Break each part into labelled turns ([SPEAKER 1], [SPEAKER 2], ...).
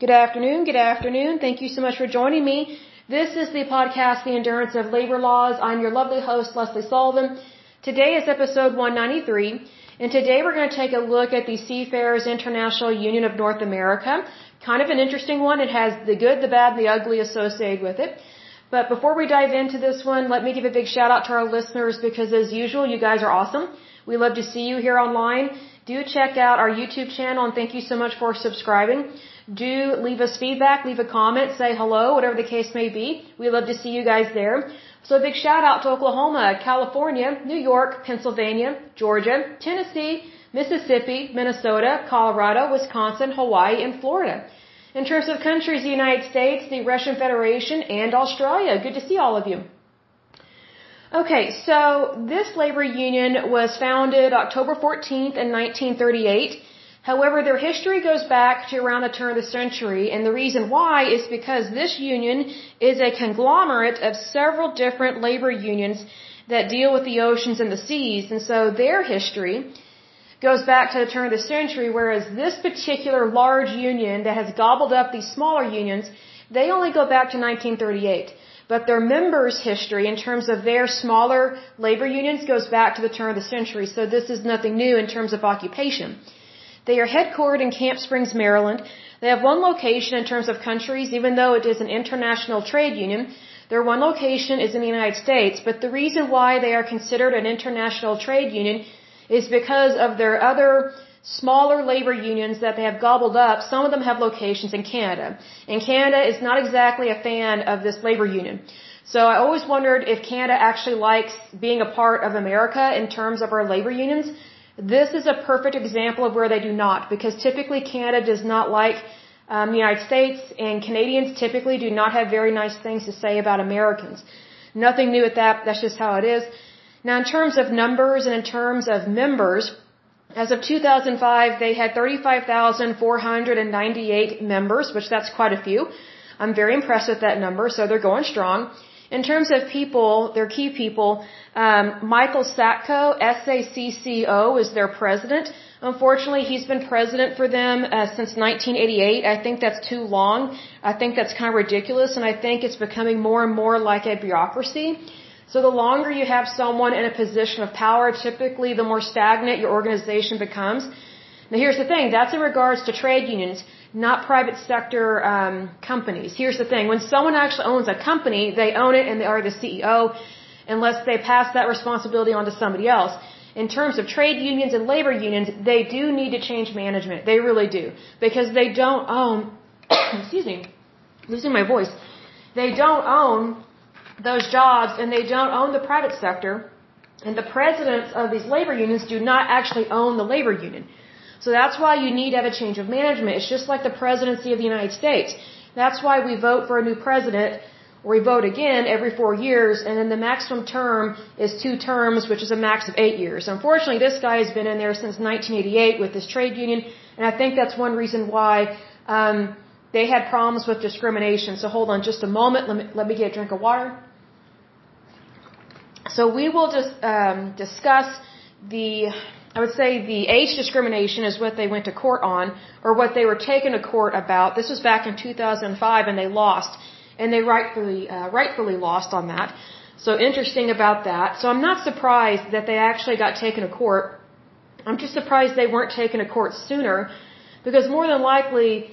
[SPEAKER 1] Good afternoon. Good afternoon. Thank you so much for joining me. This is the podcast, The Endurance of Labor Laws. I'm your lovely host, Leslie Sullivan. Today is episode 193, and today we're going to take a look at the Seafarers International Union of North America. Kind of an interesting one. It has the good, the bad, and the ugly associated with it. But before we dive into this one, let me give a big shout out to our listeners because as usual, you guys are awesome. We love to see you here online. Do check out our YouTube channel and thank you so much for subscribing. Do leave us feedback, leave a comment, say hello, whatever the case may be. We love to see you guys there. So a big shout out to Oklahoma, California, New York, Pennsylvania, Georgia, Tennessee, Mississippi, Minnesota, Colorado, Wisconsin, Hawaii, and Florida. In terms of countries, the United States, the Russian Federation, and Australia. Good to see all of you. Okay, so this labor union was founded October 14th in 1938 However, their history goes back to around the turn of the century, and the reason why is because this union is a conglomerate of several different labor unions that deal with the oceans and the seas, and so their history goes back to the turn of the century, whereas this particular large union that has gobbled up these smaller unions, they only go back to 1938. But their members' history in terms of their smaller labor unions goes back to the turn of the century, so this is nothing new in terms of occupation. They are headquartered in Camp Springs, Maryland. They have one location in terms of countries, even though it is an international trade union. Their one location is in the United States, but the reason why they are considered an international trade union is because of their other smaller labor unions that they have gobbled up. Some of them have locations in Canada. And Canada is not exactly a fan of this labor union. So I always wondered if Canada actually likes being a part of America in terms of our labor unions. This is a perfect example of where they do not, because typically Canada does not like um, the United States, and Canadians typically do not have very nice things to say about Americans. Nothing new with that. That's just how it is. Now, in terms of numbers and in terms of members, as of 2005, they had 35,498 members, which that's quite a few. I'm very impressed with that number, so they're going strong. In terms of people, their key people, um, Michael Satko, SACCO, is their president. Unfortunately, he's been president for them uh, since 1988. I think that's too long. I think that's kind of ridiculous, and I think it's becoming more and more like a bureaucracy. So the longer you have someone in a position of power, typically the more stagnant your organization becomes. Now here's the thing, that's in regards to trade unions not private sector um, companies. Here's the thing: when someone actually owns a company, they own it and they are the CEO, unless they pass that responsibility on to somebody else. In terms of trade unions and labor unions, they do need to change management. They really do because they don't own. excuse me, losing my voice. They don't own those jobs and they don't own the private sector. And the presidents of these labor unions do not actually own the labor union. So that's why you need to have a change of management. It's just like the presidency of the United States. That's why we vote for a new president, or we vote again every four years, and then the maximum term is two terms, which is a max of eight years. Unfortunately, this guy has been in there since 1988 with this trade union, and I think that's one reason why um, they had problems with discrimination. So hold on just a moment. Let me, let me get a drink of water. So we will just um, discuss the I would say the age discrimination is what they went to court on, or what they were taken to court about. This was back in 2005, and they lost, and they rightfully uh, rightfully lost on that. So interesting about that. So I'm not surprised that they actually got taken to court. I'm just surprised they weren't taken to court sooner, because more than likely,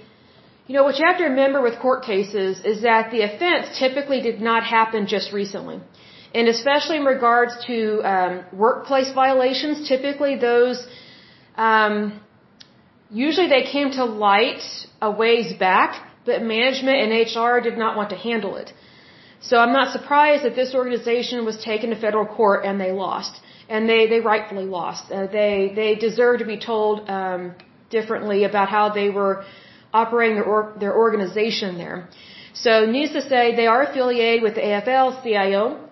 [SPEAKER 1] you know, what you have to remember with court cases is that the offense typically did not happen just recently. And especially in regards to um, workplace violations, typically those, um, usually they came to light a ways back, but management and HR did not want to handle it. So I'm not surprised that this organization was taken to federal court and they lost, and they they rightfully lost. Uh, they they deserve to be told um, differently about how they were operating their or, their organization there. So needless to say, they are affiliated with the AFL-CIO,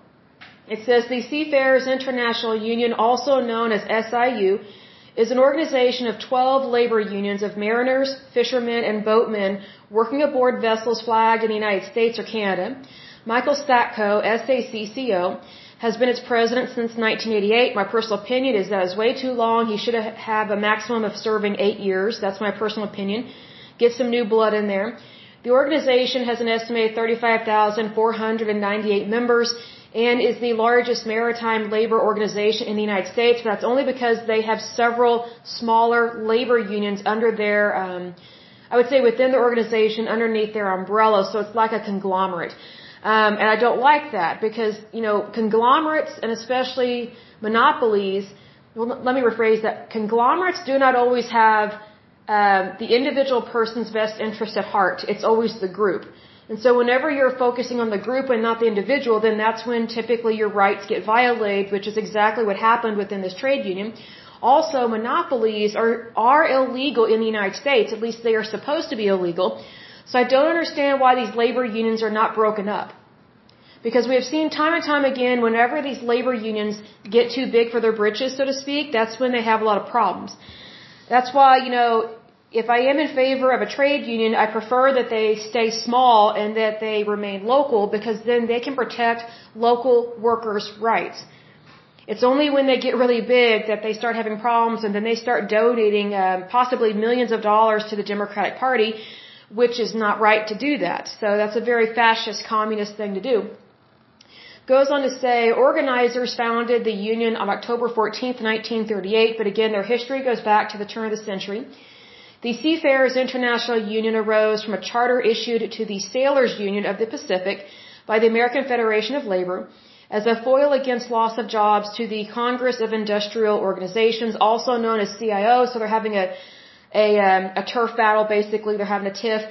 [SPEAKER 1] it says the Seafarers International Union, also known as SIU, is an organization of 12 labor unions of mariners, fishermen, and boatmen working aboard vessels flagged in the United States or Canada. Michael Satko, SACCO, has been its president since 1988. My personal opinion is that is way too long. He should have a maximum of serving eight years. That's my personal opinion. get some new blood in there. The organization has an estimated 35,498 members and is the largest maritime labor organization in the United States. That's only because they have several smaller labor unions under their, um, I would say within the organization underneath their umbrella. So it's like a conglomerate. Um, and I don't like that because, you know, conglomerates and especially monopolies, well, let me rephrase that. Conglomerates do not always have um, the individual person's best interest at heart. It's always the group. And so whenever you're focusing on the group and not the individual, then that's when typically your rights get violated, which is exactly what happened within this trade union. Also, monopolies are, are illegal in the United States. At least they are supposed to be illegal. So I don't understand why these labor unions are not broken up. Because we have seen time and time again, whenever these labor unions get too big for their britches, so to speak, that's when they have a lot of problems. That's why, you know, if I am in favor of a trade union, I prefer that they stay small and that they remain local because then they can protect local workers' rights. It's only when they get really big that they start having problems and then they start donating um, possibly millions of dollars to the Democratic Party which is not right to do that. So that's a very fascist communist thing to do. Goes on to say, organizers founded the union on October 14, 1938, but again, their history goes back to the turn of the century. The Seafarers International Union arose from a charter issued to the Sailors Union of the Pacific by the American Federation of Labor as a foil against loss of jobs to the Congress of Industrial Organizations, also known as CIO. So they're having a a, um, a turf battle, basically. They're having a tiff,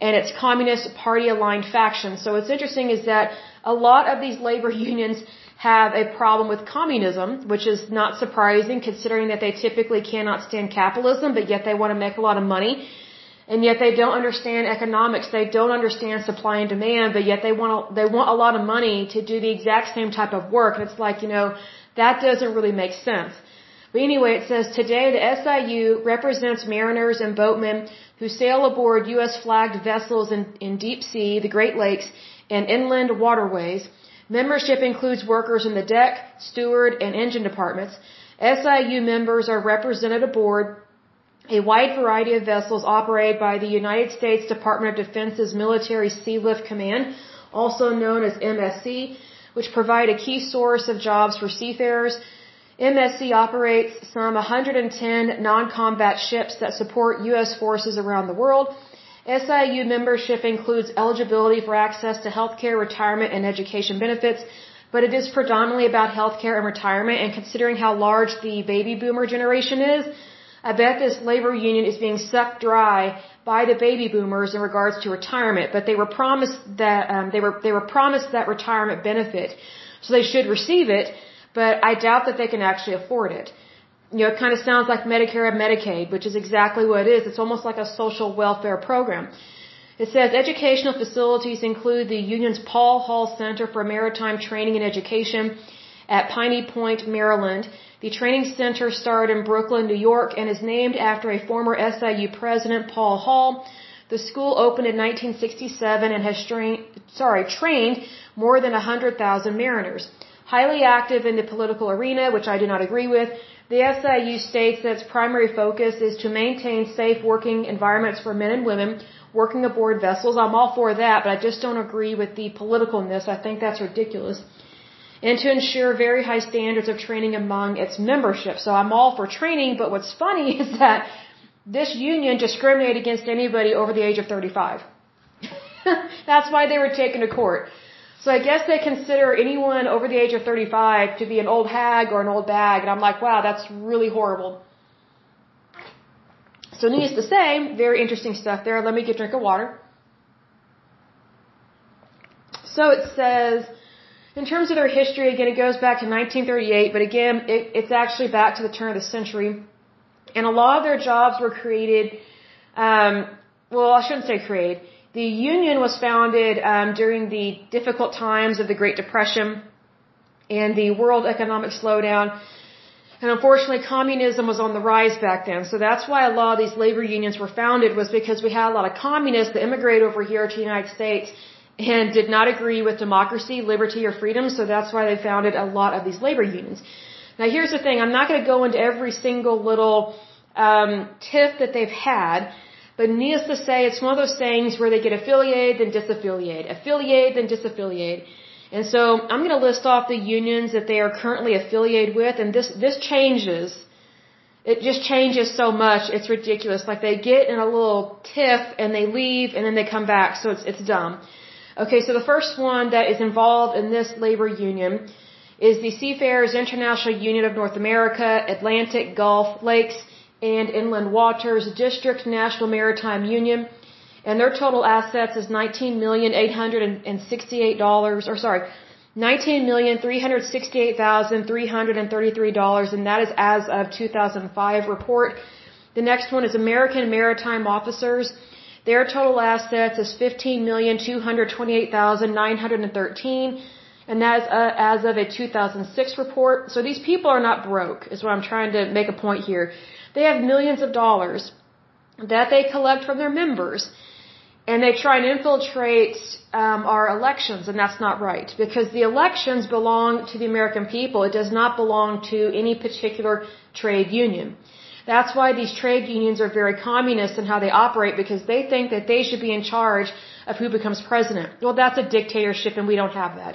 [SPEAKER 1] and it's Communist Party aligned factions. So what's interesting is that a lot of these labor unions have a problem with communism, which is not surprising considering that they typically cannot stand capitalism, but yet they want to make a lot of money. And yet they don't understand economics. They don't understand supply and demand, but yet they want, they want a lot of money to do the exact same type of work. And it's like, you know, that doesn't really make sense. But anyway, it says today the SIU represents mariners and boatmen who sail aboard U.S. flagged vessels in, in deep sea, the Great Lakes, and inland waterways. Membership includes workers in the deck, steward, and engine departments. SIU members are represented aboard a wide variety of vessels operated by the United States Department of Defense's Military Sealift Command, also known as MSC, which provide a key source of jobs for seafarers. MSC operates some 110 non-combat ships that support U.S. forces around the world. SIU membership includes eligibility for access to healthcare, retirement, and education benefits, but it is predominantly about healthcare and retirement. And considering how large the baby boomer generation is, I bet this labor union is being sucked dry by the baby boomers in regards to retirement. But they were promised that um, they were they were promised that retirement benefit, so they should receive it but I doubt that they can actually afford it. You know, it kind of sounds like Medicare and Medicaid, which is exactly what it is. It's almost like a social welfare program. It says educational facilities include the union's Paul Hall Center for Maritime Training and Education at Piney Point, Maryland. The training center started in Brooklyn, New York, and is named after a former SIU president, Paul Hall. The school opened in 1967 and has trained, sorry, trained more than 100,000 mariners highly active in the political arena, which I do not agree with. The SIU states that its primary focus is to maintain safe working environments for men and women working aboard vessels. I'm all for that, but I just don't agree with the politicalness. I think that's ridiculous. And to ensure very high standards of training among its membership. So I'm all for training, but what's funny is that this union discriminated against anybody over the age of 35. that's why they were taken to court. So I guess they consider anyone over the age of 35 to be an old hag or an old bag. And I'm like, wow, that's really horrible. So needless to say, very interesting stuff there. Let me get a drink of water. So it says, in terms of their history, again, it goes back to 1938, but again, it, it's actually back to the turn of the century. And a lot of their jobs were created, um, well, I shouldn't say created the union was founded um, during the difficult times of the Great Depression and the world economic slowdown. And unfortunately, communism was on the rise back then. So that's why a lot of these labor unions were founded was because we had a lot of communists that immigrated over here to the United States and did not agree with democracy, liberty, or freedom. So that's why they founded a lot of these labor unions. Now here's the thing. I'm not going to go into every single little um, tiff that they've had But needless to say, it's one of those things where they get affiliated, then disaffiliate, affiliate, then disaffiliate. And so I'm going to list off the unions that they are currently affiliated with, and this this changes. It just changes so much. It's ridiculous. Like they get in a little tiff and they leave, and then they come back. So it's it's dumb. Okay, so the first one that is involved in this labor union is the Seafarers International Union of North America, Atlantic, Gulf, Lakes, and Inland Waters District National Maritime Union and their total assets is nineteen million eight hundred and sixty-eight dollars, or sorry, nineteen million three hundred sixty-eight thousand three hundred and thirty-three dollars, and that is as of 2005 report. The next one is American Maritime Officers. Their total assets is fifteen million two hundred twenty-eight thousand nine hundred and thirteen, and that is uh, as of a 2006 report. So these people are not broke, is what I'm trying to make a point here. They have millions of dollars that they collect from their members and they try and infiltrate um, our elections, and that's not right because the elections belong to the American people. It does not belong to any particular trade union. That's why these trade unions are very communist in how they operate because they think that they should be in charge of who becomes president. Well, that's a dictatorship, and we don't have that.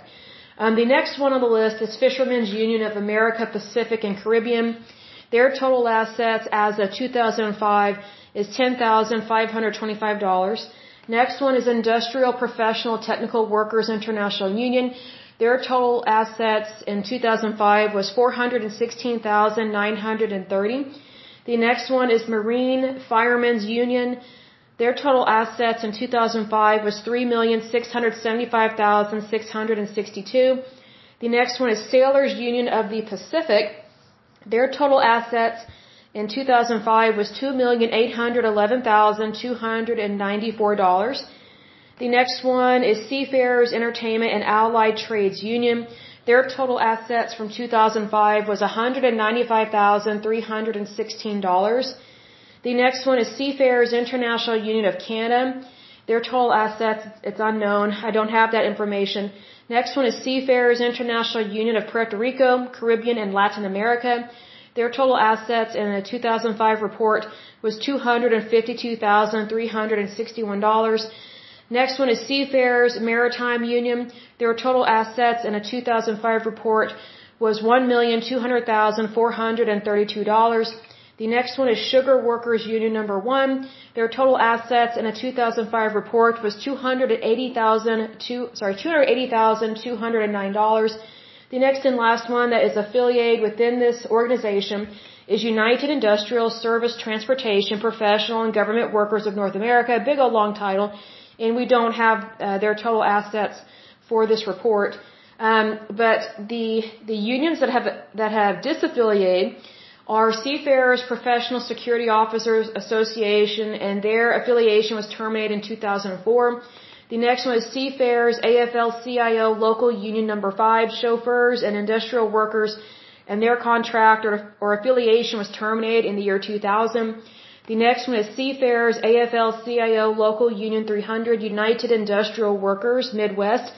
[SPEAKER 1] Um, the next one on the list is Fishermen's Union of America, Pacific, and Caribbean. Their total assets as of 2005 is $10,525. Next one is Industrial Professional Technical Workers International Union. Their total assets in 2005 was 416,930. The next one is Marine Firemen's Union. Their total assets in 2005 was 3,675,662. The next one is Sailors Union of the Pacific. Their total assets in 2005 was $2,811,294. The next one is Seafarers Entertainment and Allied Trades Union. Their total assets from 2005 was $195,316. The next one is Seafarers International Union of Canada. Their total assets, it's unknown. I don't have that information. Next one is Seafarers International Union of Puerto Rico, Caribbean, and Latin America. Their total assets in a 2005 report was $252,361. Next one is Seafarers Maritime Union. Their total assets in a 2005 report was $1,200,432. The next one is Sugar Workers Union number 1. Their total assets in a 2005 report was 280,000 sorry, $280,209. The next and last one that is affiliated within this organization is United Industrial Service Transportation Professional and Government Workers of North America, big old long title, and we don't have uh, their total assets for this report. Um, but the the unions that have that have disaffiliated are Seafarers Professional Security Officers Association, and their affiliation was terminated in 2004. The next one is Seafarers AFL-CIO Local Union Number 5 chauffeurs and industrial workers and their contract or, or affiliation was terminated in the year 2000. The next one is Seafarers AFL-CIO Local Union 300 United Industrial Workers Midwest.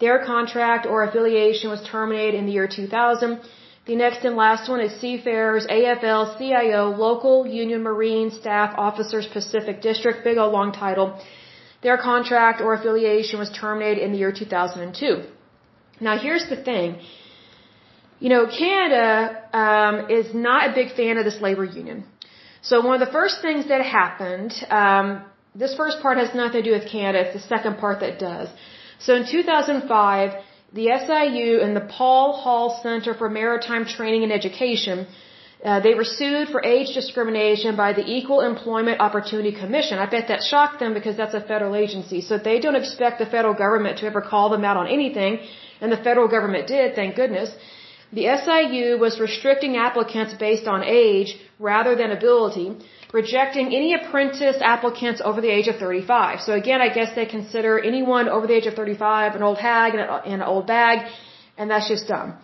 [SPEAKER 1] Their contract or affiliation was terminated in the year 2000. The next and last one is Seafarers AFL-CIO Local Union Marine Staff Officers Pacific District. Big old long title. Their contract or affiliation was terminated in the year 2002. Now here's the thing. You know, Canada um, is not a big fan of this labor union. So one of the first things that happened, um, this first part has nothing to do with Canada. It's the second part that does. So in 2005, the SIU and the Paul Hall Center for Maritime Training and Education uh, they were sued for age discrimination by the Equal Employment Opportunity Commission. I bet that shocked them because that's a federal agency. So they don't expect the federal government to ever call them out on anything, and the federal government did, thank goodness. The SIU was restricting applicants based on age rather than ability, rejecting any apprentice applicants over the age of 35. So again, I guess they consider anyone over the age of 35 an old hag and an old bag, and that's just dumb.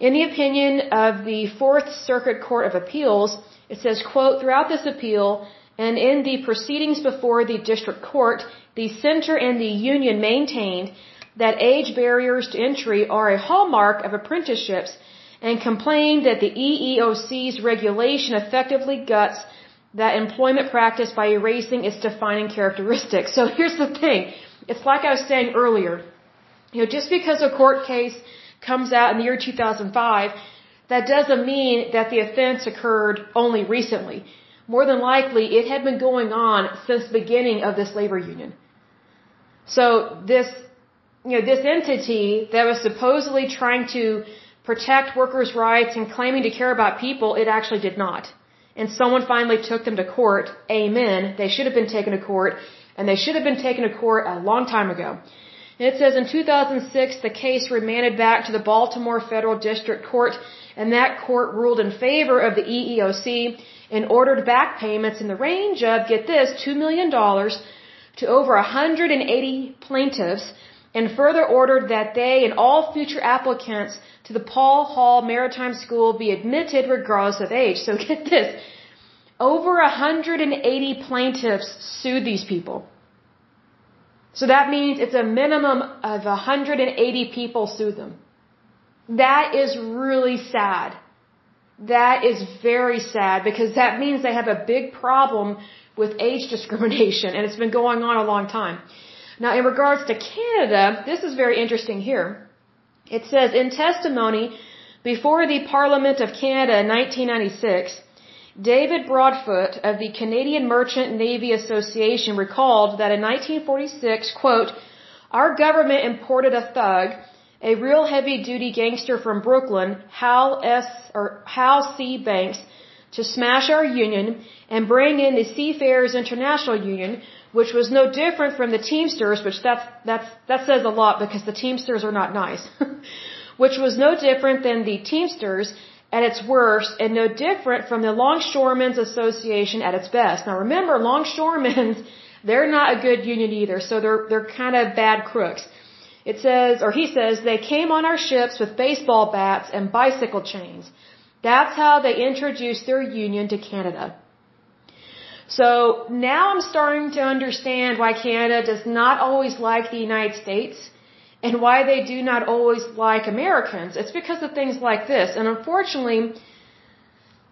[SPEAKER 1] In the opinion of the Fourth Circuit Court of Appeals, it says, quote, throughout this appeal and in the proceedings before the district court, the center and the union maintained that age barriers to entry are a hallmark of apprenticeships and complained that the EEOC's regulation effectively guts that employment practice by erasing its defining characteristics. So here's the thing. It's like I was saying earlier. You know, just because a court case comes out in the year 2005, that doesn't mean that the offense occurred only recently. More than likely, it had been going on since the beginning of this labor union. So this, you know, this entity that was supposedly trying to protect workers' rights and claiming to care about people, it actually did not and someone finally took them to court, amen, they should have been taken to court, and they should have been taken to court a long time ago. And it says in 2006, the case remanded back to the Baltimore Federal District Court, and that court ruled in favor of the EEOC and ordered back payments in the range of, get this, $2 million to over 180 plaintiffs, and further ordered that they and all future applicants to the Paul Hall Maritime School be admitted regardless of age. So get this. Over 180 plaintiffs sued these people. So that means it's a minimum of 180 people sued them. That is really sad. That is very sad because that means they have a big problem with age discrimination and it's been going on a long time. Now in regards to Canada, this is very interesting here. It says, in testimony before the Parliament of Canada in 1996, David Broadfoot of the Canadian Merchant Navy Association recalled that in 1946, quote, our government imported a thug, a real heavy duty gangster from Brooklyn, Hal S. or Hal C. Banks, to smash our union and bring in the Seafarers International Union, which was no different from the Teamsters, which that's, that's, that says a lot because the Teamsters are not nice, which was no different than the Teamsters at its worst and no different from the Longshoremen's Association at its best. Now remember, Longshoremen's, they're not a good union either, so they're, they're kind of bad crooks. It says, or he says, they came on our ships with baseball bats and bicycle chains. That's how they introduced their union to Canada. So now I'm starting to understand why Canada does not always like the United States and why they do not always like Americans. It's because of things like this. And unfortunately,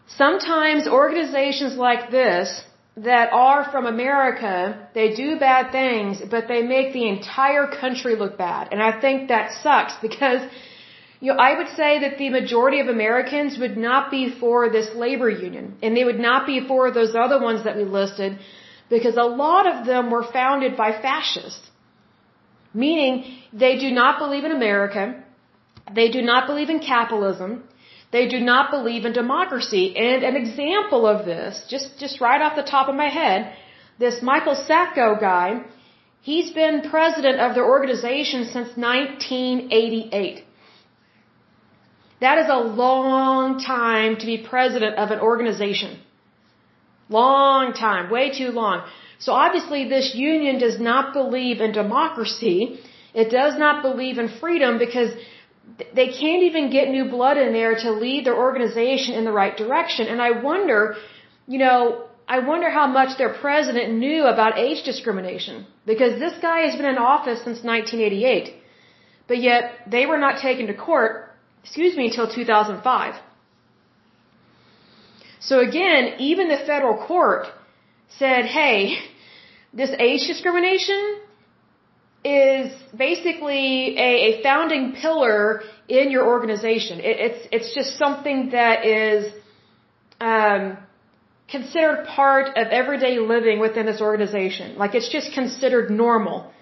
[SPEAKER 1] sometimes organizations like this that are from America, they do bad things, but they make the entire country look bad. And I think that sucks because you know, I would say that the majority of Americans would not be for this labor union, and they would not be for those other ones that we listed, because a lot of them were founded by fascists. Meaning, they do not believe in America, they do not believe in capitalism, they do not believe in democracy. And an example of this, just, just right off the top of my head, this Michael Sacco guy, he's been president of their organization since 1988. That is a long time to be president of an organization. Long time, way too long. So obviously this union does not believe in democracy. It does not believe in freedom because they can't even get new blood in there to lead their organization in the right direction. And I wonder, you know, I wonder how much their president knew about age discrimination because this guy has been in office since 1988. But yet they were not taken to court excuse me, until 2005. So again, even the federal court said, hey, this age discrimination is basically a, a founding pillar in your organization. It, it's, it's just something that is um, considered part of everyday living within this organization. Like it's just considered normal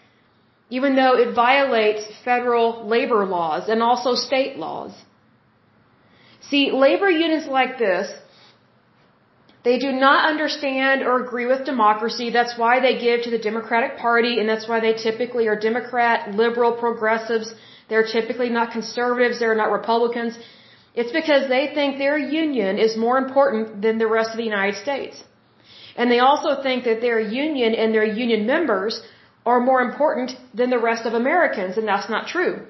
[SPEAKER 1] even though it violates federal labor laws and also state laws. See, labor unions like this, they do not understand or agree with democracy. That's why they give to the Democratic Party, and that's why they typically are Democrat, liberal, progressives. They're typically not conservatives, they're not Republicans. It's because they think their union is more important than the rest of the United States. And they also think that their union and their union members are more important than the rest of Americans, and that's not true.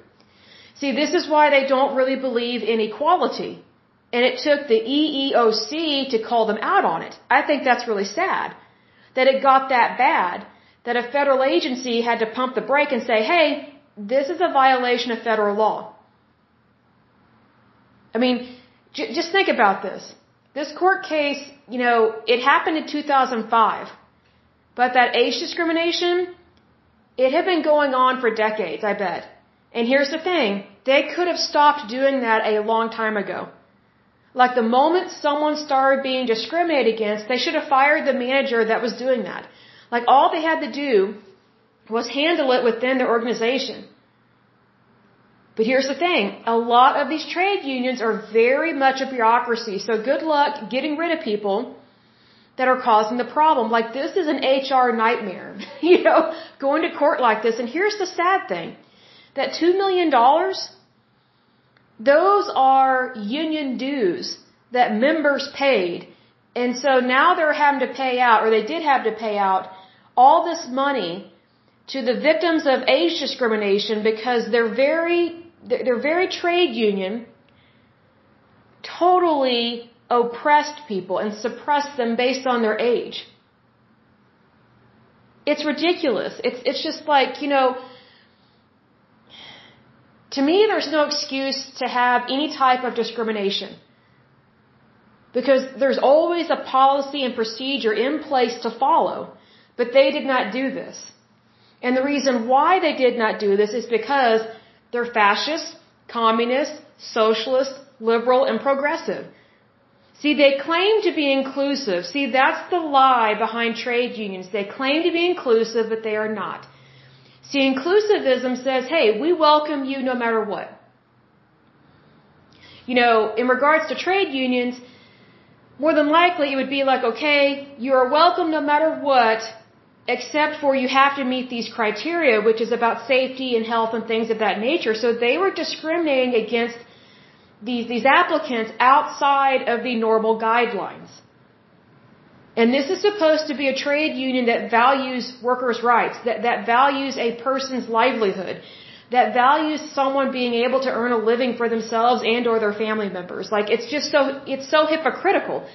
[SPEAKER 1] See, this is why they don't really believe in equality. And it took the EEOC to call them out on it. I think that's really sad. That it got that bad. That a federal agency had to pump the brake and say, hey, this is a violation of federal law. I mean, j- just think about this. This court case, you know, it happened in 2005. But that age discrimination, it had been going on for decades, I bet. And here's the thing, they could have stopped doing that a long time ago. Like the moment someone started being discriminated against, they should have fired the manager that was doing that. Like all they had to do was handle it within their organization. But here's the thing, a lot of these trade unions are very much a bureaucracy, so good luck getting rid of people that are causing the problem. Like this is an HR nightmare, you know, going to court like this. And here's the sad thing, that $2 million, those are union dues that members paid. And so now they're having to pay out, or they did have to pay out, all this money to the victims of age discrimination because they're very, they're very trade union, totally oppressed people and suppressed them based on their age. It's ridiculous. It's, it's just like, you know, to me, there's no excuse to have any type of discrimination. Because there's always a policy and procedure in place to follow. But they did not do this. And the reason why they did not do this is because they're fascist, communist, socialist, liberal, and progressive. See, they claim to be inclusive. See, that's the lie behind trade unions. They claim to be inclusive, but they are not. See, inclusivism says, hey, we welcome you no matter what. You know, in regards to trade unions, more than likely it would be like, okay, you are welcome no matter what, except for you have to meet these criteria, which is about safety and health and things of that nature. So they were discriminating against these, these applicants outside of the normal guidelines. And this is supposed to be a trade union that values workers' rights, that, that values a person's livelihood, that values someone being able to earn a living for themselves and or their family members. Like it's just so, it's so hypocritical.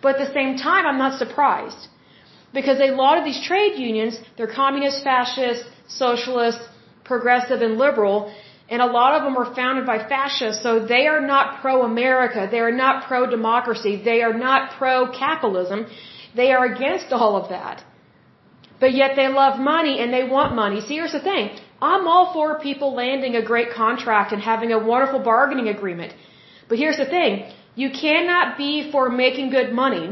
[SPEAKER 1] But at the same time, I'm not surprised. Because a lot of these trade unions, they're communist, fascist, socialist, progressive, and liberal, and a lot of them were founded by fascists, so they are not pro-America, they are not pro-democracy, they are not pro-capitalism, they are against all of that. But yet they love money and they want money. See, here's the thing. I'm all for people landing a great contract and having a wonderful bargaining agreement. But here's the thing. You cannot be for making good money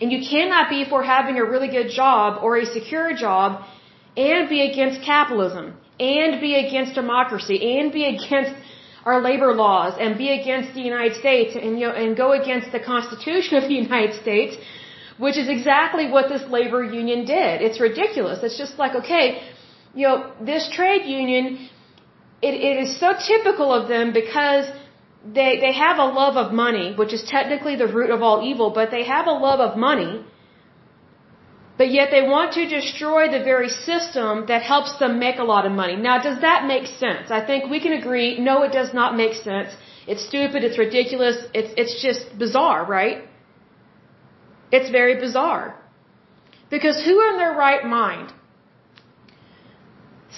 [SPEAKER 1] and you cannot be for having a really good job or a secure job and be against capitalism and be against democracy and be against our labor laws and be against the United States and you know, and go against the Constitution of the United States which is exactly what this labor union did. It's ridiculous. It's just like, okay, you know, this trade union, it, it is so typical of them because they, they have a love of money, which is technically the root of all evil, but they have a love of money, but yet they want to destroy the very system that helps them make a lot of money. Now, does that make sense? I think we can agree, no, it does not make sense. It's stupid, it's ridiculous, it's, it's just bizarre, right? It's very bizarre. Because who in their right mind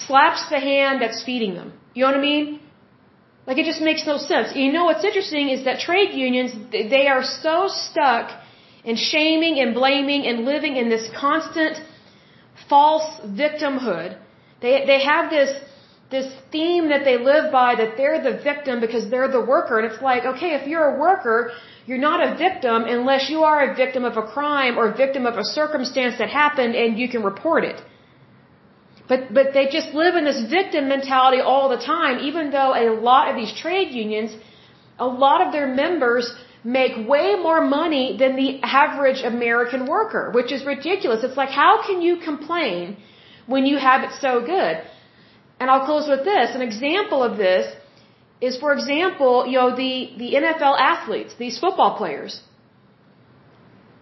[SPEAKER 1] slaps the hand that's feeding them? You know what I mean? Like it just makes no sense. You know what's interesting is that trade unions, they are so stuck in shaming and blaming and living in this constant false victimhood. They, they have this, this theme that they live by that they're the victim because they're the worker. And it's like, okay, if you're a worker, you're not a victim unless you are a victim of a crime or a victim of a circumstance that happened and you can report it. But, but they just live in this victim mentality all the time, even though a lot of these trade unions, a lot of their members make way more money than the average American worker, which is ridiculous. It's like, how can you complain when you have it so good? And I'll close with this. An example of this is, for example, you know, the, the NFL athletes, these football players.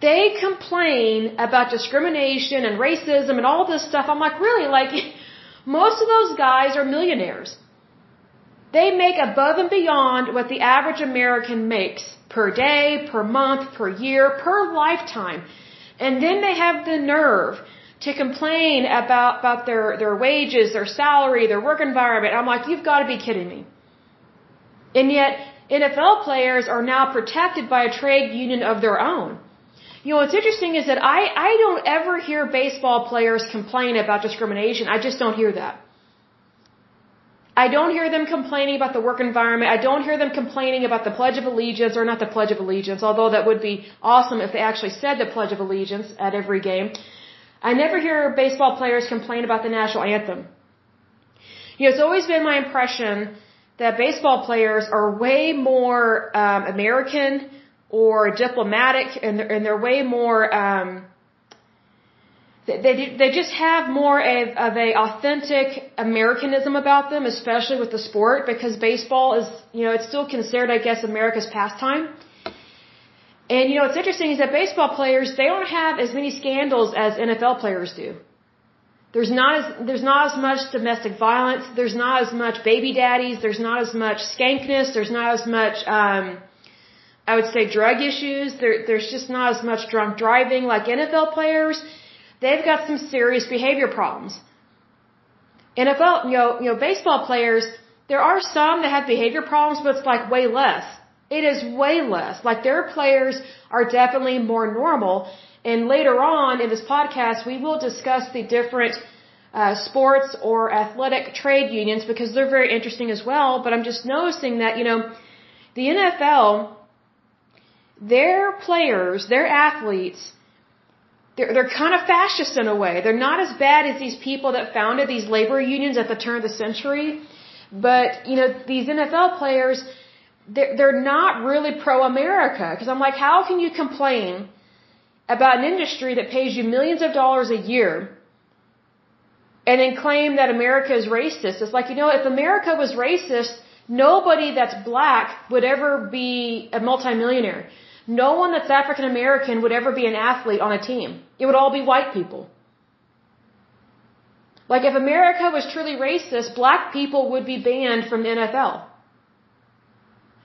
[SPEAKER 1] They complain about discrimination and racism and all this stuff. I'm like, really? Like, most of those guys are millionaires. They make above and beyond what the average American makes per day, per month, per year, per lifetime. And then they have the nerve to complain about, about their, their wages, their salary, their work environment. I'm like, you've got to be kidding me. And yet, NFL players are now protected by a trade union of their own. You know, what's interesting is that I, I don't ever hear baseball players complain about discrimination. I just don't hear that. I don't hear them complaining about the work environment. I don't hear them complaining about the Pledge of Allegiance or not the Pledge of Allegiance, although that would be awesome if they actually said the Pledge of Allegiance at every game. I never hear baseball players complain about the national anthem. You know, it's always been my impression that baseball players are way more um, American or diplomatic, and they're, and they're way more. Um, they they just have more of, of a authentic Americanism about them, especially with the sport, because baseball is you know it's still considered, I guess, America's pastime. And you know what's interesting is that baseball players they don't have as many scandals as NFL players do. There's not as there's not as much domestic violence. There's not as much baby daddies. There's not as much skankness. There's not as much um, I would say drug issues. There, there's just not as much drunk driving like NFL players. They've got some serious behavior problems. NFL, you know, you know, baseball players. There are some that have behavior problems, but it's like way less. It is way less. Like their players are definitely more normal. And later on in this podcast, we will discuss the different uh, sports or athletic trade unions because they're very interesting as well. But I'm just noticing that, you know, the NFL, their players, their athletes, they're, they're kind of fascist in a way. They're not as bad as these people that founded these labor unions at the turn of the century. But, you know, these NFL players, they're, they're not really pro-America. Because I'm like, how can you complain about an industry that pays you millions of dollars a year and then claim that America is racist. It's like, you know, if America was racist, nobody that's black would ever be a multimillionaire. No one that's African American would ever be an athlete on a team. It would all be white people. Like if America was truly racist, black people would be banned from the NFL.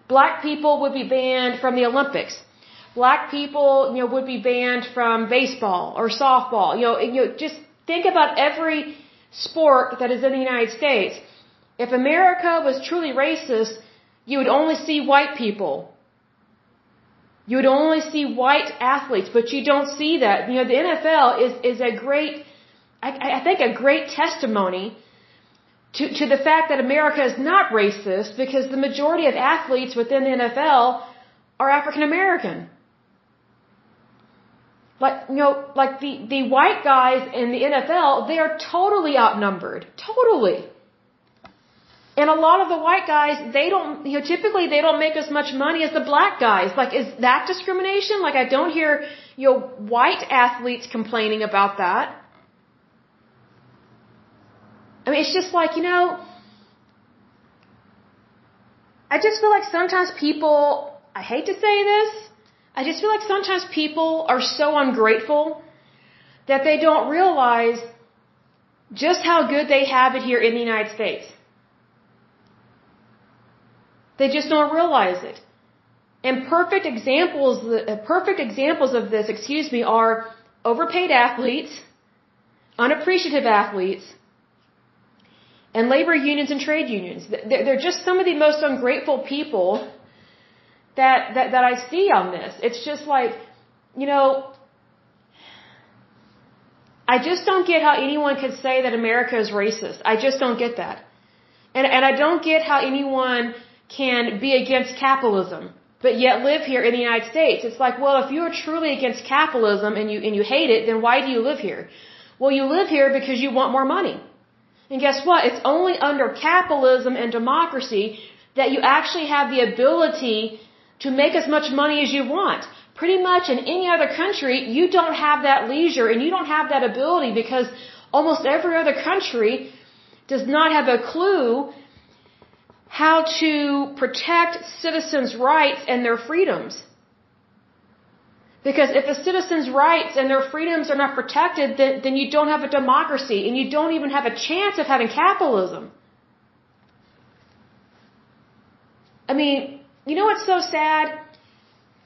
[SPEAKER 1] Black people would be banned from the Olympics black people, you know, would be banned from baseball or softball. You know, you know, just think about every sport that is in the United States. If America was truly racist, you would only see white people. You would only see white athletes, but you don't see that. You know, the NFL is, is a great, I, I think a great testimony to, to the fact that America is not racist because the majority of athletes within the NFL are African American. Like, you know, like the, the white guys in the NFL, they are totally outnumbered. Totally. And a lot of the white guys, they don't, you know, typically they don't make as much money as the black guys. Like, is that discrimination? Like, I don't hear, you know, white athletes complaining about that. I mean, it's just like, you know, I just feel like sometimes people, I hate to say this, I just feel like sometimes people are so ungrateful that they don't realize just how good they have it here in the United States. They just don't realize it. And perfect examples, uh, perfect examples of this, excuse me, are overpaid athletes, unappreciative athletes, and labor unions and trade unions. They're just some of the most ungrateful people that, that, that I see on this. It's just like, you know, I just don't get how anyone could say that America is racist. I just don't get that. And, and I don't get how anyone can be against capitalism, but yet live here in the United States. It's like, well, if you are truly against capitalism and you, and you hate it, then why do you live here? Well, you live here because you want more money. And guess what? It's only under capitalism and democracy that you actually have the ability to make as much money as you want. Pretty much in any other country, you don't have that leisure and you don't have that ability because almost every other country does not have a clue how to protect citizens' rights and their freedoms. Because if the citizens' rights and their freedoms are not protected, then, then you don't have a democracy and you don't even have a chance of having capitalism. I mean, you know what's so sad?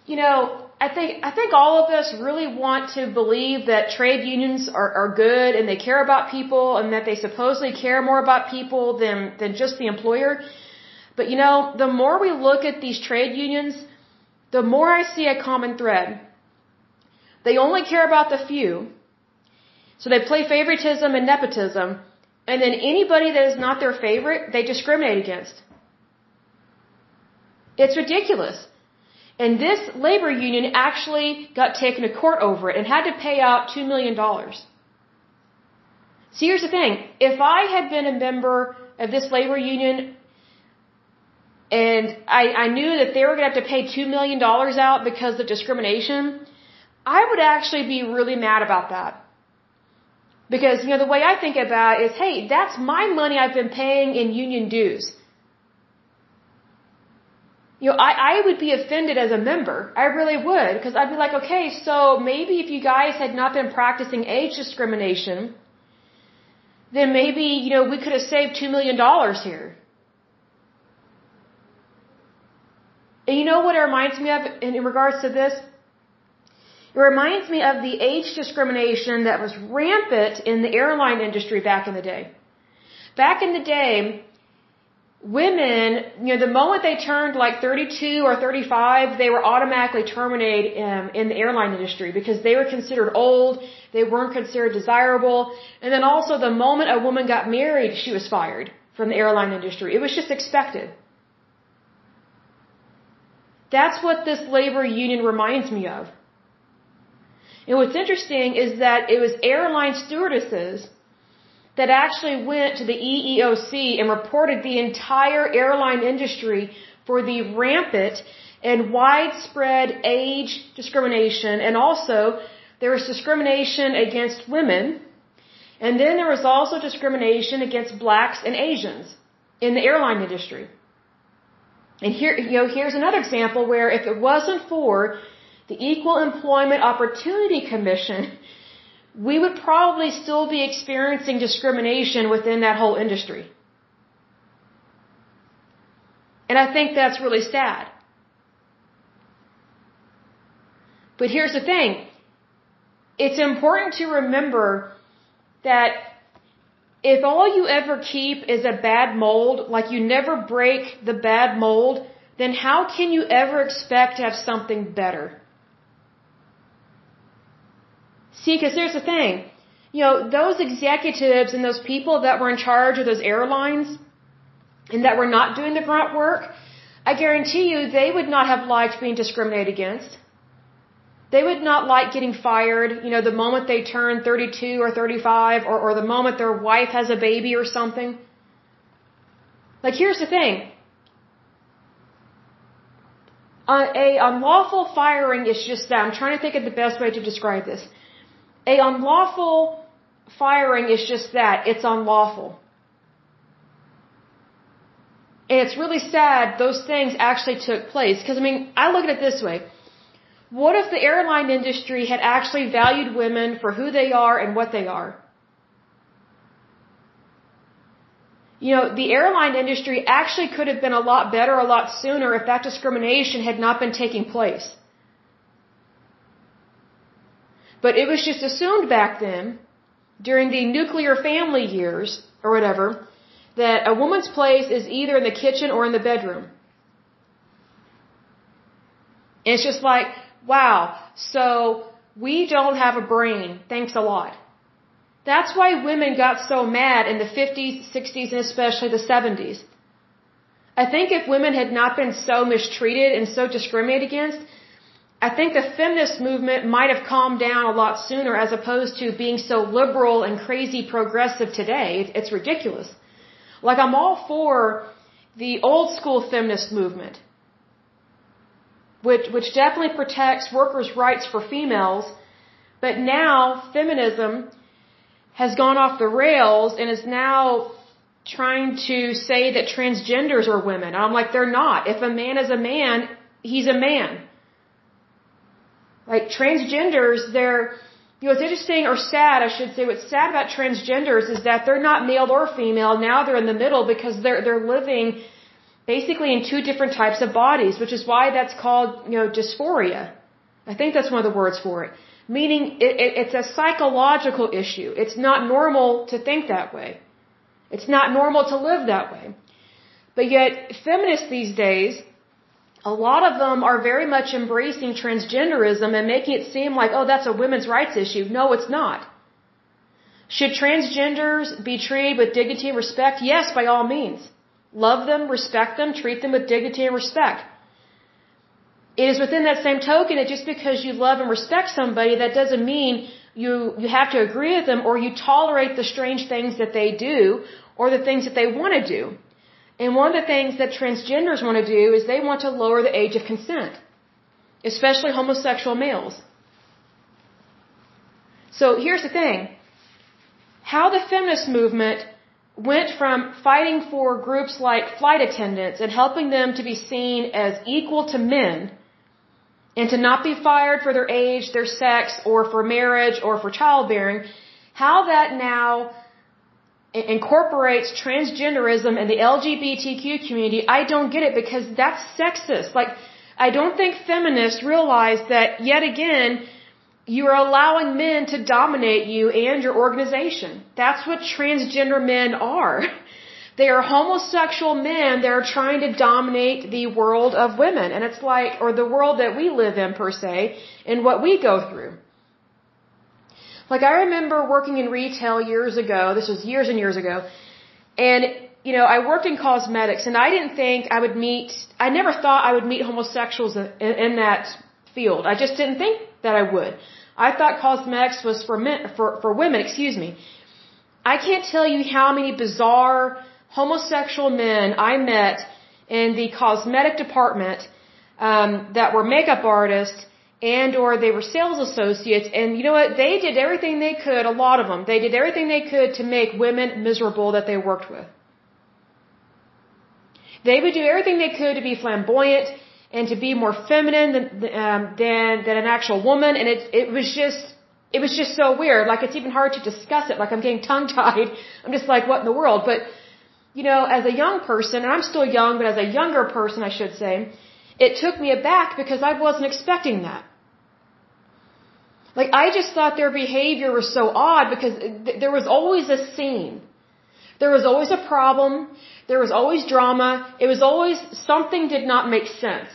[SPEAKER 1] You know, I think I think all of us really want to believe that trade unions are, are good and they care about people and that they supposedly care more about people than than just the employer. But you know, the more we look at these trade unions, the more I see a common thread. They only care about the few. So they play favoritism and nepotism, and then anybody that is not their favorite, they discriminate against. It's ridiculous. And this labor union actually got taken to court over it and had to pay out $2 million. See, here's the thing. If I had been a member of this labor union and I, I knew that they were going to have to pay $2 million out because of discrimination, I would actually be really mad about that. Because, you know, the way I think about it is, hey, that's my money I've been paying in union dues. You know, I, I would be offended as a member. I really would. Because I'd be like, okay, so maybe if you guys had not been practicing age discrimination, then maybe, you know, we could have saved $2 million here. And you know what it reminds me of in, in regards to this? It reminds me of the age discrimination that was rampant in the airline industry back in the day. Back in the day, women, you know, the moment they turned like 32 or 35, they were automatically terminated um, in the airline industry because they were considered old, they weren't considered desirable, and then also the moment a woman got married, she was fired from the airline industry. It was just expected. That's what this labor union reminds me of. And what's interesting is that it was airline stewardesses that actually went to the EEOC and reported the entire airline industry for the rampant and widespread age discrimination and also there was discrimination against women and then there was also discrimination against blacks and Asians in the airline industry. And here, you know, here's another example where if it wasn't for the Equal Employment Opportunity Commission, we would probably still be experiencing discrimination within that whole industry. And I think that's really sad. But here's the thing. It's important to remember that if all you ever keep is a bad mold, like you never break the bad mold, then how can you ever expect to have something better? See, because here's the thing. You know, those executives and those people that were in charge of those airlines and that were not doing the grunt work, I guarantee you they would not have liked being discriminated against. They would not like getting fired, you know, the moment they turn 32 or 35 or, or the moment their wife has a baby or something. Like, here's the thing. Uh, a unlawful firing is just that. I'm trying to think of the best way to describe this. A unlawful firing is just that. It's unlawful. And it's really sad those things actually took place. Because, I mean, I look at it this way. What if the airline industry had actually valued women for who they are and what they are? You know, the airline industry actually could have been a lot better a lot sooner if that discrimination had not been taking place. But it was just assumed back then, during the nuclear family years, or whatever, that a woman's place is either in the kitchen or in the bedroom. And it's just like, wow, so we don't have a brain. Thanks a lot. That's why women got so mad in the 50s, 60s, and especially the 70s. I think if women had not been so mistreated and so discriminated against, I think the feminist movement might have calmed down a lot sooner as opposed to being so liberal and crazy progressive today. It's ridiculous. Like I'm all for the old school feminist movement, which, which definitely protects workers' rights for females, but now feminism has gone off the rails and is now trying to say that transgenders are women. I'm like, they're not. If a man is a man, he's a man. Like transgenders, they're, you know, what's interesting or sad, I should say, what's sad about transgenders is that they're not male or female. Now they're in the middle because they're, they're living basically in two different types of bodies, which is why that's called, you know, dysphoria. I think that's one of the words for it. Meaning it, it, it's a psychological issue. It's not normal to think that way. It's not normal to live that way. But yet, feminists these days, a lot of them are very much embracing transgenderism and making it seem like, oh, that's a women's rights issue. No, it's not. Should transgenders be treated with dignity and respect? Yes, by all means. Love them, respect them, treat them with dignity and respect. It is within that same token that just because you love and respect somebody, that doesn't mean you, you have to agree with them or you tolerate the strange things that they do or the things that they want to do. And one of the things that transgenders want to do is they want to lower the age of consent, especially homosexual males. So here's the thing. How the feminist movement went from fighting for groups like flight attendants and helping them to be seen as equal to men and to not be fired for their age, their sex, or for marriage or for childbearing, how that now incorporates transgenderism and the LGBTQ community, I don't get it because that's sexist. Like, I don't think feminists realize that yet again, you are allowing men to dominate you and your organization. That's what transgender men are. They are homosexual men that are trying to dominate the world of women. And it's like, or the world that we live in per se, and what we go through. Like I remember working in retail years ago, this was years and years ago, and you know, I worked in cosmetics and I didn't think I would meet, I never thought I would meet homosexuals in, in that field. I just didn't think that I would. I thought cosmetics was for men, for, for women, excuse me. I can't tell you how many bizarre homosexual men I met in the cosmetic department um, that were makeup artists and or they were sales associates and you know what they did everything they could a lot of them they did everything they could to make women miserable that they worked with they would do everything they could to be flamboyant and to be more feminine than um, than than an actual woman and it it was just it was just so weird like it's even hard to discuss it like i'm getting tongue tied i'm just like what in the world but you know as a young person and i'm still young but as a younger person i should say it took me aback because I wasn't expecting that. Like, I just thought their behavior was so odd because th there was always a scene. There was always a problem. There was always drama. It was always something did not make sense.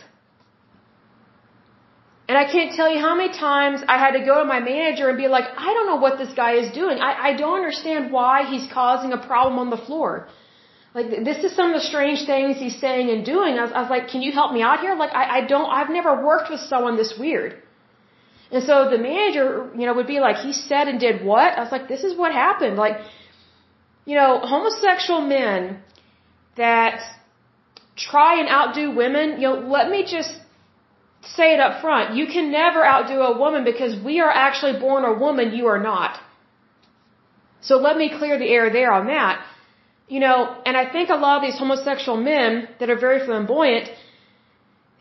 [SPEAKER 1] And I can't tell you how many times I had to go to my manager and be like, I don't know what this guy is doing. I, I don't understand why he's causing a problem on the floor. Like, this is some of the strange things he's saying and doing. I was, I was like, can you help me out here? Like, I, I don't, I've never worked with someone this weird. And so the manager, you know, would be like, he said and did what? I was like, this is what happened. Like, you know, homosexual men that try and outdo women, you know, let me just say it up front. You can never outdo a woman because we are actually born a woman, you are not. So let me clear the air there on that you know, and I think a lot of these homosexual men that are very flamboyant,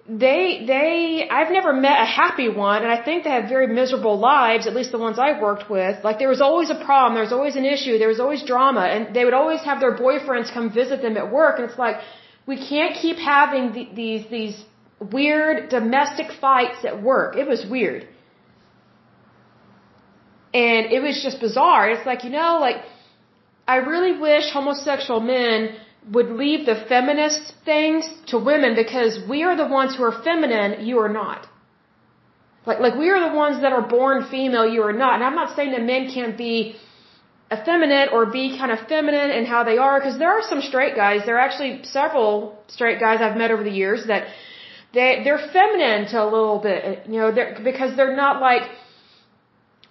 [SPEAKER 1] they, they, I've never met a happy one, and I think they have very miserable lives, at least the ones I've worked with. Like, there was always a problem, there was always an issue, there was always drama, and they would always have their boyfriends come visit them at work, and it's like, we can't keep having the, these, these weird domestic fights at work. It was weird. And it was just bizarre. It's like, you know, like, I really wish homosexual men would leave the feminist things to women because we are the ones who are feminine, you are not. Like, like we are the ones that are born female, you are not. And I'm not saying that men can't be effeminate or be kind of feminine in how they are, because there are some straight guys, there are actually several straight guys I've met over the years that they, they're feminine to a little bit, you know, they're, because they're not like,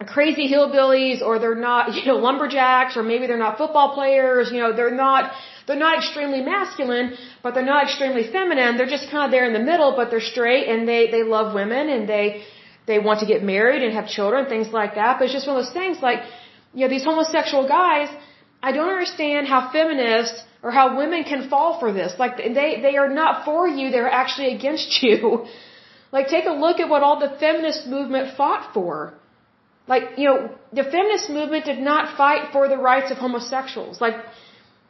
[SPEAKER 1] crazy hillbillies or they're not, you know, lumberjacks or maybe they're not football players, you know, they're not, they're not extremely masculine, but they're not extremely feminine. They're just kind of there in the middle, but they're straight and they, they love women and they, they want to get married and have children, things like that. But it's just one of those things like, you know, these homosexual guys, I don't understand how feminists or how women can fall for this. Like they, they are not for you, they're actually against you. Like take a look at what all the feminist movement fought for. Like, you know, the feminist movement did not fight for the rights of homosexuals. Like,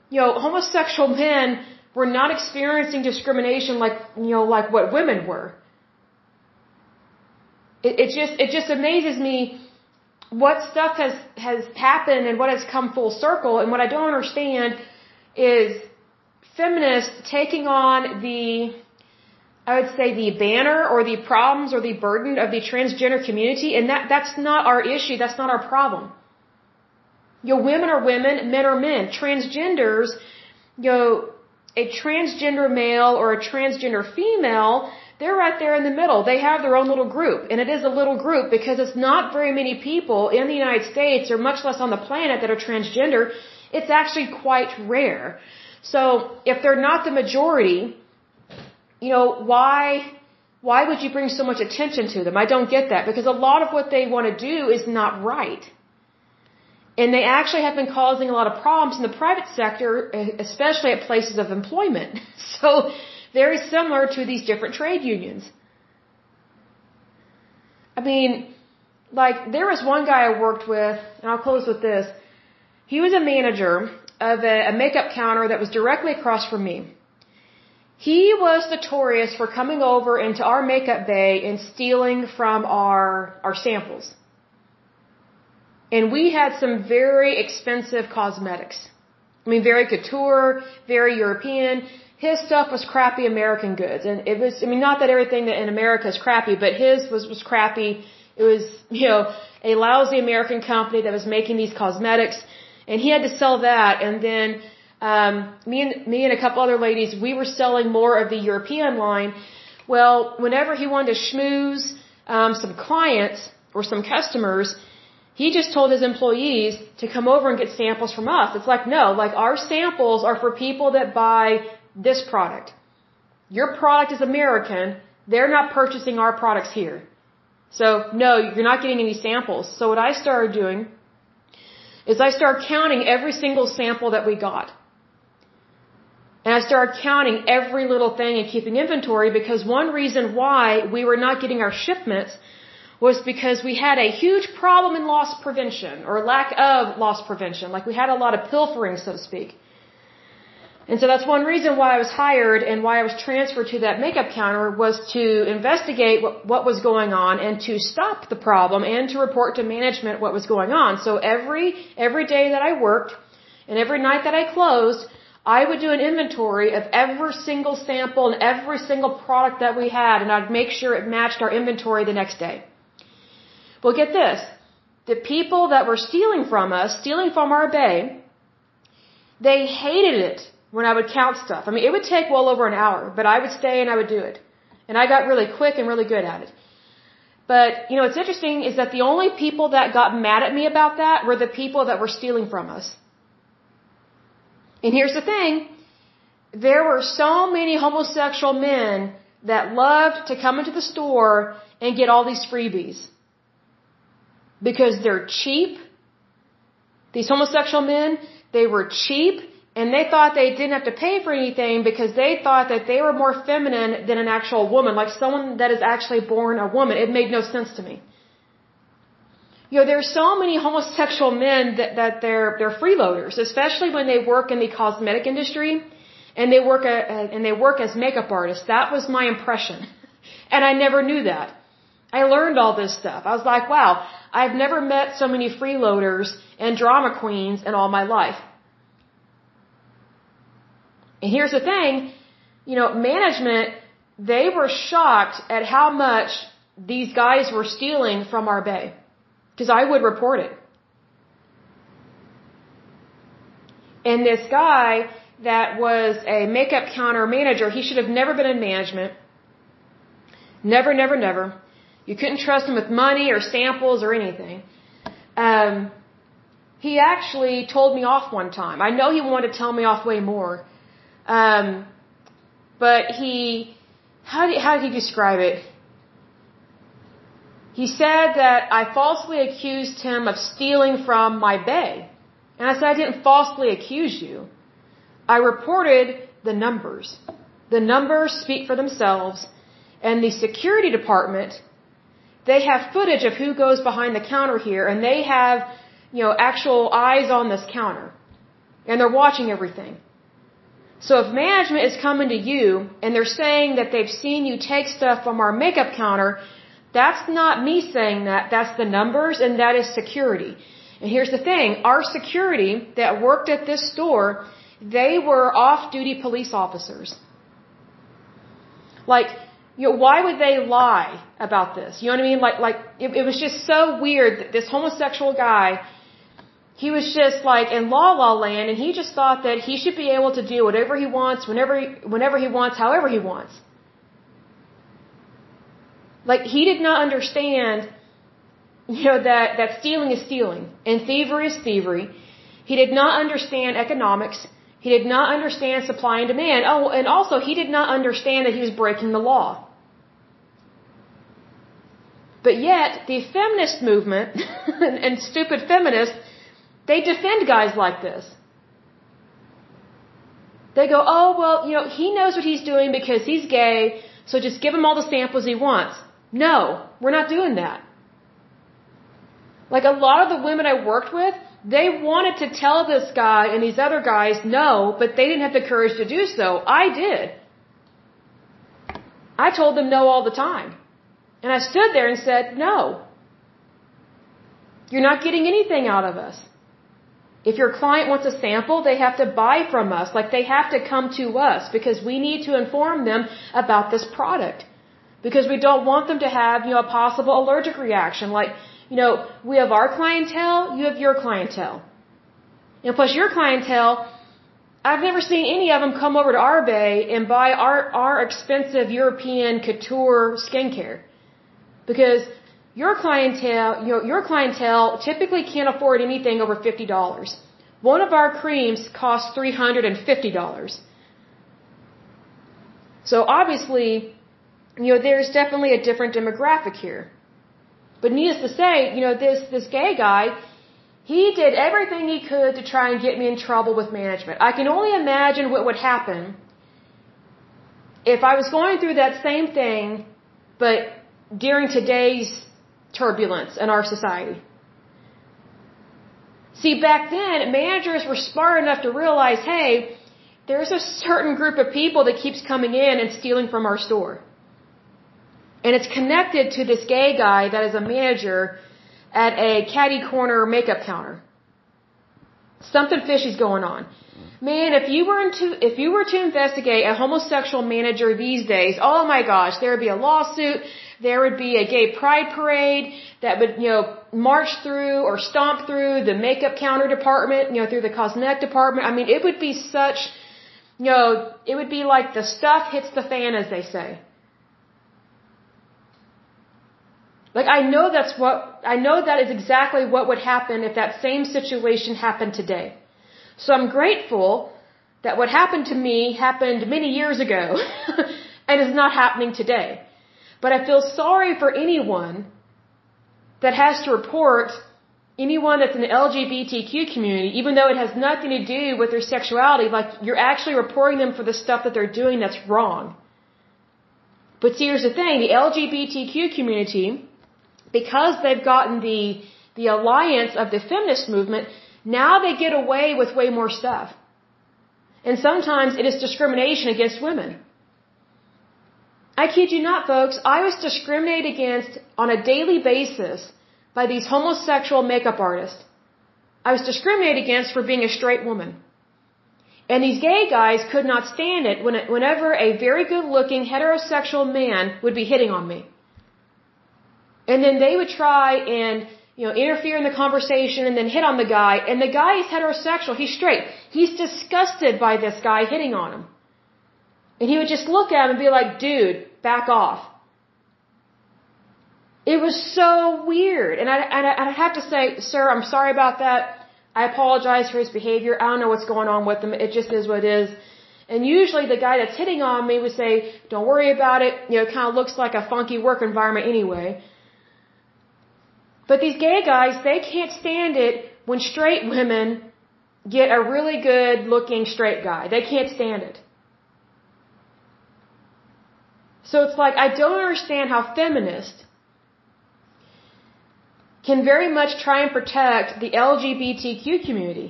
[SPEAKER 1] you know, homosexual men were not experiencing discrimination like, you know, like what women were. It, it just, it just amazes me what stuff has, has happened and what has come full circle. And what I don't understand is feminists taking on the, I would say the banner or the problems or the burden of the transgender community, and that, that's not our issue, that's not our problem. You know, women are women, men are men. Transgenders, you know, a transgender male or a transgender female, they're right there in the middle. They have their own little group. And it is a little group because it's not very many people in the United States or much less on the planet that are transgender. It's actually quite rare. So if they're not the majority, you know, why, why would you bring so much attention to them? I don't get that because a lot of what they want to do is not right. And they actually have been causing a lot of problems in the private sector, especially at places of employment. So, very similar to these different trade unions. I mean, like, there was one guy I worked with, and I'll close with this. He was a manager of a, a makeup counter that was directly across from me. He was notorious for coming over into our makeup bay and stealing from our, our samples. And we had some very expensive cosmetics. I mean, very couture, very European. His stuff was crappy American goods. And it was, I mean, not that everything in America is crappy, but his was, was crappy. It was, you know, a lousy American company that was making these cosmetics. And he had to sell that. And then, um, me and, me and a couple other ladies, we were selling more of the European line. Well, whenever he wanted to schmooze, um, some clients or some customers, he just told his employees to come over and get samples from us. It's like, no, like our samples are for people that buy this product. Your product is American. They're not purchasing our products here. So, no, you're not getting any samples. So what I started doing is I started counting every single sample that we got. And I started counting every little thing and keeping inventory because one reason why we were not getting our shipments was because we had a huge problem in loss prevention or lack of loss prevention. Like we had a lot of pilfering, so to speak. And so that's one reason why I was hired and why I was transferred to that makeup counter was to investigate what, what was going on and to stop the problem and to report to management what was going on. So every, every day that I worked and every night that I closed, I would do an inventory of every single sample and every single product that we had and I'd make sure it matched our inventory the next day. Well, get this. The people that were stealing from us, stealing from our bay, they hated it when I would count stuff. I mean, it would take well over an hour, but I would stay and I would do it. And I got really quick and really good at it. But, you know, what's interesting is that the only people that got mad at me about that were the people that were stealing from us. And here's the thing. There were so many homosexual men that loved to come into the store and get all these freebies because they're cheap. These homosexual men, they were cheap and they thought they didn't have to pay for anything because they thought that they were more feminine than an actual woman, like someone that is actually born a woman. It made no sense to me. You know, there are so many homosexual men that, that they're, they're freeloaders, especially when they work in the cosmetic industry and they work, a, and they work as makeup artists. That was my impression. And I never knew that. I learned all this stuff. I was like, wow, I've never met so many freeloaders and drama queens in all my life. And here's the thing, you know, management, they were shocked at how much these guys were stealing from our bay. Because I would report it. And this guy that was a makeup counter manager, he should have never been in management. Never, never, never. You couldn't trust him with money or samples or anything. Um, he actually told me off one time. I know he wanted to tell me off way more. Um, but he, how did, how did he describe it? He said that I falsely accused him of stealing from my bay. And I said, I didn't falsely accuse you. I reported the numbers. The numbers speak for themselves. And the security department they have footage of who goes behind the counter here, and they have, you know, actual eyes on this counter. And they're watching everything. So if management is coming to you and they're saying that they've seen you take stuff from our makeup counter, that's not me saying that, that's the numbers and that is security. And here's the thing, our security that worked at this store, they were off-duty police officers. Like, you know, why would they lie about this? You know what I mean? Like, like it, it was just so weird that this homosexual guy, he was just like in la la land, and he just thought that he should be able to do whatever he wants, whenever, he, whenever he wants, however he wants. Like, he did not understand, you know, that that stealing is stealing and thievery is thievery. He did not understand economics. He did not understand supply and demand. Oh, and also he did not understand that he was breaking the law. But yet, the feminist movement and stupid feminists, they defend guys like this. They go, oh, well, you know, he knows what he's doing because he's gay, so just give him all the samples he wants. No, we're not doing that. Like a lot of the women I worked with, they wanted to tell this guy and these other guys no, but they didn't have the courage to do so. I did. I told them no all the time. And I stood there and said, no. You're not getting anything out of us. If your client wants a sample, they have to buy from us. Like they have to come to us because we need to inform them about this product. Because we don't want them to have, you know, a possible allergic reaction. Like, you know, we have our clientele, you have your clientele. And plus your clientele, I've never seen any of them come over to our bay and buy our, our expensive European couture skincare. Because your clientele, you know, your clientele typically can't afford anything over $50. One of our creams costs $350. So obviously, you know, there's definitely a different demographic here. But needless to say, you know, this, this gay guy, he did everything he could to try and get me in trouble with management. I can only imagine what would happen if I was going through that same thing, but during today's turbulence in our society. See, back then, managers were smart enough to realize, hey, there's a certain group of people that keeps coming in and stealing from our store. And it's connected to this gay guy that is a manager at a caddy corner makeup counter. Something fishy's going on. Man, if you were to if you were to investigate a homosexual manager these days, oh my gosh, there would be a lawsuit, there would be a gay pride parade that would, you know, march through or stomp through the makeup counter department, you know, through the cosmetic department. I mean, it would be such, you know, it would be like the stuff hits the fan, as they say. Like I know that's what, I know that is exactly what would happen if that same situation happened today. So I'm grateful that what happened to me happened many years ago and is not happening today. But I feel sorry for anyone that has to report anyone that's in the LGBTQ community, even though it has nothing to do with their sexuality, like you're actually reporting them for the stuff that they're doing that's wrong. But see, here's the thing, the LGBTQ community, because they've gotten the, the alliance of the feminist movement, now they get away with way more stuff. And sometimes it is discrimination against women. I kid you not, folks, I was discriminated against on a daily basis by these homosexual makeup artists. I was discriminated against for being a straight woman. And these gay guys could not stand it whenever a very good looking heterosexual man would be hitting on me. And then they would try and, you know, interfere in the conversation and then hit on the guy. And the guy is heterosexual. He's straight. He's disgusted by this guy hitting on him. And he would just look at him and be like, dude, back off. It was so weird. And I, and I, have to say, sir, I'm sorry about that. I apologize for his behavior. I don't know what's going on with him. It just is what it is. And usually the guy that's hitting on me would say, don't worry about it. You know, it kind of looks like a funky work environment anyway. But these gay guys, they can't stand it when straight women get a really good looking straight guy. They can't stand it. So it's like, I don't understand how feminists can very much try and protect the LGBTQ community.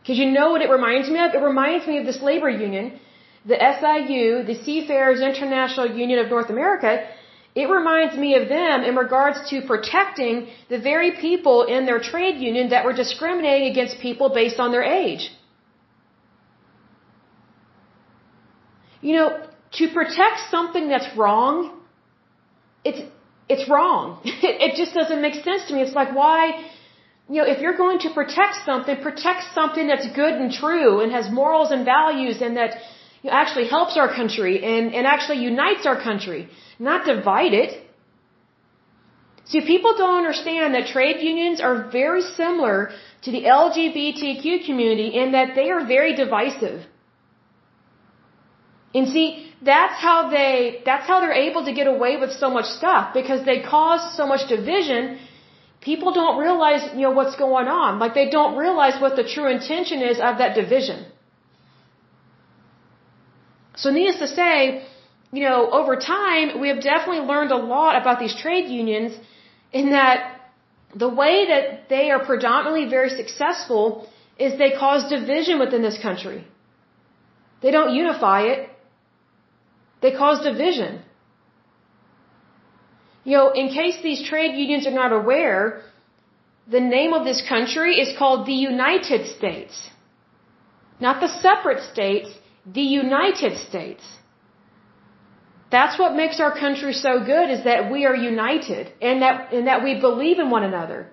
[SPEAKER 1] Because you know what it reminds me of? It reminds me of this labor union, the SIU, the Seafarers International Union of North America, it reminds me of them in regards to protecting the very people in their trade union that were discriminating against people based on their age. You know, to protect something that's wrong, it's, it's wrong. it just doesn't make sense to me. It's like, why, you know, if you're going to protect something, protect something that's good and true and has morals and values and that you know, actually helps our country and, and actually unites our country, not divide it. See, people don't understand that trade unions are very similar to the LGBTQ community in that they are very divisive. And see, that's how they, that's how they're able to get away with so much stuff because they cause so much division. People don't realize, you know, what's going on. Like they don't realize what the true intention is of that division. So needless to say, you know, over time, we have definitely learned a lot about these trade unions in that the way that they are predominantly very successful is they cause division within this country. They don't unify it. They cause division. You know, in case these trade unions are not aware, the name of this country is called the United States. Not the separate states, the United States. That's what makes our country so good is that we are united and that, and that we believe in one another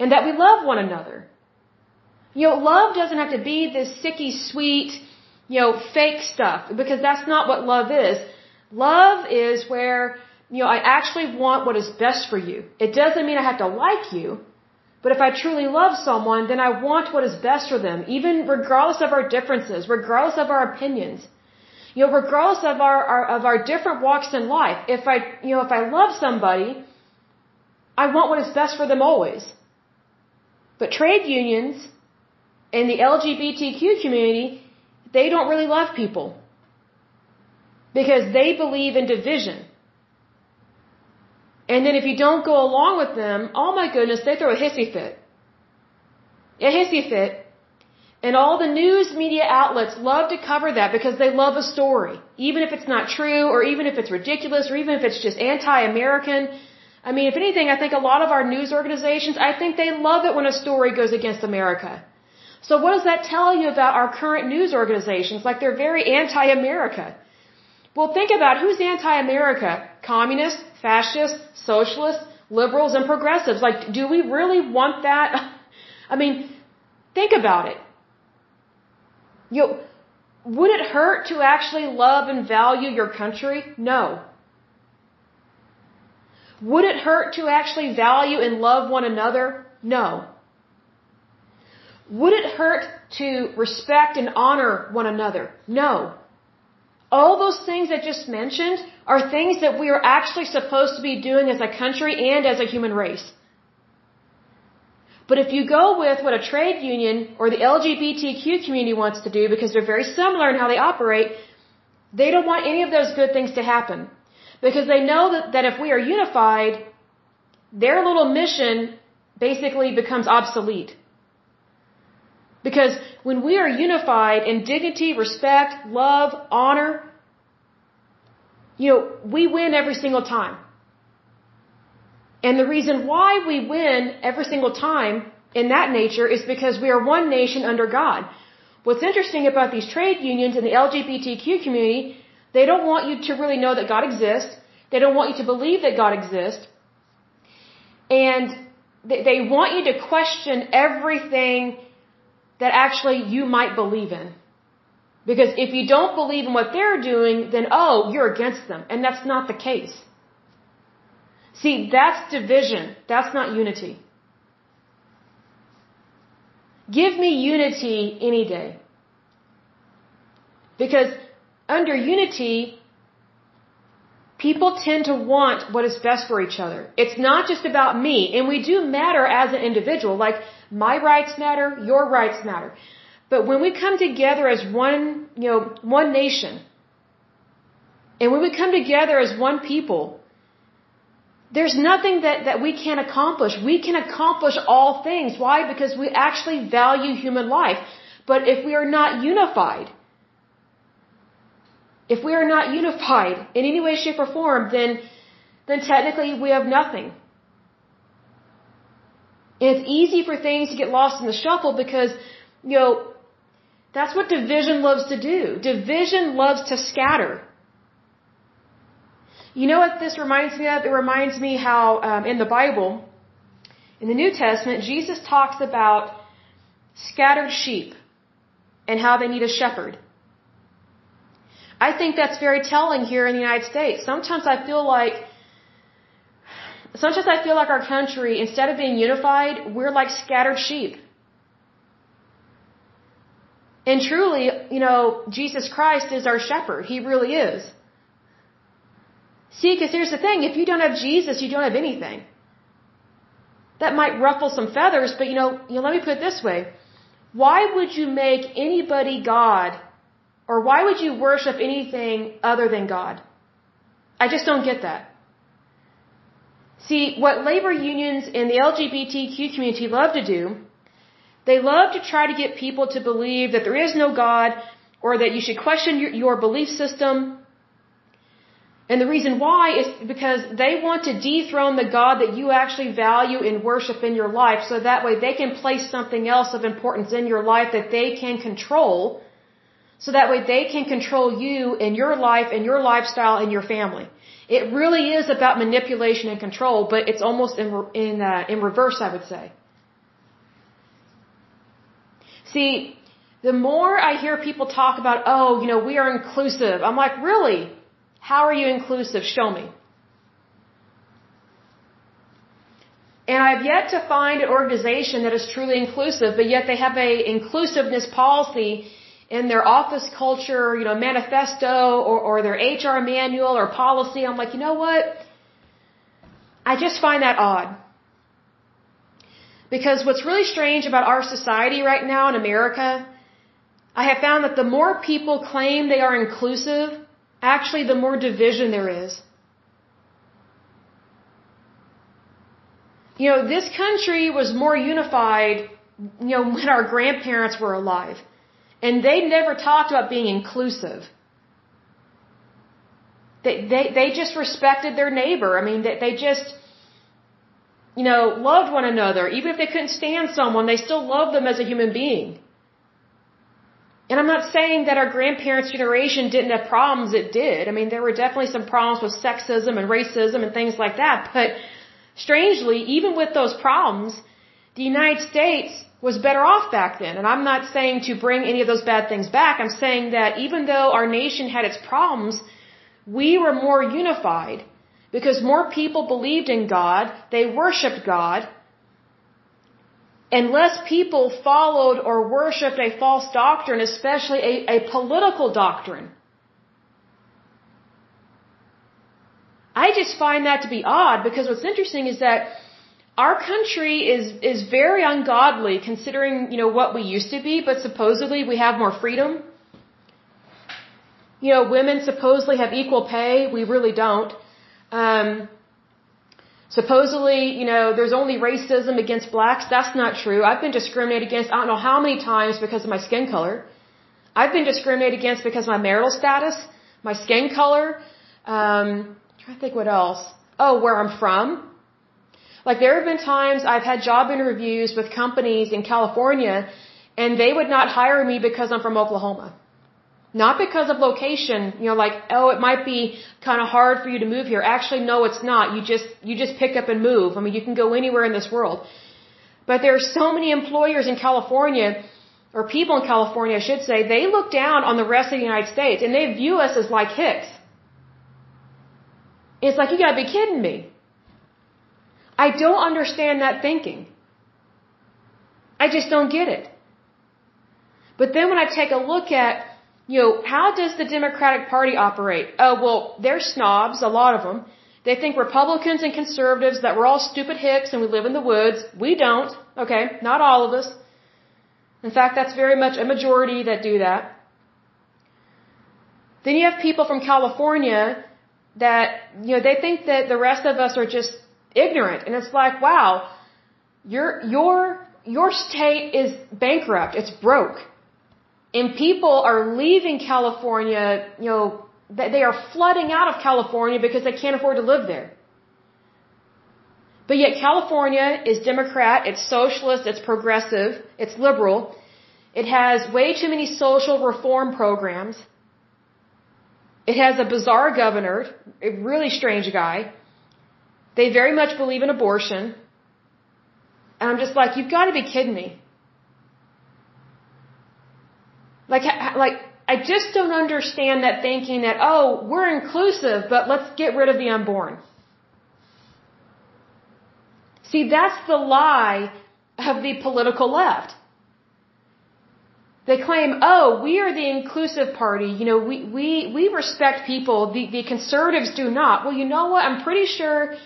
[SPEAKER 1] and that we love one another. You know, love doesn't have to be this sicky sweet, you know, fake stuff because that's not what love is. Love is where, you know, I actually want what is best for you. It doesn't mean I have to like you, but if I truly love someone, then I want what is best for them, even regardless of our differences, regardless of our opinions. You know, regardless of our, our of our different walks in life, if I you know if I love somebody, I want what is best for them always. But trade unions and the LGBTQ community, they don't really love people because they believe in division. And then if you don't go along with them, oh my goodness, they throw a hissy fit. A hissy fit and all the news media outlets love to cover that because they love a story. Even if it's not true, or even if it's ridiculous, or even if it's just anti-American. I mean, if anything, I think a lot of our news organizations, I think they love it when a story goes against America. So what does that tell you about our current news organizations? Like they're very anti-America. Well, think about who's anti-America? Communists, fascists, socialists, liberals, and progressives. Like, do we really want that? I mean, think about it. You know, would it hurt to actually love and value your country? No. Would it hurt to actually value and love one another? No. Would it hurt to respect and honor one another? No. All those things I just mentioned are things that we are actually supposed to be doing as a country and as a human race. But if you go with what a trade union or the LGBTQ community wants to do, because they're very similar in how they operate, they don't want any of those good things to happen. Because they know that, that if we are unified, their little mission basically becomes obsolete. Because when we are unified in dignity, respect, love, honor, you know, we win every single time. And the reason why we win every single time in that nature is because we are one nation under God. What's interesting about these trade unions and the LGBTQ community, they don't want you to really know that God exists. They don't want you to believe that God exists. And they want you to question everything that actually you might believe in. Because if you don't believe in what they're doing, then oh, you're against them. And that's not the case. See, that's division. That's not unity. Give me unity any day. Because under unity, people tend to want what is best for each other. It's not just about me, and we do matter as an individual. Like, my rights matter, your rights matter. But when we come together as one, you know, one nation, and when we come together as one people, there's nothing that, that we can't accomplish. We can accomplish all things. Why? Because we actually value human life. But if we are not unified, if we are not unified in any way, shape, or form, then, then technically we have nothing. And it's easy for things to get lost in the shuffle because, you know, That's what division loves to do. Division loves to scatter. You know what this reminds me of? It reminds me how um, in the Bible, in the New Testament, Jesus talks about scattered sheep and how they need a shepherd. I think that's very telling here in the United States. Sometimes I feel like sometimes I feel like our country, instead of being unified, we're like scattered sheep. And truly, you know, Jesus Christ is our shepherd. He really is. See, because here's the thing, if you don't have Jesus, you don't have anything. That might ruffle some feathers, but you know, you know let me put it this way. Why would you make anybody God or why would you worship anything other than God? I just don't get that. See, what labor unions and the LGBTQ community love to do, they love to try to get people to believe that there is no God or that you should question your, your belief system. And the reason why is because they want to dethrone the God that you actually value and worship in your life so that way they can place something else of importance in your life that they can control so that way they can control you and your life and your lifestyle and your family. It really is about manipulation and control, but it's almost in in uh, in reverse, I would say. See, the more I hear people talk about, oh, you know, we are inclusive. I'm like, really? How are you inclusive? Show me. And I've yet to find an organization that is truly inclusive, but yet they have a inclusiveness policy in their office culture, you know, manifesto or, or their HR manual or policy. I'm like, you know what? I just find that odd. Because what's really strange about our society right now in America, I have found that the more people claim they are inclusive, actually the more division there is. You know, this country was more unified, you know, when our grandparents were alive. And they never talked about being inclusive. They, they, they just respected their neighbor. I mean, they, they just, you know, loved one another. Even if they couldn't stand someone, they still loved them as a human being. And I'm not saying that our grandparents' generation didn't have problems. It did. I mean, there were definitely some problems with sexism and racism and things like that. But strangely, even with those problems, the United States was better off back then. And I'm not saying to bring any of those bad things back. I'm saying that even though our nation had its problems, we were more unified because more people believed in God, they worshiped God, and less people followed or worshiped a false doctrine, especially a, a political doctrine. I just find that to be odd because what's interesting is that our country is is very ungodly considering you know what we used to be but supposedly we have more freedom. You know women supposedly have equal pay. We really don't. Um supposedly you know there's only racism against blacks. That's not true. I've been discriminated against i don't know how many times because of my skin color. I've been discriminated against because of my marital status my skin color. Um I'm trying to think what else. Oh where i'm from like there have been times I've had job interviews with companies in California and they would not hire me because I'm from Oklahoma. Not because of location, you know, like, oh, it might be kind of hard for you to move here. Actually, no, it's not. You just, you just pick up and move. I mean, you can go anywhere in this world. But there are so many employers in California, or people in California, I should say, they look down on the rest of the United States and they view us as like hicks. It's like, you gotta be kidding me. I don't understand that thinking. I just don't get it. But then when I take a look at, you know, how does the Democratic Party operate? Oh, well, they're snobs, a lot of them. They think Republicans and conservatives that we're all stupid hicks and we live in the woods. We don't. Okay, not all of us. In fact, that's very much a majority that do that. Then you have people from California that, you know, they think that the rest of us are just ignorant. And it's like, wow, your, your, your state is bankrupt. It's broke. And people are leaving California, you know, they are flooding out of California because they can't afford to live there. But yet California is Democrat, it's socialist, it's progressive, it's liberal. It has way too many social reform programs. It has a bizarre governor, a really strange guy. They very much believe in abortion. And I'm just like, you've got to be kidding me. Like, like, I just don't understand that thinking that, oh, we're inclusive, but let's get rid of the unborn. See, that's the lie of the political left. They claim, oh, we are the inclusive party. You know, we, we, we respect people. The, the conservatives do not. Well, you know what? I'm pretty sure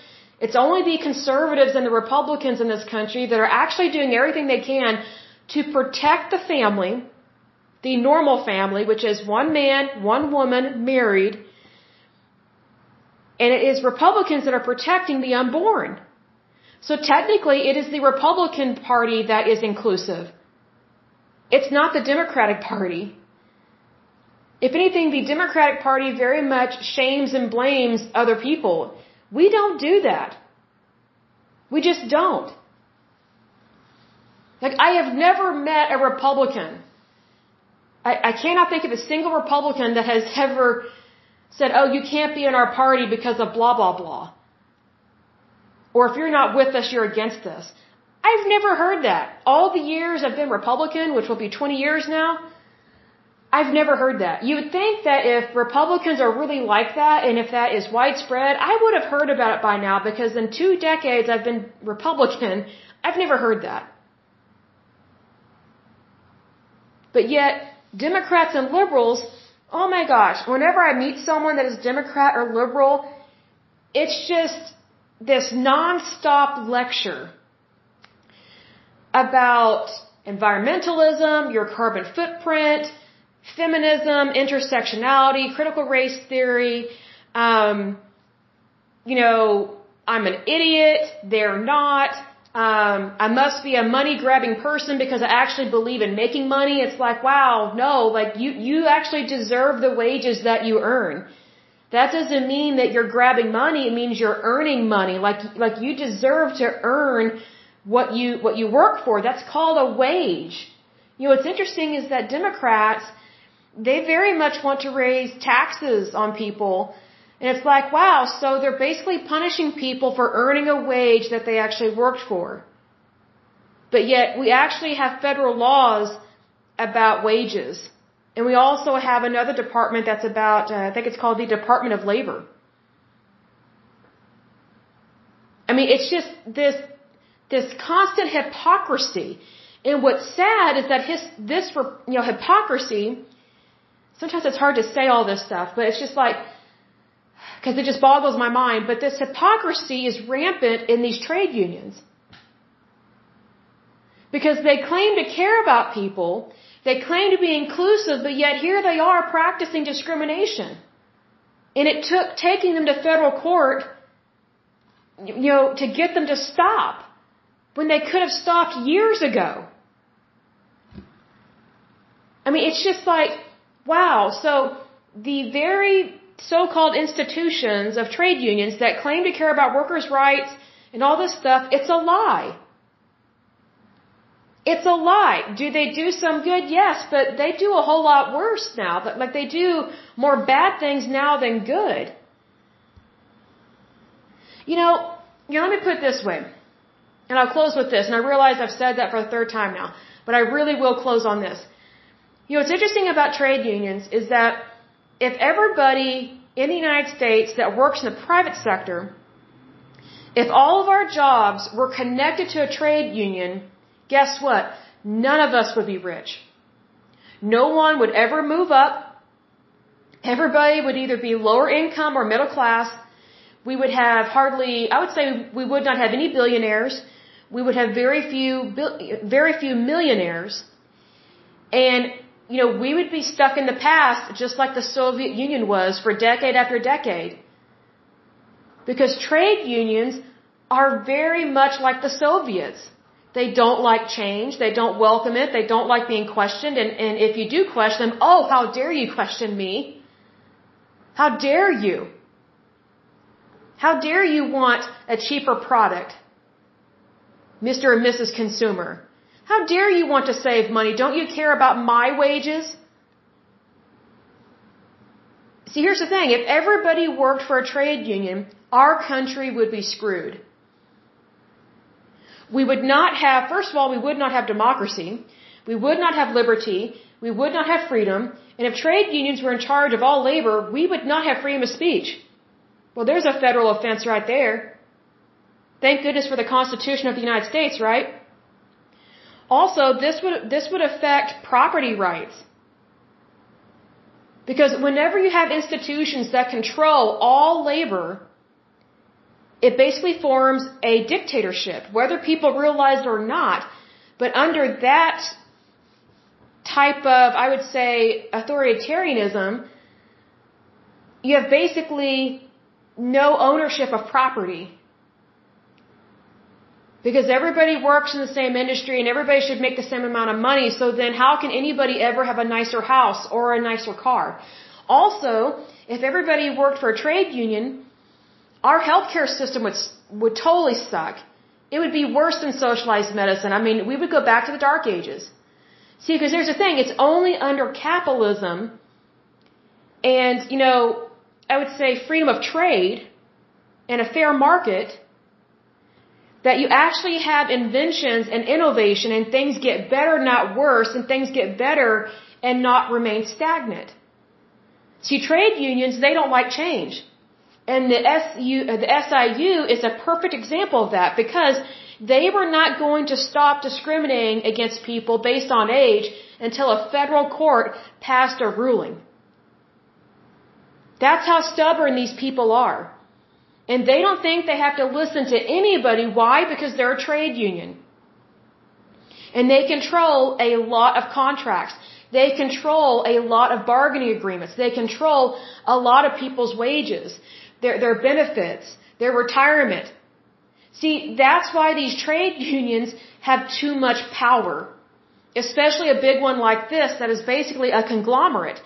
[SPEAKER 1] it's only the conservatives and the Republicans in this country that are actually doing everything they can to protect the family, the normal family, which is one man, one woman, married. And it is Republicans that are protecting the unborn. So technically, it is the Republican Party that is inclusive. It's not the Democratic Party. If anything, the Democratic Party very much shames and blames other people. We don't do that. We just don't. Like, I have never met a Republican. I, I cannot think of a single Republican that has ever said, oh, you can't be in our party because of blah, blah, blah. Or if you're not with us, you're against us. I've never heard that. All the years I've been Republican, which will be 20 years now, I've never heard that. You would think that if Republicans are really like that and if that is widespread, I would have heard about it by now because in two decades I've been Republican. I've never heard that. But yet, Democrats and liberals, oh my gosh, whenever I meet someone that is Democrat or liberal, it's just this non-stop lecture about environmentalism, your carbon footprint, feminism, intersectionality, critical race theory, um, you know, I'm an idiot, they're not, um, I must be a money grabbing person because I actually believe in making money. It's like, wow, no, like you, you actually deserve the wages that you earn. That doesn't mean that you're grabbing money. It means you're earning money. Like, like you deserve to earn what you, what you work for. That's called a wage. You know, what's interesting is that Democrats, they very much want to raise taxes on people. And it's like, wow, so they're basically punishing people for earning a wage that they actually worked for. But yet, we actually have federal laws about wages. And we also have another department that's about, uh, I think it's called the Department of Labor. I mean, it's just this this constant hypocrisy. And what's sad is that his, this, you know, hypocrisy, sometimes it's hard to say all this stuff, but it's just like, because it just boggles my mind, but this hypocrisy is rampant in these trade unions. Because they claim to care about people, they claim to be inclusive, but yet here they are practicing discrimination. And it took taking them to federal court, you know, to get them to stop when they could have stopped years ago. I mean, it's just like, wow. So the very so-called institutions of trade unions that claim to care about workers' rights and all this stuff, it's a lie. It's a lie. Do they do some good? Yes, but they do a whole lot worse now. Like they do more bad things now than good. You know, you know, let me put it this way. And I'll close with this, and I realize I've said that for the third time now, but I really will close on this. You know, what's interesting about trade unions is that if everybody in the United States that works in the private sector, if all of our jobs were connected to a trade union, guess what? None of us would be rich. No one would ever move up. Everybody would either be lower income or middle class. We would have hardly, I would say we would not have any billionaires we would have very few, very few millionaires. And, you know, we would be stuck in the past just like the Soviet Union was for decade after decade. Because trade unions are very much like the Soviets. They don't like change. They don't welcome it. They don't like being questioned. And, and if you do question them, oh, how dare you question me? How dare you? How dare you want a cheaper product? Mr. and Mrs. Consumer. How dare you want to save money? Don't you care about my wages? See, here's the thing. If everybody worked for a trade union, our country would be screwed. We would not have, first of all, we would not have democracy. We would not have liberty. We would not have freedom. And if trade unions were in charge of all labor, we would not have freedom of speech. Well, there's a federal offense right there. Thank goodness for the Constitution of the United States, right? Also, this would, this would affect property rights. Because whenever you have institutions that control all labor, it basically forms a dictatorship, whether people realize it or not. But under that type of, I would say, authoritarianism, you have basically no ownership of property. Because everybody works in the same industry and everybody should make the same amount of money, so then how can anybody ever have a nicer house or a nicer car? Also, if everybody worked for a trade union, our healthcare system would, would totally suck. It would be worse than socialized medicine. I mean, we would go back to the dark ages. See, because here's the thing, it's only under capitalism and, you know, I would say freedom of trade and a fair market that you actually have inventions and innovation and things get better, not worse, and things get better and not remain stagnant. See, trade unions, they don't like change. And the, SU, uh, the SIU is a perfect example of that because they were not going to stop discriminating against people based on age until a federal court passed a ruling. That's how stubborn these people are. And they don't think they have to listen to anybody. Why? Because they're a trade union. And they control a lot of contracts. They control a lot of bargaining agreements. They control a lot of people's wages, their, their benefits, their retirement. See, that's why these trade unions have too much power. Especially a big one like this that is basically a conglomerate.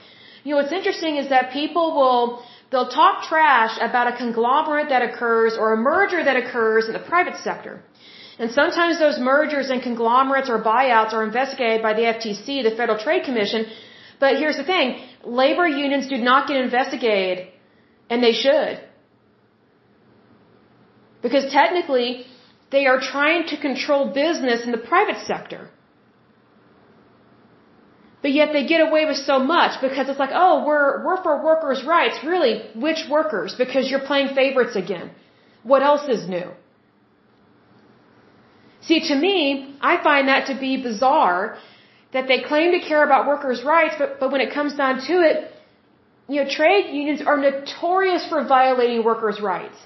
[SPEAKER 1] You know, what's interesting is that people will They'll talk trash about a conglomerate that occurs or a merger that occurs in the private sector. And sometimes those mergers and conglomerates or buyouts are investigated by the FTC, the Federal Trade Commission. But here's the thing, labor unions do not get investigated, and they should. Because technically, they are trying to control business in the private sector. But yet they get away with so much because it's like, oh, we're, we're for workers' rights. Really, which workers? Because you're playing favorites again. What else is new? See, to me, I find that to be bizarre that they claim to care about workers' rights, but, but when it comes down to it, you know, trade unions are notorious for violating workers' rights.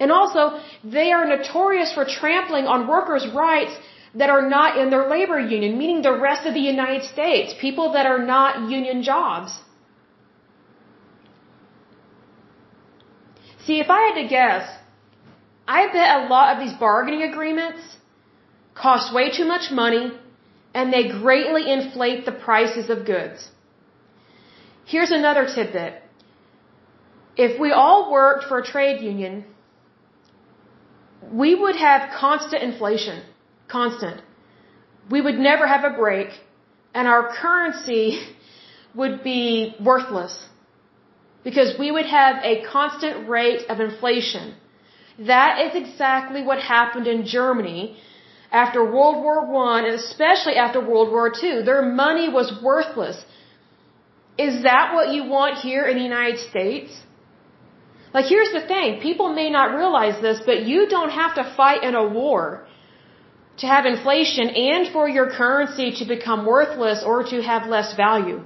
[SPEAKER 1] And also, they are notorious for trampling on workers' rights that are not in their labor union, meaning the rest of the United States, people that are not union jobs. See, if I had to guess, I bet a lot of these bargaining agreements cost way too much money and they greatly inflate the prices of goods. Here's another tidbit. If we all worked for a trade union, we would have constant inflation constant. We would never have a break, and our currency would be worthless because we would have a constant rate of inflation. That is exactly what happened in Germany after World War I and especially after World War II. Their money was worthless. Is that what you want here in the United States? Like here's the thing, people may not realize this, but you don't have to fight in a war to have inflation and for your currency to become worthless or to have less value.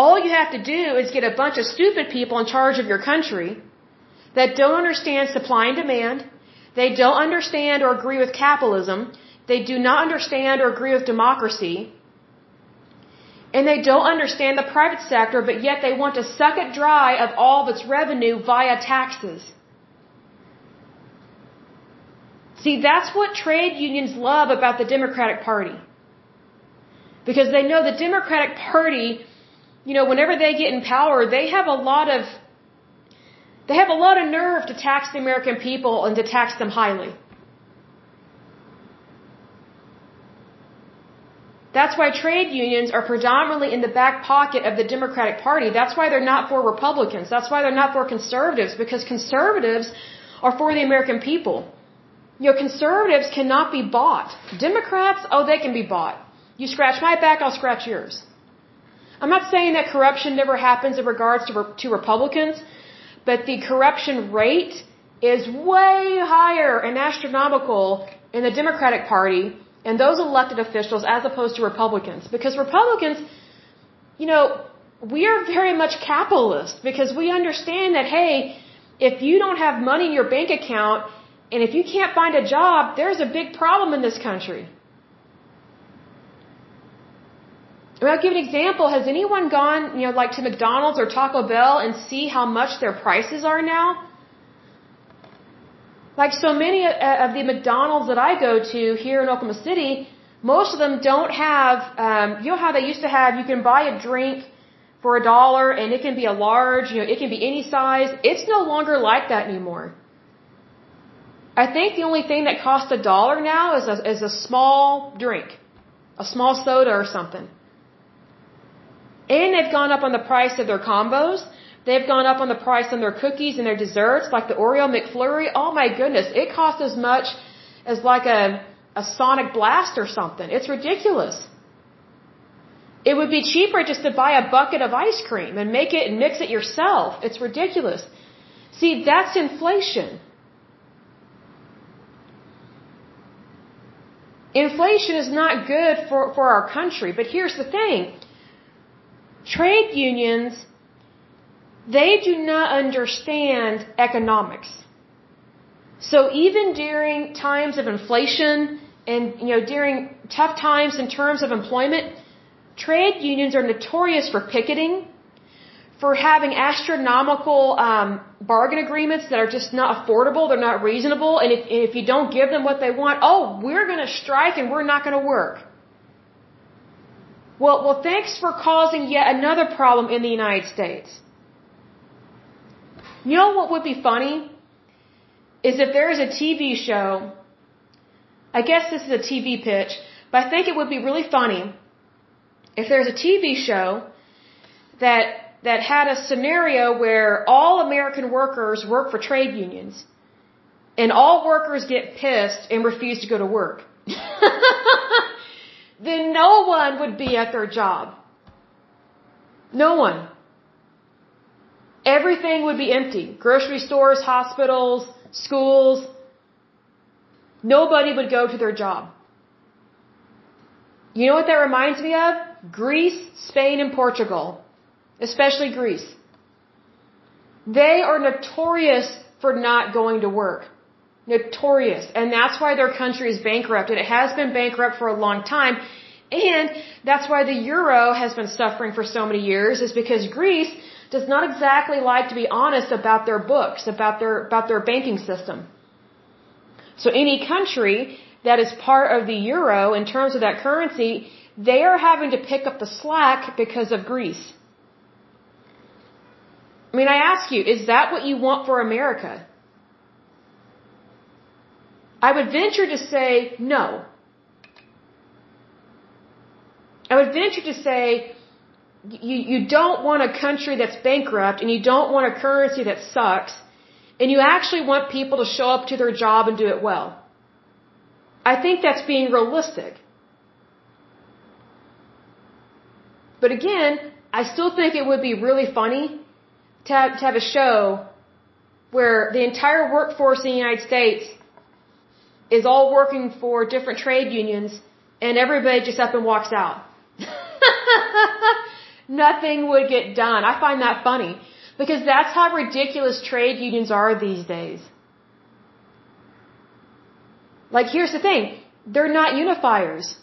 [SPEAKER 1] All you have to do is get a bunch of stupid people in charge of your country that don't understand supply and demand. They don't understand or agree with capitalism. They do not understand or agree with democracy. And they don't understand the private sector, but yet they want to suck it dry of all of its revenue via taxes. See, that's what trade unions love about the Democratic Party. Because they know the Democratic Party, you know, whenever they get in power, they have a lot of they have a lot of nerve to tax the American people and to tax them highly. That's why trade unions are predominantly in the back pocket of the Democratic Party. That's why they're not for Republicans. That's why they're not for conservatives, because conservatives are for the American people. You know, conservatives cannot be bought. Democrats, oh, they can be bought. You scratch my back, I'll scratch yours. I'm not saying that corruption never happens in regards to, to Republicans, but the corruption rate is way higher and astronomical in the Democratic Party and those elected officials as opposed to Republicans. Because Republicans, you know, we are very much capitalist because we understand that, hey, if you don't have money in your bank account and if you can't find a job, there's a big problem in this country. I'll give an example. Has anyone gone, you know, like to McDonald's or Taco Bell and see how much their prices are now? Like so many of the McDonald's that I go to here in Oklahoma City, most of them don't have, um, you know how they used to have, you can buy a drink for a dollar and it can be a large, you know, it can be any size. It's no longer like that anymore. I think the only thing that costs a dollar now is a, is a small drink, a small soda or something. And they've gone up on the price of their combos. They've gone up on the price on their cookies and their desserts, like the Oreo McFlurry. Oh my goodness, it costs as much as like a, a Sonic Blast or something. It's ridiculous. It would be cheaper just to buy a bucket of ice cream and make it and mix it yourself. It's ridiculous. See, that's inflation. Inflation is not good for, for our country, but here's the thing. Trade unions, they do not understand economics. So even during times of inflation and, you know, during tough times in terms of employment, trade unions are notorious for picketing, for having astronomical um, bargain agreements that are just not affordable, they're not reasonable, and if, if you don't give them what they want, oh, we're going to strike and we're not going to work. Well, well, thanks for causing yet another problem in the United States. You know what would be funny? Is if there is a TV show, I guess this is a TV pitch, but I think it would be really funny if there's a TV show that that had a scenario where all American workers work for trade unions and all workers get pissed and refuse to go to work. then no one would be at their job. No one. Everything would be empty. Grocery stores, hospitals, schools. Nobody would go to their job. You know what that reminds me of? Greece, Spain, and Portugal. Especially Greece. They are notorious for not going to work. Notorious. And that's why their country is bankrupt. And it has been bankrupt for a long time. And that's why the euro has been suffering for so many years is because Greece does not exactly like to be honest about their books, about their, about their banking system. So any country that is part of the euro in terms of that currency, they are having to pick up the slack because of Greece. I mean, I ask you, is that what you want for America? I would venture to say no. I would venture to say you, you don't want a country that's bankrupt and you don't want a currency that sucks and you actually want people to show up to their job and do it well. I think that's being realistic. But again, I still think it would be really funny to have, to have a show where the entire workforce in the United States is all working for different trade unions and everybody just up and walks out. Nothing would get done. I find that funny because that's how ridiculous trade unions are these days. Like, here's the thing. They're not unifiers.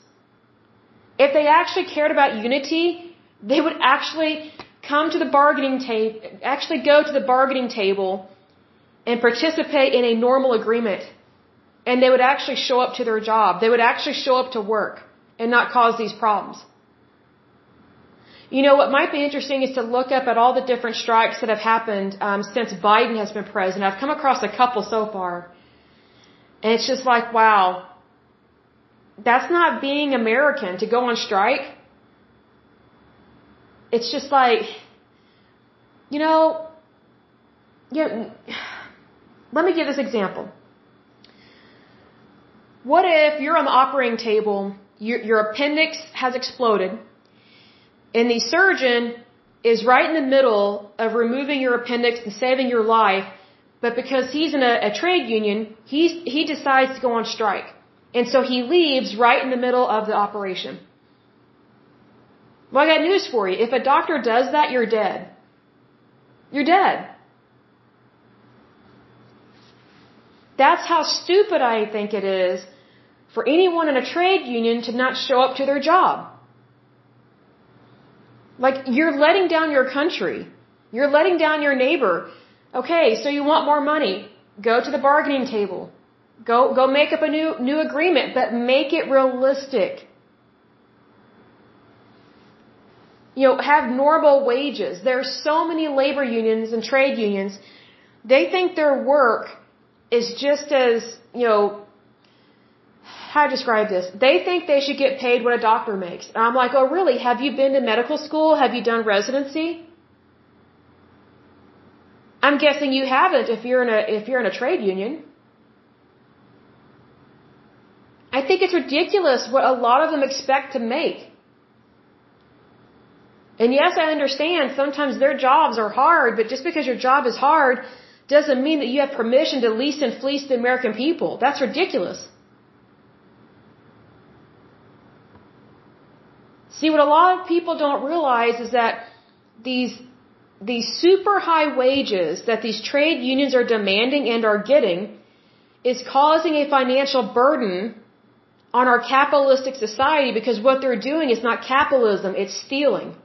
[SPEAKER 1] If they actually cared about unity, they would actually come to the bargaining table, actually go to the bargaining table and participate in a normal agreement. And they would actually show up to their job. They would actually show up to work and not cause these problems. You know, what might be interesting is to look up at all the different strikes that have happened um, since Biden has been president. I've come across a couple so far. And it's just like, wow. that's not being American to go on strike. It's just like, you know, you let me give this example. What if you're on the operating table, your, your appendix has exploded, and the surgeon is right in the middle of removing your appendix and saving your life, but because he's in a, a trade union, he's, he decides to go on strike. And so he leaves right in the middle of the operation. Well, I got news for you. If a doctor does that, you're dead. You're dead. That's how stupid I think it is for anyone in a trade union to not show up to their job. Like, you're letting down your country. You're letting down your neighbor. Okay, so you want more money. Go to the bargaining table. Go, go make up a new, new agreement, but make it realistic. You know, have normal wages. There are so many labor unions and trade unions. They think their work is just as, you know, how to describe this? They think they should get paid what a doctor makes. And I'm like, oh really? Have you been to medical school? Have you done residency? I'm guessing you haven't if you're in a, if you're in a trade union. I think it's ridiculous what a lot of them expect to make. And yes, I understand sometimes their jobs are hard, but just because your job is hard doesn't mean that you have permission to lease and fleece the American people. That's ridiculous. See, what a lot of people don't realize is that these, these super high wages that these trade unions are demanding and are getting is causing a financial burden on our capitalistic society because what they're doing is not capitalism, it's stealing.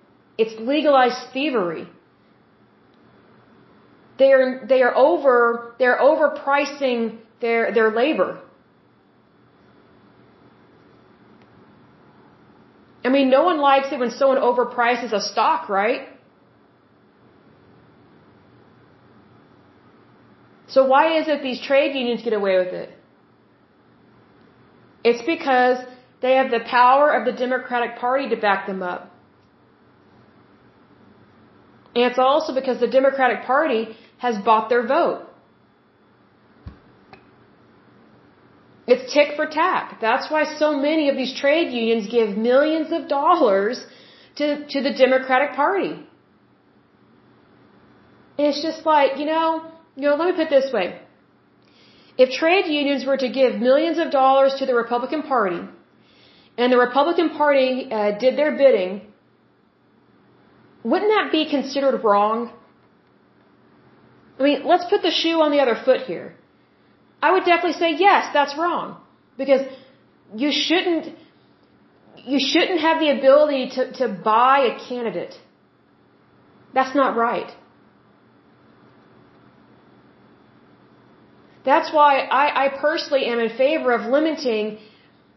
[SPEAKER 1] It's legalized thievery. They're, they are over, they're overpricing their, their labor. I mean, no one likes it when someone overprices a stock, right? So why is it these trade unions get away with it? It's because they have the power of the Democratic Party to back them up. And it's also because the Democratic Party has bought their vote. It's tick for tack. That's why so many of these trade unions give millions of dollars to, to the Democratic Party. And it's just like, you know, you know, let me put it this way. If trade unions were to give millions of dollars to the Republican Party, and the Republican Party uh, did their bidding, wouldn't that be considered wrong? I mean, let's put the shoe on the other foot here. I would definitely say yes, that's wrong. Because you shouldn't, you shouldn't have the ability to, to buy a candidate. That's not right. That's why I, I personally am in favor of limiting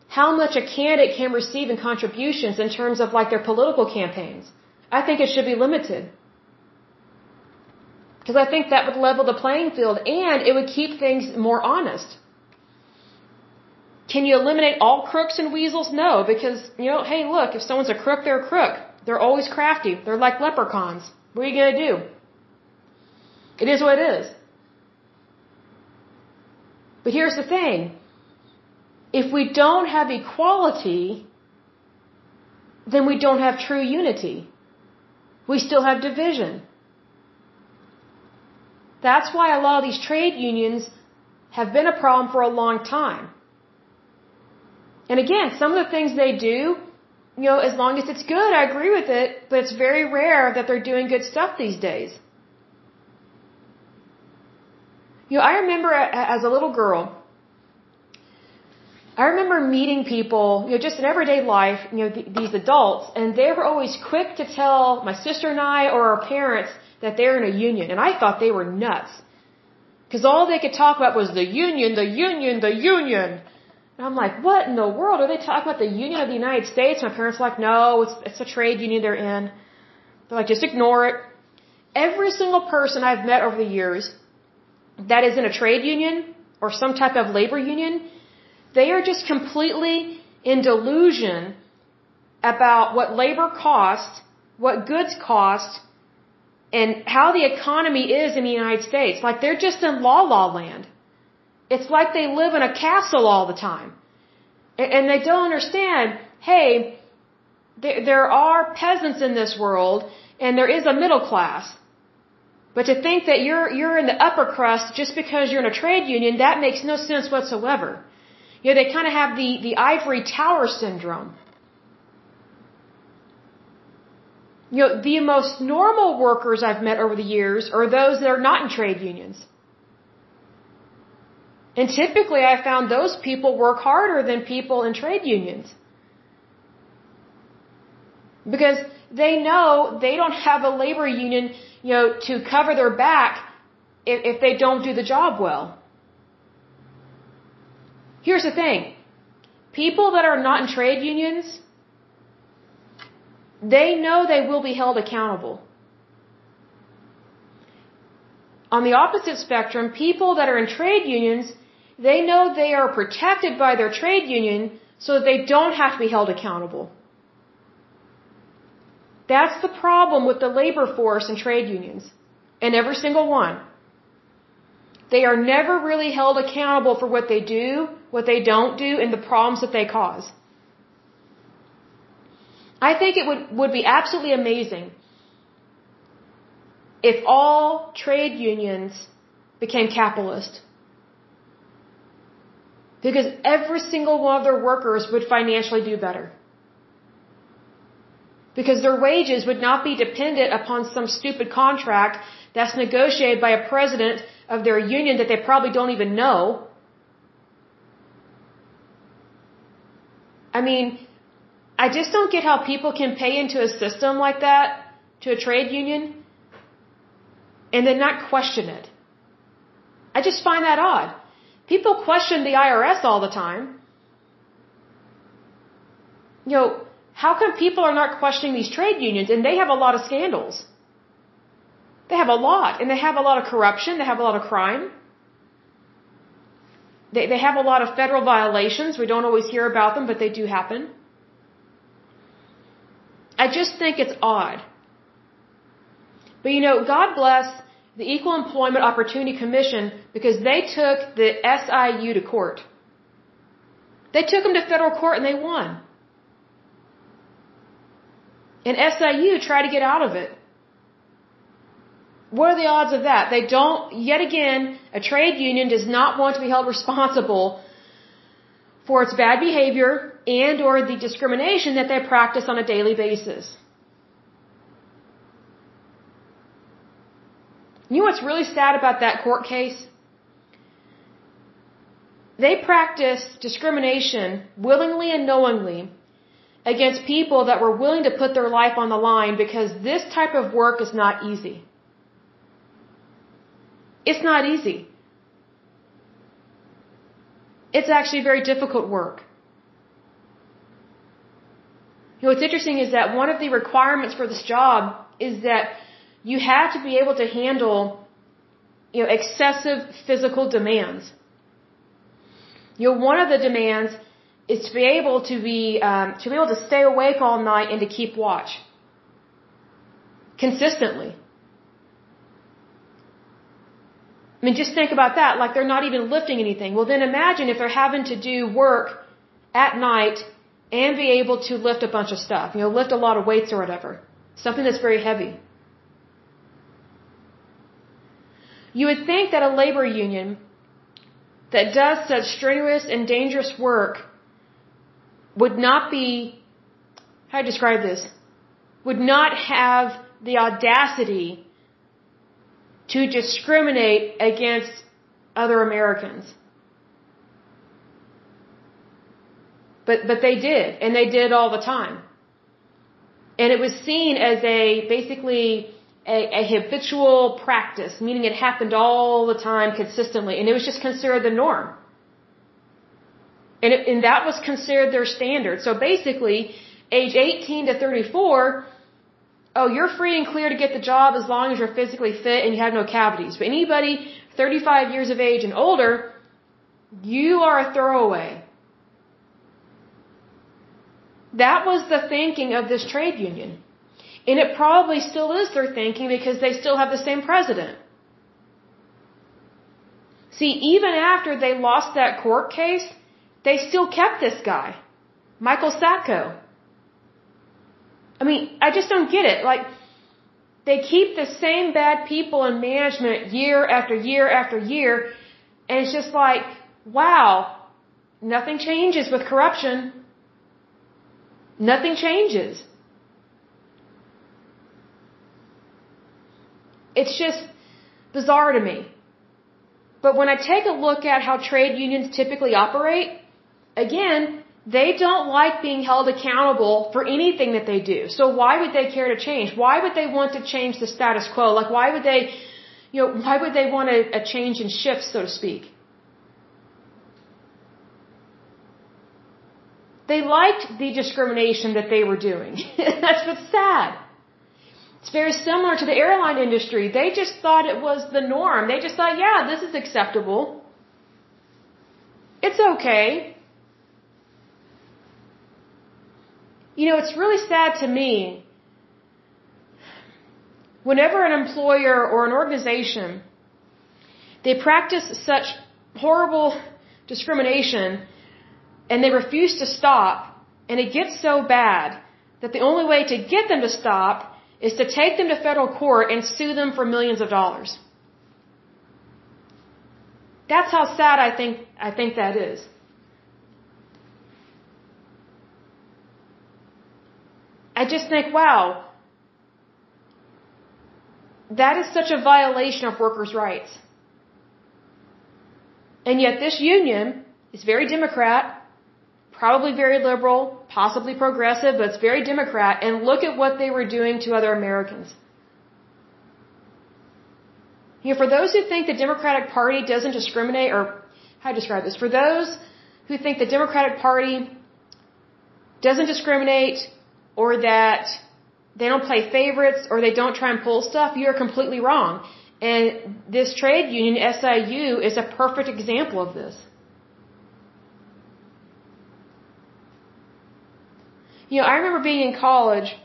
[SPEAKER 1] how much a candidate can receive in contributions in terms of like their political campaigns. I think it should be limited. Because I think that would level the playing field and it would keep things more honest. Can you eliminate all crooks and weasels? No, because, you know, hey, look, if someone's a crook, they're a crook. They're always crafty. They're like leprechauns. What are you going to do? It is what it is. But here's the thing. If we don't have equality, then we don't have true unity. We still have division. That's why a lot of these trade unions have been a problem for a long time. And again, some of the things they do, you know, as long as it's good, I agree with it, but it's very rare that they're doing good stuff these days. You know, I remember as a little girl, I remember meeting people, you know, just in everyday life, you know, th these adults, and they were always quick to tell my sister and I or our parents that they're in a union. And I thought they were nuts. Because all they could talk about was the union, the union, the union. And I'm like, what in the world? Are they talking about the Union of the United States? My parents are like, no, it's, it's a trade union they're in. They're like, just ignore it. Every single person I've met over the years that is in a trade union or some type of labor union, they are just completely in delusion about what labor costs, what goods cost, and how the economy is in the United States. Like they're just in la la land. It's like they live in a castle all the time. And they don't understand, hey, there are peasants in this world and there is a middle class. But to think that you're, you're in the upper crust just because you're in a trade union, that makes no sense whatsoever. You know, they kind of have the, the ivory tower syndrome. You know, the most normal workers I've met over the years are those that are not in trade unions. And typically I found those people work harder than people in trade unions. Because they know they don't have a labor union, you know, to cover their back if, if they don't do the job well. Here's the thing. People that are not in trade unions, they know they will be held accountable. On the opposite spectrum, people that are in trade unions, they know they are protected by their trade union so that they don't have to be held accountable. That's the problem with the labor force and trade unions. And every single one. They are never really held accountable for what they do, what they don't do, and the problems that they cause. I think it would, would be absolutely amazing if all trade unions became capitalist. Because every single one of their workers would financially do better because their wages would not be dependent upon some stupid contract that's negotiated by a president of their union that they probably don't even know. I mean, I just don't get how people can pay into a system like that to a trade union and then not question it. I just find that odd. People question the IRS all the time. You know, how come people are not questioning these trade unions and they have a lot of scandals? They have a lot and they have a lot of corruption, they have a lot of crime. They, they have a lot of federal violations. We don't always hear about them, but they do happen. I just think it's odd. But you know, God bless the Equal Employment Opportunity Commission because they took the SIU to court. They took them to federal court and they won. And SIU try to get out of it. What are the odds of that? They don't, yet again, a trade union does not want to be held responsible for its bad behavior and or the discrimination that they practice on a daily basis. You know what's really sad about that court case? They practice discrimination willingly and knowingly against people that were willing to put their life on the line because this type of work is not easy. It's not easy. It's actually very difficult work. You know, what's interesting is that one of the requirements for this job is that you have to be able to handle, you know, excessive physical demands. You know, one of the demands is to be able to be um, to be able to stay awake all night and to keep watch consistently. I mean, just think about that. Like they're not even lifting anything. Well, then imagine if they're having to do work at night and be able to lift a bunch of stuff. You know, lift a lot of weights or whatever. Something that's very heavy. You would think that a labor union that does such strenuous and dangerous work would not be, how do I describe this? Would not have the audacity to discriminate against other Americans. But, but they did, and they did all the time. And it was seen as a, basically, a, a habitual practice, meaning it happened all the time consistently, and it was just considered the norm. And, it, and that was considered their standard. So basically, age 18 to 34, oh, you're free and clear to get the job as long as you're physically fit and you have no cavities. But anybody 35 years of age and older, you are a throwaway. That was the thinking of this trade union. And it probably still is their thinking because they still have the same president. See, even after they lost that court case, they still kept this guy, Michael Sacco. I mean, I just don't get it. Like, they keep the same bad people in management year after year after year, and it's just like, wow, nothing changes with corruption. Nothing changes. It's just bizarre to me. But when I take a look at how trade unions typically operate, again, they don't like being held accountable for anything that they do. So why would they care to change? Why would they want to change the status quo? Like why would they, you know, why would they want a, a change in shifts, so to speak? They liked the discrimination that they were doing. That's what's sad. It's very similar to the airline industry. They just thought it was the norm. They just thought, yeah, this is acceptable. It's okay. You know, it's really sad to me whenever an employer or an organization they practice such horrible discrimination and they refuse to stop and it gets so bad that the only way to get them to stop is to take them to federal court and sue them for millions of dollars. That's how sad I think I think that is. I just think, wow, that is such a violation of workers' rights. And yet this union is very Democrat, probably very liberal, possibly progressive, but it's very Democrat, and look at what they were doing to other Americans. You know, for those who think the Democratic Party doesn't discriminate, or how do I describe this? For those who think the Democratic Party doesn't discriminate, or that they don't play favorites, or they don't try and pull stuff, you are completely wrong. And this trade union, SIU, is a perfect example of this. You know, I remember being in college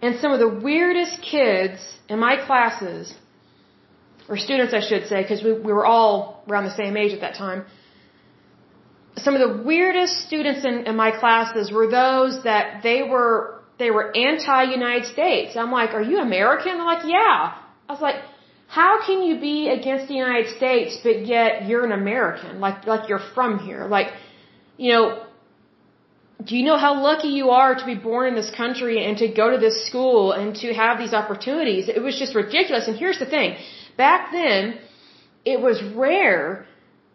[SPEAKER 1] and some of the weirdest kids in my classes, or students I should say, because we, we were all around the same age at that time. Some of the weirdest students in, in my classes were those that they were they were anti-United States. I'm like, are you American? They're like, yeah. I was like, how can you be against the United States but yet you're an American? Like like you're from here. Like, you know, do you know how lucky you are to be born in this country and to go to this school and to have these opportunities? It was just ridiculous. And here's the thing. Back then, it was rare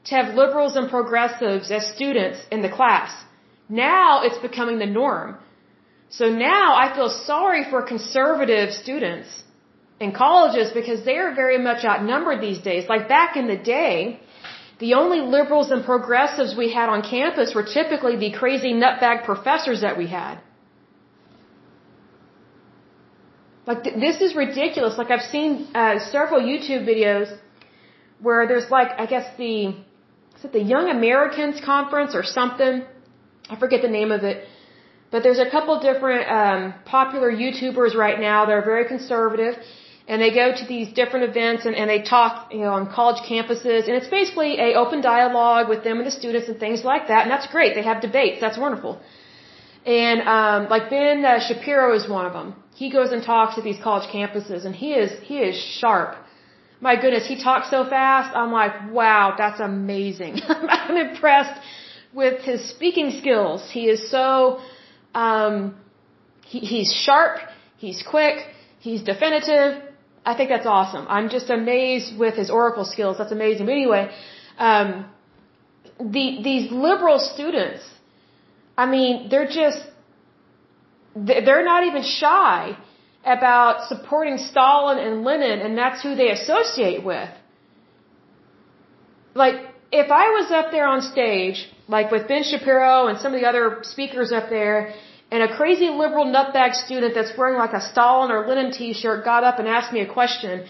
[SPEAKER 1] to have liberals and progressives as students in the class. Now it's becoming the norm. So now I feel sorry for conservative students in colleges because they are very much outnumbered these days. Like back in the day, the only liberals and progressives we had on campus were typically the crazy nutbag professors that we had. Like, th- this is ridiculous. Like, I've seen uh, several YouTube videos where there's like, I guess the, is it the Young Americans Conference or something? I forget the name of it. But there's a couple different um, popular YouTubers right now that are very conservative and they go to these different events and, and they talk, you know, on college campuses, and it's basically a open dialogue with them and the students and things like that, and that's great. They have debates. That's wonderful. And um, like Ben uh, Shapiro is one of them. He goes and talks at these college campuses, and he is he is sharp. My goodness, he talks so fast. I'm like, wow, that's amazing. I'm impressed with his speaking skills. He is so um, he, he's sharp. He's quick. He's definitive I think that's awesome. I'm just amazed with his oracle skills. That's amazing. But anyway, um, the these liberal students, I mean, they're just they're not even shy about supporting Stalin and Lenin, and that's who they associate with. Like, if I was up there on stage, like with Ben Shapiro and some of the other speakers up there, and a crazy liberal nutbag student that's wearing like a Stalin or Lenin t-shirt got up and asked me a question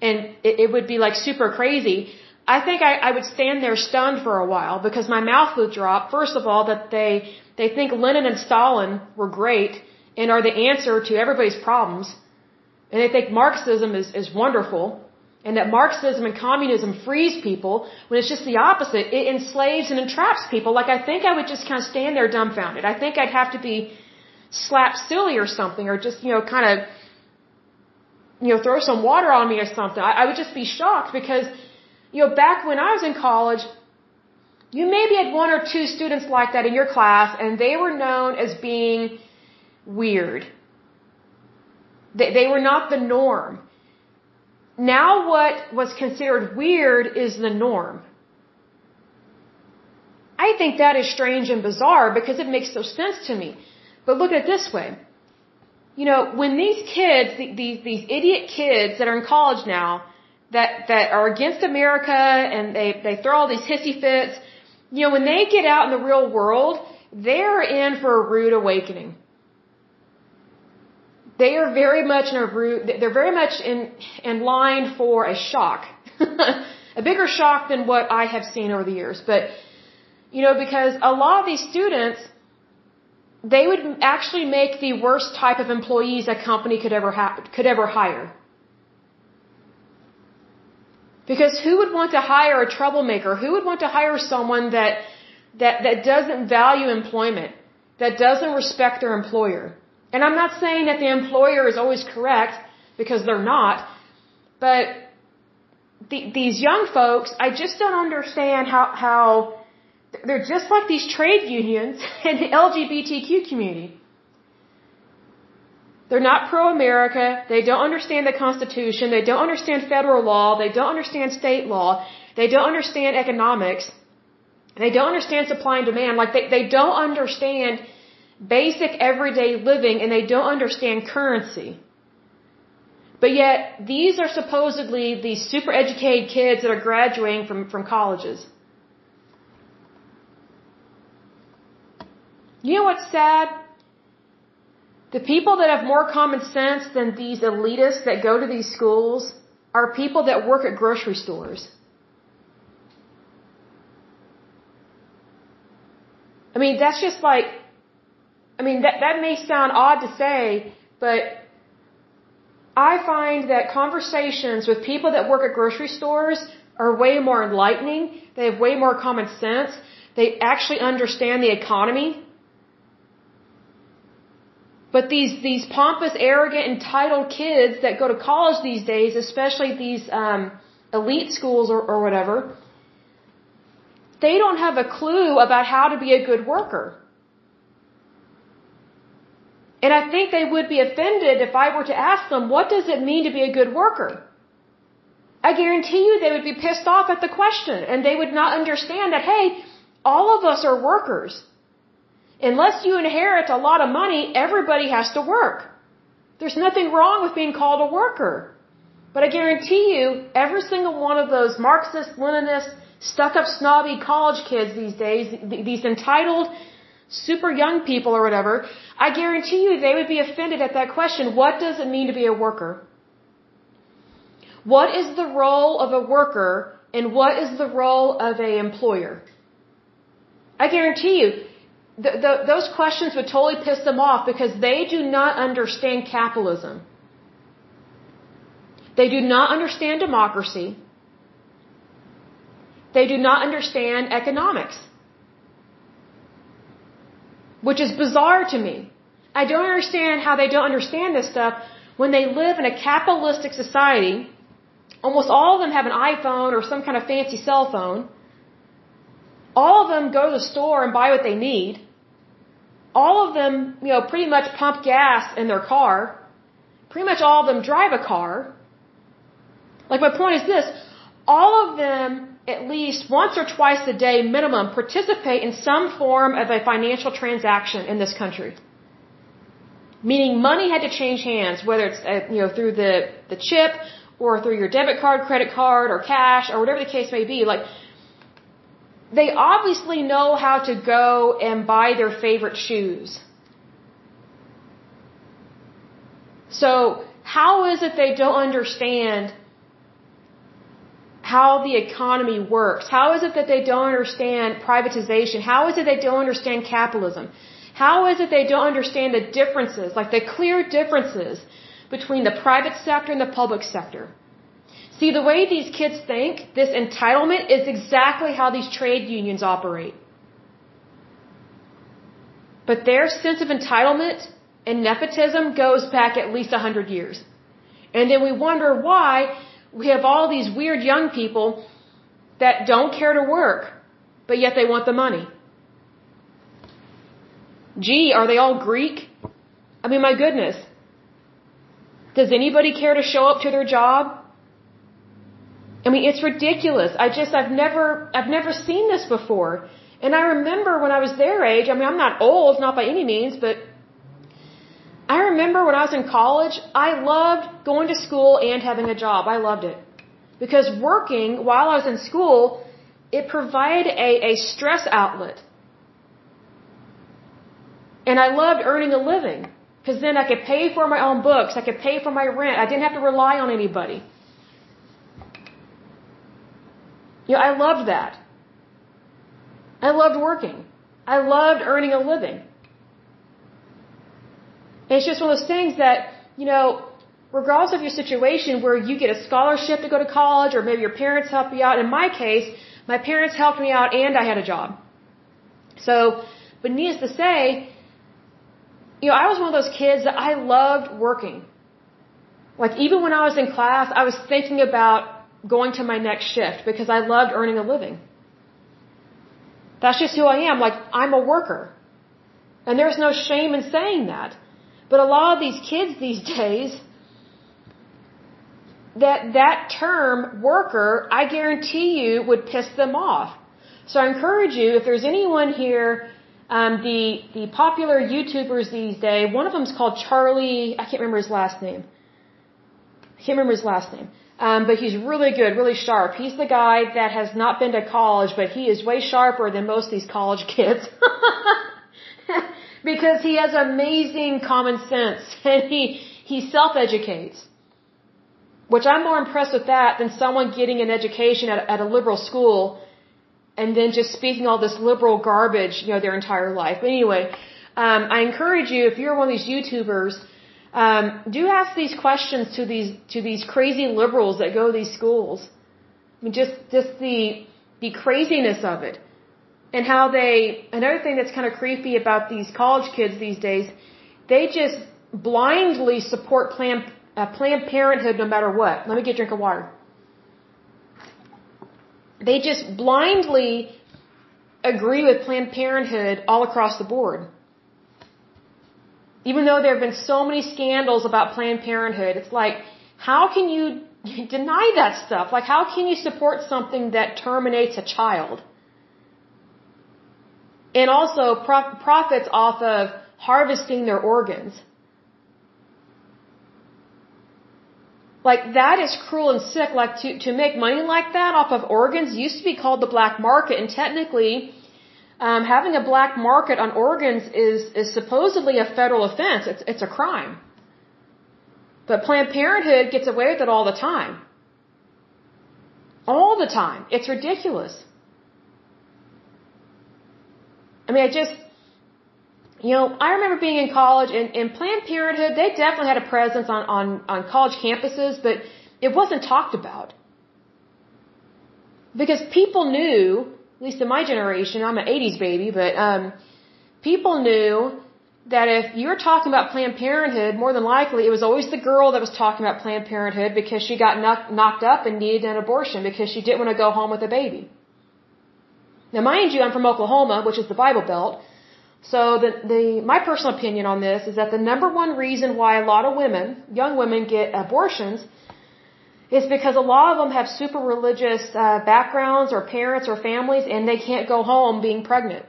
[SPEAKER 1] and it, it would be like super crazy. I think I, I would stand there stunned for a while because my mouth would drop. First of all, that they, they think Lenin and Stalin were great and are the answer to everybody's problems. And they think Marxism is, is wonderful and that Marxism and communism frees people when it's just the opposite. It enslaves and entraps people. Like I think I would just kind of stand there dumbfounded. I think I'd have to be slapped silly or something or just, you know, kind of, you know, throw some water on me or something. I, I would just be shocked because, you know, back when I was in college, you maybe had one or two students like that in your class and they were known as being weird. They, they were not the norm. Now what was considered weird is the norm. I think that is strange and bizarre because it makes no sense to me. But look at it this way. You know, when these kids, these, these idiot kids that are in college now, that, that are against America and they, they throw all these hissy fits, you know, when they get out in the real world, they're in for a rude awakening they are very much in a root, they're very much in, in line for a shock. a bigger shock than what I have seen over the years. But, you know, because a lot of these students, they would actually make the worst type of employees a company could ever ha- could ever hire. Because who would want to hire a troublemaker? Who would want to hire someone that that that doesn't value employment, that doesn't respect their employer? And I'm not saying that the employer is always correct because they're not, but the, these young folks, I just don't understand how, how they're just like these trade unions and the LGBTQ community. They're not pro-America. They don't understand the Constitution. They don't understand federal law. They don't understand state law. They don't understand economics. They don't understand supply and demand. Like they, they don't understand basic everyday living and they don't understand currency. But yet, these are supposedly the super educated kids that are graduating from, from colleges. You know what's sad? The people that have more common sense than these elitists that go to these schools are people that work at grocery stores. I mean, that's just like I mean, that, that may sound odd to say, but I find that conversations with people that work at grocery stores are way more enlightening. They have way more common sense. They actually understand the economy. But these, these pompous, arrogant, entitled kids that go to college these days, especially these um, elite schools or, or whatever, they don't have a clue about how to be a good worker. And I think they would be offended if I were to ask them, what does it mean to be a good worker? I guarantee you they would be pissed off at the question and they would not understand that, hey, all of us are workers. Unless you inherit a lot of money, everybody has to work. There's nothing wrong with being called a worker. But I guarantee you, every single one of those Marxist, Leninist, stuck up snobby college kids these days, these entitled, super young people or whatever, I guarantee you they would be offended at that question. What does it mean to be a worker? What is the role of a worker and what is the role of an employer? I guarantee you, the, the, those questions would totally piss them off because they do not understand capitalism. They do not understand democracy. They do not understand economics which is bizarre to me. I don't understand how they don't understand this stuff when they live in a capitalistic society. Almost all of them have an iPhone or some kind of fancy cell phone. All of them go to the store and buy what they need. All of them, you know, pretty much pump gas in their car. Pretty much all of them drive a car. Like my point is this, all of them at least once or twice a day minimum participate in some form of a financial transaction in this country. Meaning money had to change hands, whether it's uh, you know through the the chip or through your debit card, credit card, or cash, or whatever the case may be. Like they obviously know how to go and buy their favorite shoes. So how is it they don't understand how the economy works. How is it that they don't understand privatization? How is it they don't understand capitalism? How is it they don't understand the differences, like the clear differences between the private sector and the public sector? See, the way these kids think, this entitlement is exactly how these trade unions operate. But their sense of entitlement and nepotism goes back at least a hundred years. And then we wonder why we have all these weird young people that don't care to work, but yet they want the money. Gee, are they all Greek? I mean, my goodness. Does anybody care to show up to their job? I mean, it's ridiculous. I just, I've never, I've never seen this before. And I remember when I was their age, I mean, I'm not old, not by any means, but I remember when I was in college, I loved going to school and having a job. I loved it. Because working while I was in school, it provided a, a stress outlet. And I loved earning a living. Because then I could pay for my own books, I could pay for my rent, I didn't have to rely on anybody. You know, I loved that. I loved working. I loved earning a living. It's just one of those things that, you know, regardless of your situation where you get a scholarship to go to college or maybe your parents help you out. In my case, my parents helped me out and I had a job. So, but needless to say, you know, I was one of those kids that I loved working. Like even when I was in class, I was thinking about going to my next shift because I loved earning a living. That's just who I am. Like, I'm a worker. And there's no shame in saying that. But a lot of these kids these days, that that term worker, I guarantee you would piss them off. So I encourage you, if there's anyone here, um, the the popular YouTubers these days, one of them is called Charlie. I can't remember his last name. I can't remember his last name. Um, but he's really good, really sharp. He's the guy that has not been to college, but he is way sharper than most of these college kids. because he has amazing common sense and he, he self-educates. Which I'm more impressed with that than someone getting an education at, at a liberal school and then just speaking all this liberal garbage, you know, their entire life. But anyway, um, I encourage you, if you're one of these YouTubers, um, do ask these questions to these to these crazy liberals that go to these schools. I mean, just just the the craziness of it, and how they. Another thing that's kind of creepy about these college kids these days, they just blindly support Planned uh, Planned Parenthood no matter what. Let me get a drink of water. They just blindly agree with Planned Parenthood all across the board. Even though there have been so many scandals about Planned Parenthood, it's like, how can you deny that stuff? Like, how can you support something that terminates a child? And also prof- profits off of harvesting their organs. Like, that is cruel and sick. Like, to, to make money like that off of organs used to be called the black market, and technically, um, having a black market on organs is is supposedly a federal offense. It's it's a crime. But Planned Parenthood gets away with it all the time. All the time. It's ridiculous. I mean, I just, you know, I remember being in college and, and Planned Parenthood, they definitely had a presence on, on, on college campuses, but it wasn't talked about. Because people knew at least in my generation, I'm an 80s baby, but um, people knew that if you were talking about Planned Parenthood, more than likely it was always the girl that was talking about Planned Parenthood because she got knock, knocked up and needed an abortion because she didn't want to go home with a baby. Now, mind you, I'm from Oklahoma, which is the Bible Belt. So the, the, my personal opinion on this is that the number one reason why a lot of women, young women, get abortions is because a lot of them have super religious uh, backgrounds or parents or families and they can't go home being pregnant.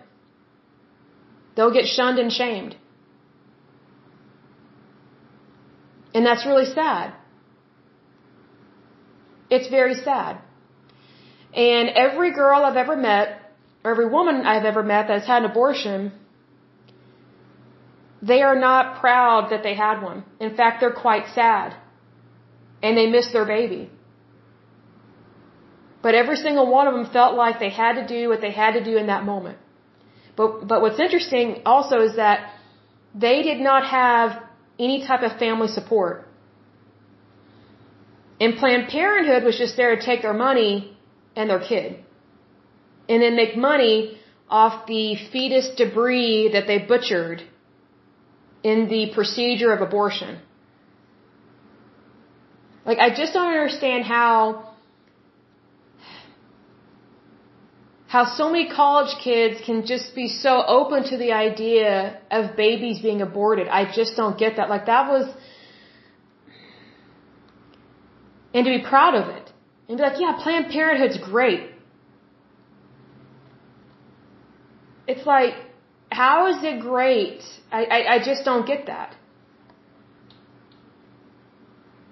[SPEAKER 1] They'll get shunned and shamed. And that's really sad. It's very sad. And every girl I've ever met, every woman I've ever met that's had an abortion, they are not proud that they had one. In fact, they're quite sad and they miss their baby. But every single one of them felt like they had to do what they had to do in that moment. But, but what's interesting also is that they did not have any type of family support. And Planned Parenthood was just there to take their money and their kid. And then make money off the fetus debris that they butchered in the procedure of abortion. Like, I just don't understand how, how so many college kids can just be so open to the idea of babies being aborted. I just don't get that. Like, that was, and to be proud of it. And be like, yeah, Planned Parenthood's great. It's like, how is it great? I, I, I just don't get that.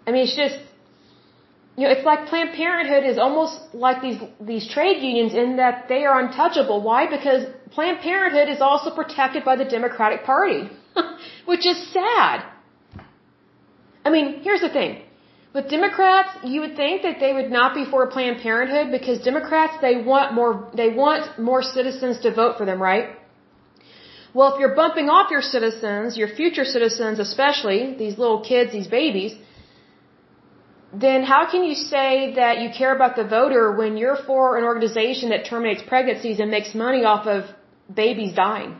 [SPEAKER 1] I mean, it's just, you know, it's like Planned Parenthood is almost like these, these trade unions in that they are untouchable. Why? Because Planned Parenthood is also protected by the Democratic Party, which is sad. I mean, here's the thing. With Democrats, you would think that they would not be for Planned Parenthood because Democrats, they want more, they want more citizens to vote for them, right? Well, if you're bumping off your citizens, your future citizens especially, these little kids, these babies, then how can you say that you care about the voter when you're for an organization that terminates pregnancies and makes money off of babies dying?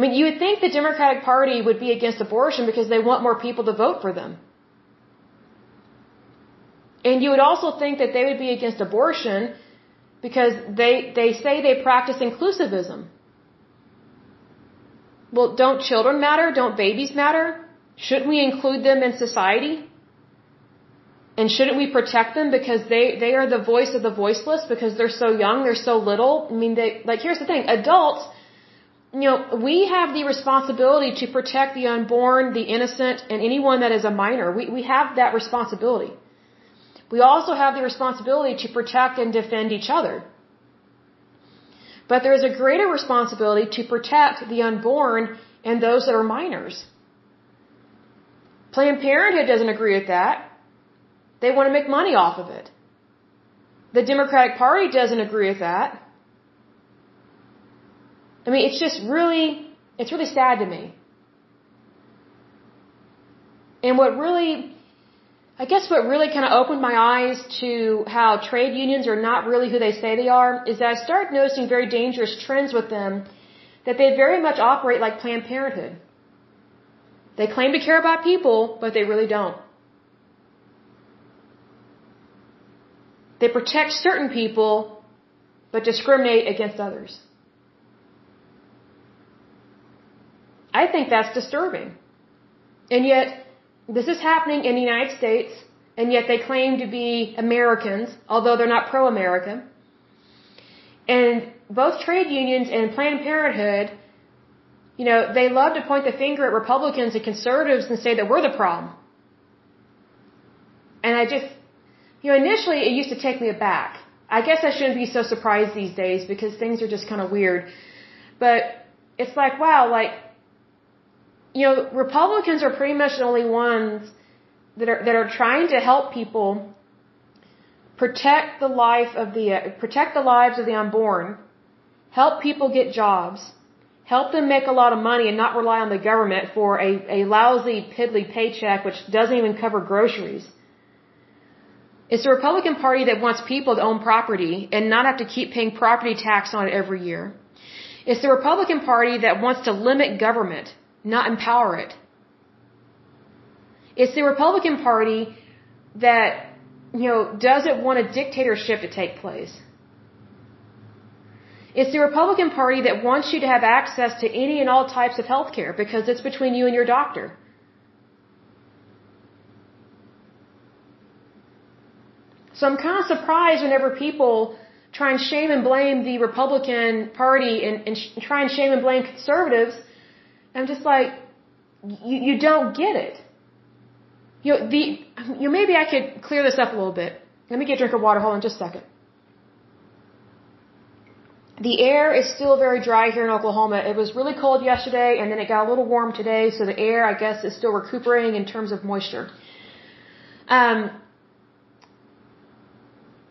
[SPEAKER 1] I mean, you would think the Democratic Party would be against abortion because they want more people to vote for them. And you would also think that they would be against abortion because they, they say they practice inclusivism. Well, don't children matter? Don't babies matter? Shouldn't we include them in society? And shouldn't we protect them because they, they are the voice of the voiceless because they're so young, they're so little? I mean, they, like, here's the thing. Adults, you know, we have the responsibility to protect the unborn, the innocent, and anyone that is a minor. We, we have that responsibility. We also have the responsibility to protect and defend each other. But there is a greater responsibility to protect the unborn and those that are minors. Planned Parenthood doesn't agree with that. They want to make money off of it. The Democratic Party doesn't agree with that. I mean, it's just really, it's really sad to me. And what really, I guess what really kind of opened my eyes to how trade unions are not really who they say they are is that I started noticing very dangerous trends with them that they very much operate like Planned Parenthood. They claim to care about people, but they really don't. They protect certain people, but discriminate against others. I think that's disturbing. And yet, this is happening in the United States, and yet they claim to be Americans, although they're not pro-American. And both trade unions and Planned Parenthood you know, they love to point the finger at Republicans and conservatives and say that we're the problem. And I just, you know, initially it used to take me aback. I guess I shouldn't be so surprised these days because things are just kind of weird. But it's like, wow, like, you know, Republicans are pretty much the only ones that are that are trying to help people protect the life of the uh, protect the lives of the unborn, help people get jobs, help them make a lot of money and not rely on the government for a, a lousy, piddly paycheck which doesn't even cover groceries. It's the Republican Party that wants people to own property and not have to keep paying property tax on it every year. It's the Republican Party that wants to limit government, not empower it. It's the Republican Party that, you know, doesn't want a dictatorship to take place. It's the Republican Party that wants you to have access to any and all types of health care because it's between you and your doctor. So I'm kind of surprised whenever people try and shame and blame the Republican Party and, and try and shame and blame conservatives. I'm just like, you, you don't get it. You the, you maybe I could clear this up a little bit. Let me get a drink of water. Hold on just a second. The air is still very dry here in Oklahoma. It was really cold yesterday and then it got a little warm today, so the air, I guess, is still recuperating in terms of moisture. Um,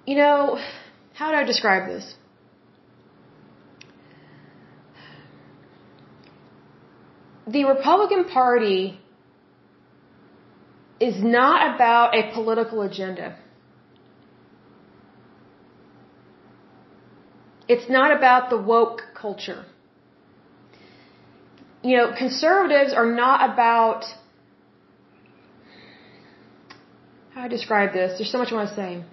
[SPEAKER 1] you know, how do I describe this? The Republican Party is not about a political agenda. It's not about the woke culture. You know, conservatives are not about how I describe this? There's so much I want to say.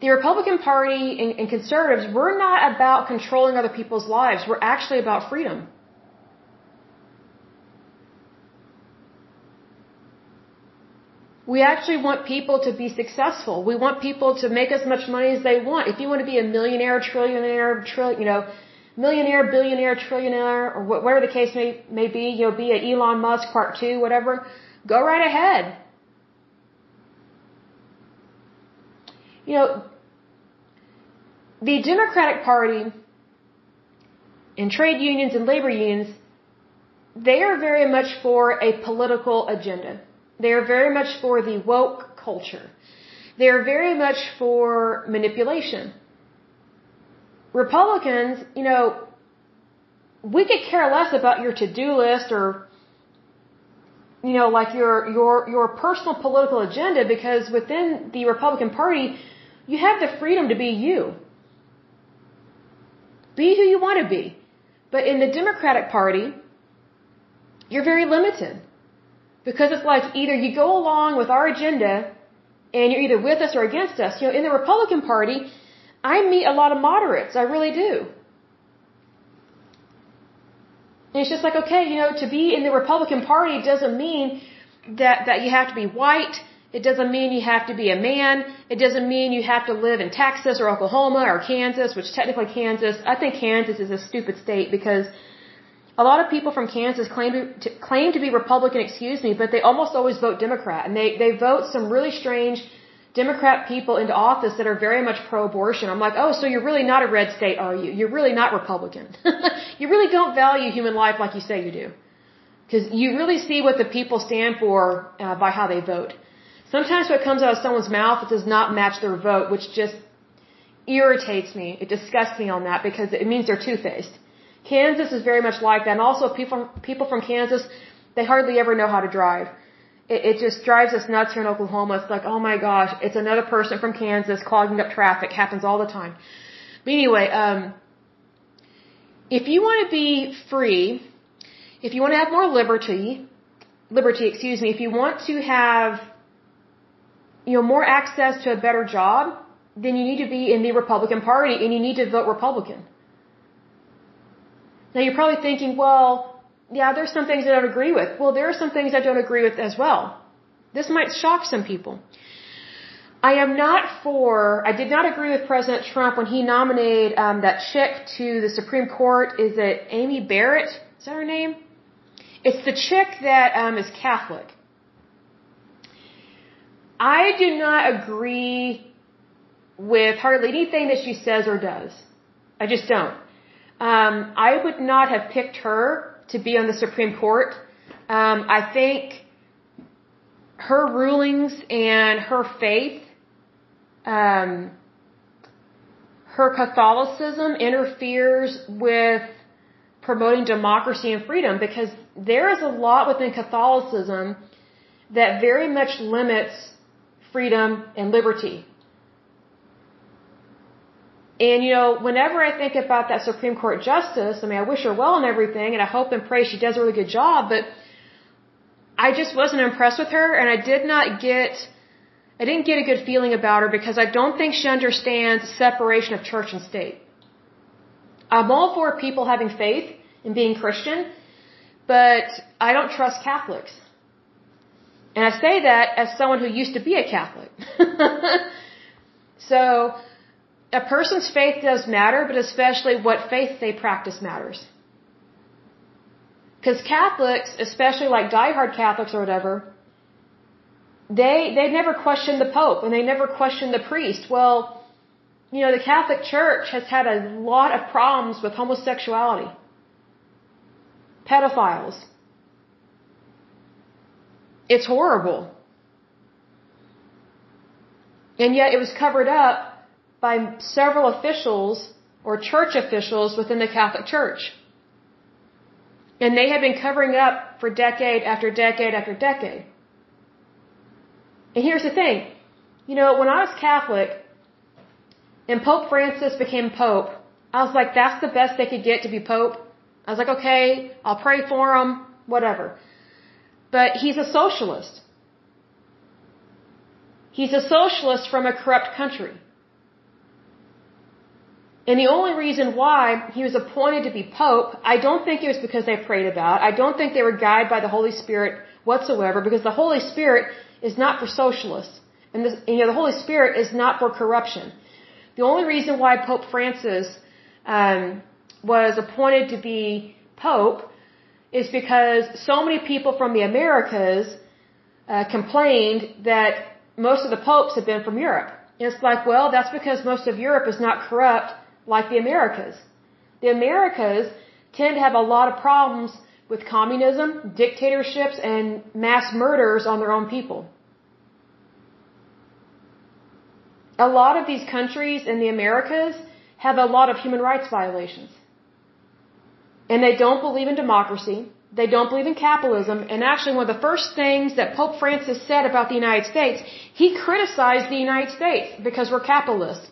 [SPEAKER 1] The Republican Party and, and conservatives, we're not about controlling other people's lives. We're actually about freedom. We actually want people to be successful. We want people to make as much money as they want. If you want to be a millionaire, trillionaire, trill, you know, millionaire, billionaire, trillionaire, or whatever the case may, may be, you know, be an Elon Musk part two, whatever, go right ahead. You know, the Democratic Party and trade unions and labor unions, they are very much for a political agenda. They are very much for the woke culture. They are very much for manipulation. Republicans, you know, we could care less about your to-do list or you know, like your your your personal political agenda because within the Republican Party, you have the freedom to be you. Be who you want to be. But in the Democratic Party, you're very limited. Because it's like either you go along with our agenda and you're either with us or against us. You know, in the Republican Party, I meet a lot of moderates. I really do. And it's just like, okay, you know, to be in the Republican Party doesn't mean that, that you have to be white. It doesn't mean you have to be a man. It doesn't mean you have to live in Texas or Oklahoma or Kansas, which technically Kansas, I think Kansas is a stupid state because a lot of people from Kansas claim to, claim to be Republican, excuse me, but they almost always vote Democrat, and they they vote some really strange Democrat people into office that are very much pro-abortion. I'm like, oh, so you're really not a red state, are you? You're really not Republican. you really don't value human life like you say you do, because you really see what the people stand for uh, by how they vote. Sometimes what comes out of someone's mouth it does not match their vote, which just irritates me. It disgusts me on that because it means they're two-faced. Kansas is very much like that. And also people, people from Kansas, they hardly ever know how to drive. It, it just drives us nuts here in Oklahoma. It's like, oh my gosh, it's another person from Kansas clogging up traffic. Happens all the time. But anyway, um, if you want to be free, if you want to have more liberty, liberty, excuse me, if you want to have, you know, more access to a better job, then you need to be in the Republican Party and you need to vote Republican. Now you're probably thinking, well, yeah, there's some things I don't agree with. Well, there are some things I don't agree with as well. This might shock some people. I am not for, I did not agree with President Trump when he nominated um, that chick to the Supreme Court. Is it Amy Barrett? Is that her name? It's the chick that um, is Catholic. I do not agree with hardly anything that she says or does. I just don't. Um, I would not have picked her to be on the Supreme Court. Um, I think her rulings and her faith, um, her Catholicism interferes with promoting democracy and freedom because there is a lot within Catholicism that very much limits freedom and liberty. And you know, whenever I think about that Supreme Court justice, I mean, I wish her well and everything, and I hope and pray she does a really good job, but I just wasn't impressed with her, and I did not get, I didn't get a good feeling about her because I don't think she understands separation of church and state. I'm all for people having faith and being Christian, but I don't trust Catholics. And I say that as someone who used to be a Catholic. so, a person's faith does matter, but especially what faith they practice matters. Because Catholics, especially like diehard Catholics or whatever, they they never question the Pope and they never question the priest. Well, you know, the Catholic Church has had a lot of problems with homosexuality, pedophiles. It's horrible. And yet it was covered up by several officials or church officials within the Catholic Church. And they had been covering up for decade after decade after decade. And here's the thing. You know, when I was Catholic and Pope Francis became Pope, I was like, that's the best they could get to be Pope. I was like, okay, I'll pray for him, whatever. But he's a socialist. He's a socialist from a corrupt country. And the only reason why he was appointed to be Pope, I don't think it was because they prayed about. I don't think they were guided by the Holy Spirit whatsoever, because the Holy Spirit is not for socialists. And, this, and you know, the Holy Spirit is not for corruption. The only reason why Pope Francis um, was appointed to be Pope is because so many people from the Americas uh, complained that most of the popes had been from Europe. And it's like, well, that's because most of Europe is not corrupt like the Americas. The Americas tend to have a lot of problems with communism, dictatorships, and mass murders on their own people. A lot of these countries in the Americas have a lot of human rights violations. And they don't believe in democracy. They don't believe in capitalism. And actually, one of the first things that Pope Francis said about the United States, he criticized the United States because we're capitalists.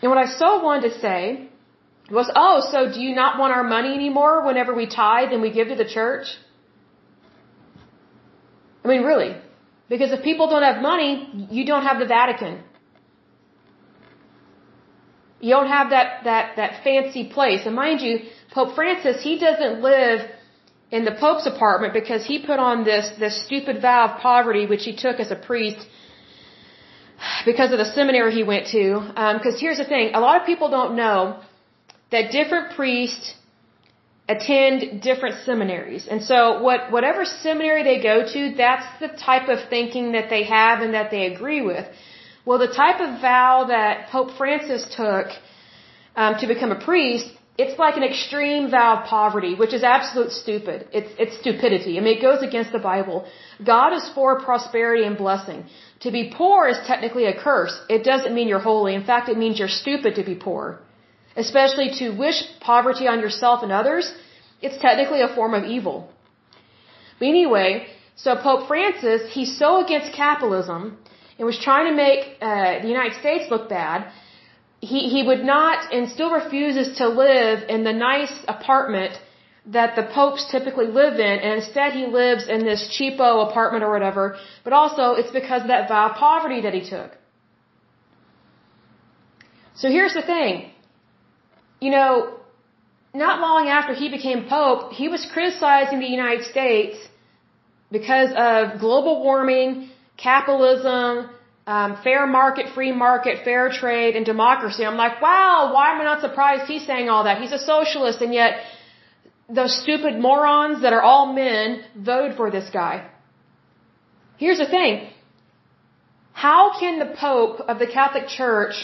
[SPEAKER 1] And what I so wanted to say was, oh, so do you not want our money anymore whenever we tithe and we give to the church? I mean, really. Because if people don't have money, you don't have the Vatican. You don't have that, that, that fancy place. And mind you, Pope Francis, he doesn't live in the Pope's apartment because he put on this, this stupid vow of poverty, which he took as a priest because of the seminary he went to. Because um, here's the thing: a lot of people don't know that different priests attend different seminaries, and so what whatever seminary they go to, that's the type of thinking that they have and that they agree with. Well, the type of vow that Pope Francis took um, to become a priest, it's like an extreme vow of poverty, which is absolute stupid. It's it's stupidity. I mean, it goes against the Bible. God is for prosperity and blessing. To be poor is technically a curse. It doesn't mean you're holy. In fact, it means you're stupid to be poor. Especially to wish poverty on yourself and others, it's technically a form of evil. But anyway, so Pope Francis, he's so against capitalism and was trying to make uh, the United States look bad. He, he would not and still refuses to live in the nice apartment that the popes typically live in, and instead he lives in this cheapo apartment or whatever, but also it's because of that vow of poverty that he took. So here's the thing. You know, not long after he became pope, he was criticizing the United States because of global warming, capitalism, um, fair market, free market, fair trade, and democracy. I'm like, wow, why am I not surprised he's saying all that? He's a socialist, and yet those stupid morons that are all men voted for this guy. Here's the thing. How can the Pope of the Catholic Church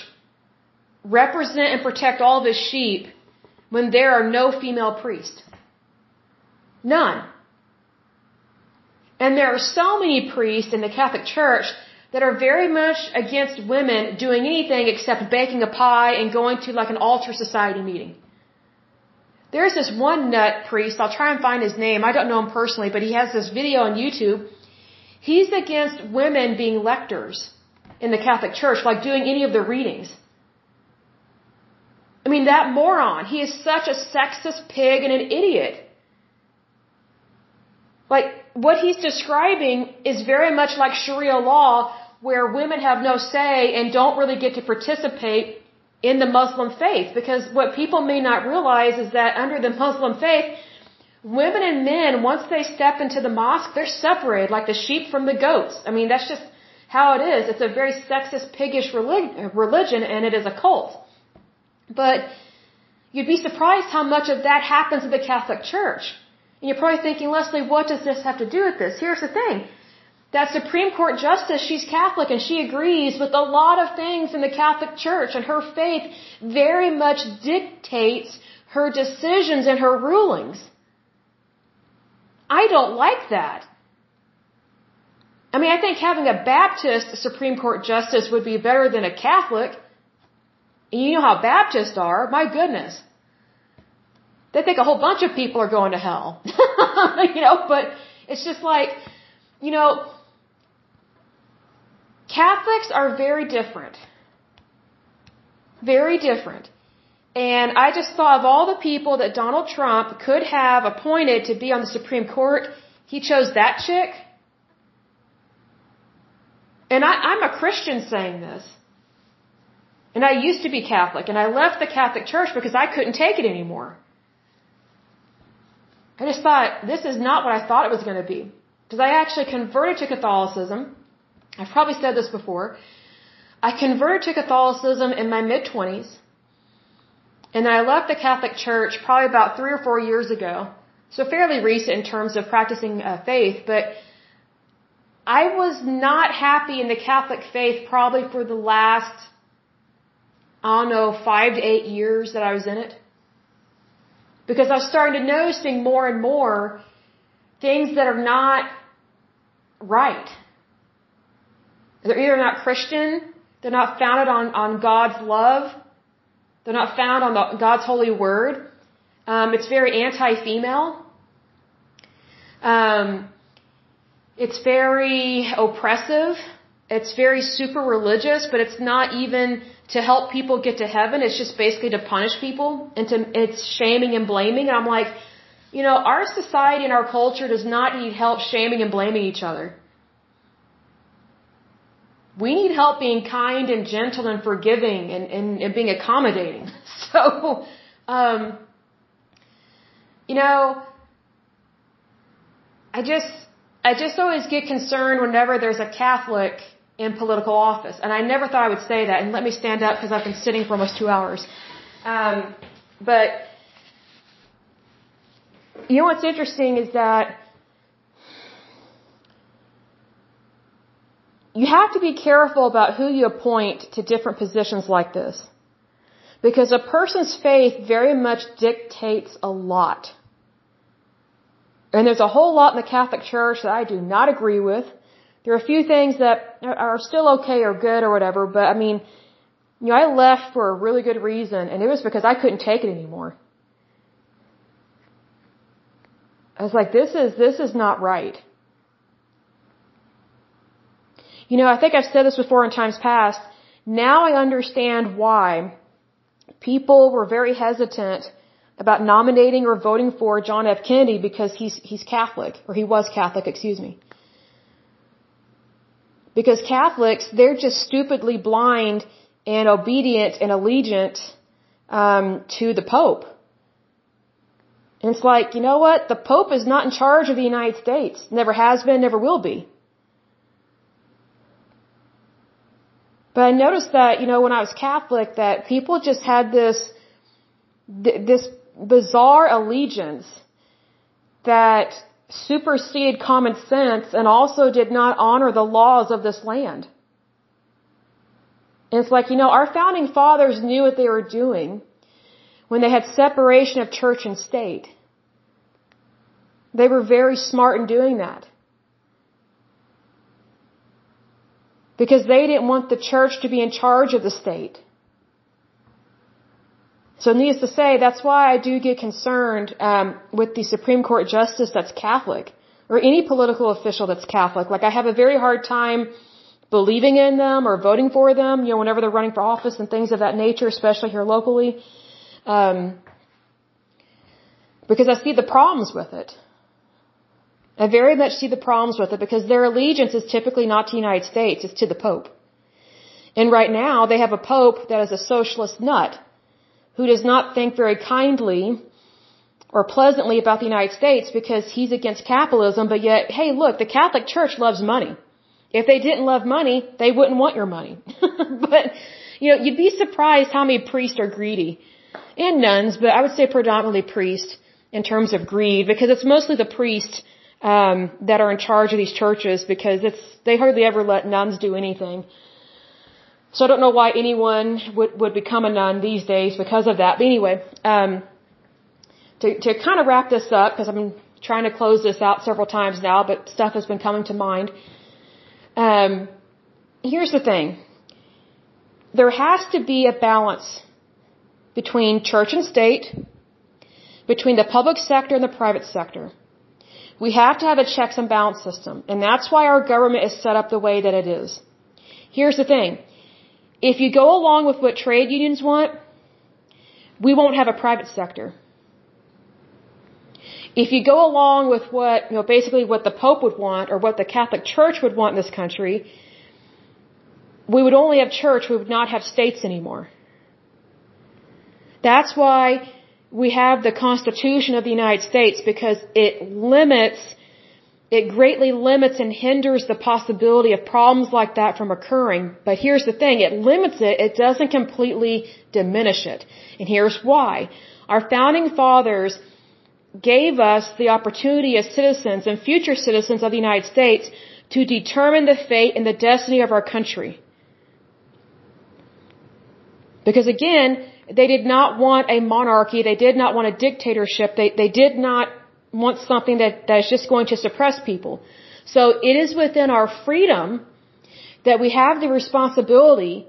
[SPEAKER 1] represent and protect all of his sheep when there are no female priests? None. And there are so many priests in the Catholic Church that are very much against women doing anything except baking a pie and going to like an altar society meeting. There's this one nut priest, I'll try and find his name. I don't know him personally, but he has this video on YouTube. He's against women being lectors in the Catholic Church, like doing any of the readings. I mean, that moron, he is such a sexist pig and an idiot. Like, what he's describing is very much like Sharia law, where women have no say and don't really get to participate in the Muslim faith because what people may not realize is that under the Muslim faith, women and men, once they step into the mosque, they're separated like the sheep from the goats. I mean, that's just how it is. It's a very sexist, piggish religion and it is a cult. But you'd be surprised how much of that happens in the Catholic Church. And you're probably thinking, Leslie, what does this have to do with this? Here's the thing that Supreme Court justice, she's Catholic and she agrees with a lot of things in the Catholic Church and her faith very much dictates her decisions and her rulings. I don't like that. I mean, I think having a Baptist Supreme Court justice would be better than a Catholic. You know how Baptists are. My goodness. They think a whole bunch of people are going to hell. you know, but it's just like, you know, Catholics are very different. Very different. And I just thought of all the people that Donald Trump could have appointed to be on the Supreme Court, he chose that chick. And I, I'm a Christian saying this. And I used to be Catholic, and I left the Catholic Church because I couldn't take it anymore. I just thought, this is not what I thought it was going to be. Because I actually converted to Catholicism. I've probably said this before. I converted to Catholicism in my mid 20s. And I left the Catholic Church probably about three or four years ago. So fairly recent in terms of practicing uh, faith. But I was not happy in the Catholic faith probably for the last, I don't know, five to eight years that I was in it. Because I was starting to noticing more and more things that are not right. They're either not Christian, they're not founded on, on God's love, they're not found on the, God's holy word. Um, it's very anti-female. Um, it's very oppressive. It's very super religious, but it's not even to help people get to heaven. It's just basically to punish people and to, it's shaming and blaming. And I'm like, you know, our society and our culture does not need help shaming and blaming each other. We need help being kind and gentle and forgiving and, and, and being accommodating. So, um, you know, I just, I just always get concerned whenever there's a Catholic in political office. And I never thought I would say that. And let me stand up because I've been sitting for almost two hours. Um, but, you know what's interesting is that you have to be careful about who you appoint to different positions like this. Because a person's faith very much dictates a lot. And there's a whole lot in the Catholic Church that I do not agree with. There are a few things that are still okay or good or whatever, but I mean, you know, I left for a really good reason, and it was because I couldn't take it anymore. I was like, this is, this is not right. You know, I think I've said this before in times past. Now I understand why people were very hesitant about nominating or voting for John F. Kennedy because he's, he's Catholic, or he was Catholic, excuse me. Because Catholics, they're just stupidly blind and obedient and allegiant um, to the Pope. And it's like, you know what? The Pope is not in charge of the United States. Never has been, never will be. But I noticed that, you know, when I was Catholic, that people just had this, this bizarre allegiance that superseded common sense and also did not honor the laws of this land. And it's like, you know, our founding fathers knew what they were doing when they had separation of church and state. They were very smart in doing that. Because they didn't want the church to be in charge of the state. So needless to say, that's why I do get concerned um, with the Supreme Court justice that's Catholic, or any political official that's Catholic. Like I have a very hard time believing in them or voting for them. You know, whenever they're running for office and things of that nature, especially here locally, um, because I see the problems with it. I very much see the problems with it because their allegiance is typically not to the United States; it's to the Pope. And right now, they have a Pope that is a socialist nut who does not think very kindly or pleasantly about the United States because he's against capitalism, but yet, hey, look, the Catholic Church loves money. If they didn't love money, they wouldn't want your money. but, you know, you'd be surprised how many priests are greedy. And nuns, but I would say predominantly priests in terms of greed because it's mostly the priests um, that are in charge of these churches because it's they hardly ever let nuns do anything. So I don't know why anyone would, would become a nun these days because of that. But anyway, um, to, to kind of wrap this up, because I'm trying to close this out several times now, but stuff has been coming to mind. Um, here's the thing. There has to be a balance between church and state, between the public sector and the private sector. We have to have a checks and balance system, and that's why our government is set up the way that it is. Here's the thing. If you go along with what trade unions want, we won't have a private sector. If you go along with what, you know, basically what the Pope would want or what the Catholic Church would want in this country, we would only have church, we would not have states anymore. That's why we have the Constitution of the United States because it limits, it greatly limits and hinders the possibility of problems like that from occurring. But here's the thing, it limits it, it doesn't completely diminish it. And here's why. Our founding fathers gave us the opportunity as citizens and future citizens of the United States to determine the fate and the destiny of our country. Because again, they did not want a monarchy, they did not want a dictatorship, they, they did not want something that, that is just going to suppress people. So it is within our freedom that we have the responsibility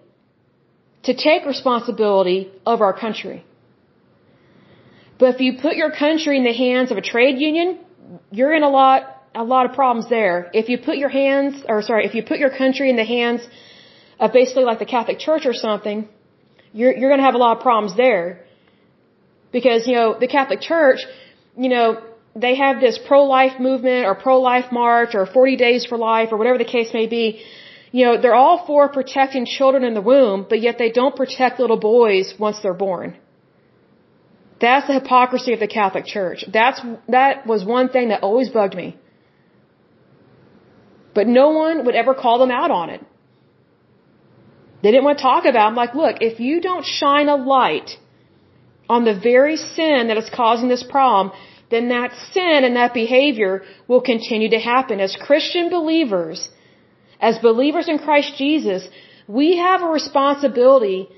[SPEAKER 1] to take responsibility of our country. But if you put your country in the hands of a trade union, you're in a lot, a lot of problems there. If you put your hands, or sorry, if you put your country in the hands of basically like the Catholic Church or something, you're, you're going to have a lot of problems there. Because, you know, the Catholic Church, you know, they have this pro-life movement or pro-life march or 40 days for life or whatever the case may be. You know, they're all for protecting children in the womb, but yet they don't protect little boys once they're born. That's the hypocrisy of the Catholic Church. That's, that was one thing that always bugged me. But no one would ever call them out on it. They didn't want to talk about it. I'm like, look, if you don't shine a light on the very sin that is causing this problem, then that sin and that behavior will continue to happen. As Christian believers, as believers in Christ Jesus, we have a responsibility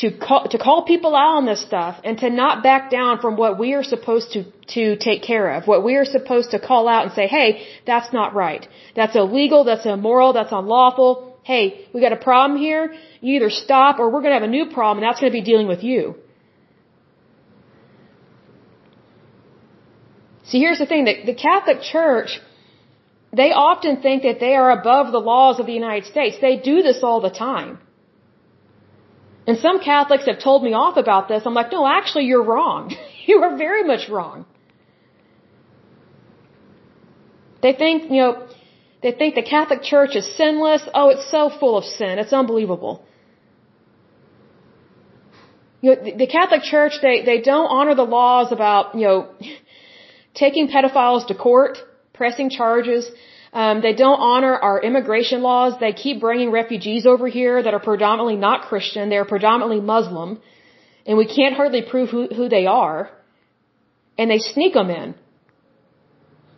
[SPEAKER 1] to call, to call people out on this stuff and to not back down from what we are supposed to, to take care of, what we are supposed to call out and say, hey, that's not right. That's illegal, that's immoral, that's unlawful. Hey, we got a problem here. You either stop or we're going to have a new problem and that's going to be dealing with you. See, here's the thing. The, the Catholic Church, they often think that they are above the laws of the United States. They do this all the time. And some Catholics have told me off about this. I'm like, no, actually, you're wrong. you are very much wrong. They think, you know, they think the Catholic Church is sinless. Oh, it's so full of sin. It's unbelievable. You know, the Catholic Church, they, they don't honor the laws about, you know, taking pedophiles to court, pressing charges. Um, they don't honor our immigration laws. They keep bringing refugees over here that are predominantly not Christian. They're predominantly Muslim. And we can't hardly prove who, who they are. And they sneak them in.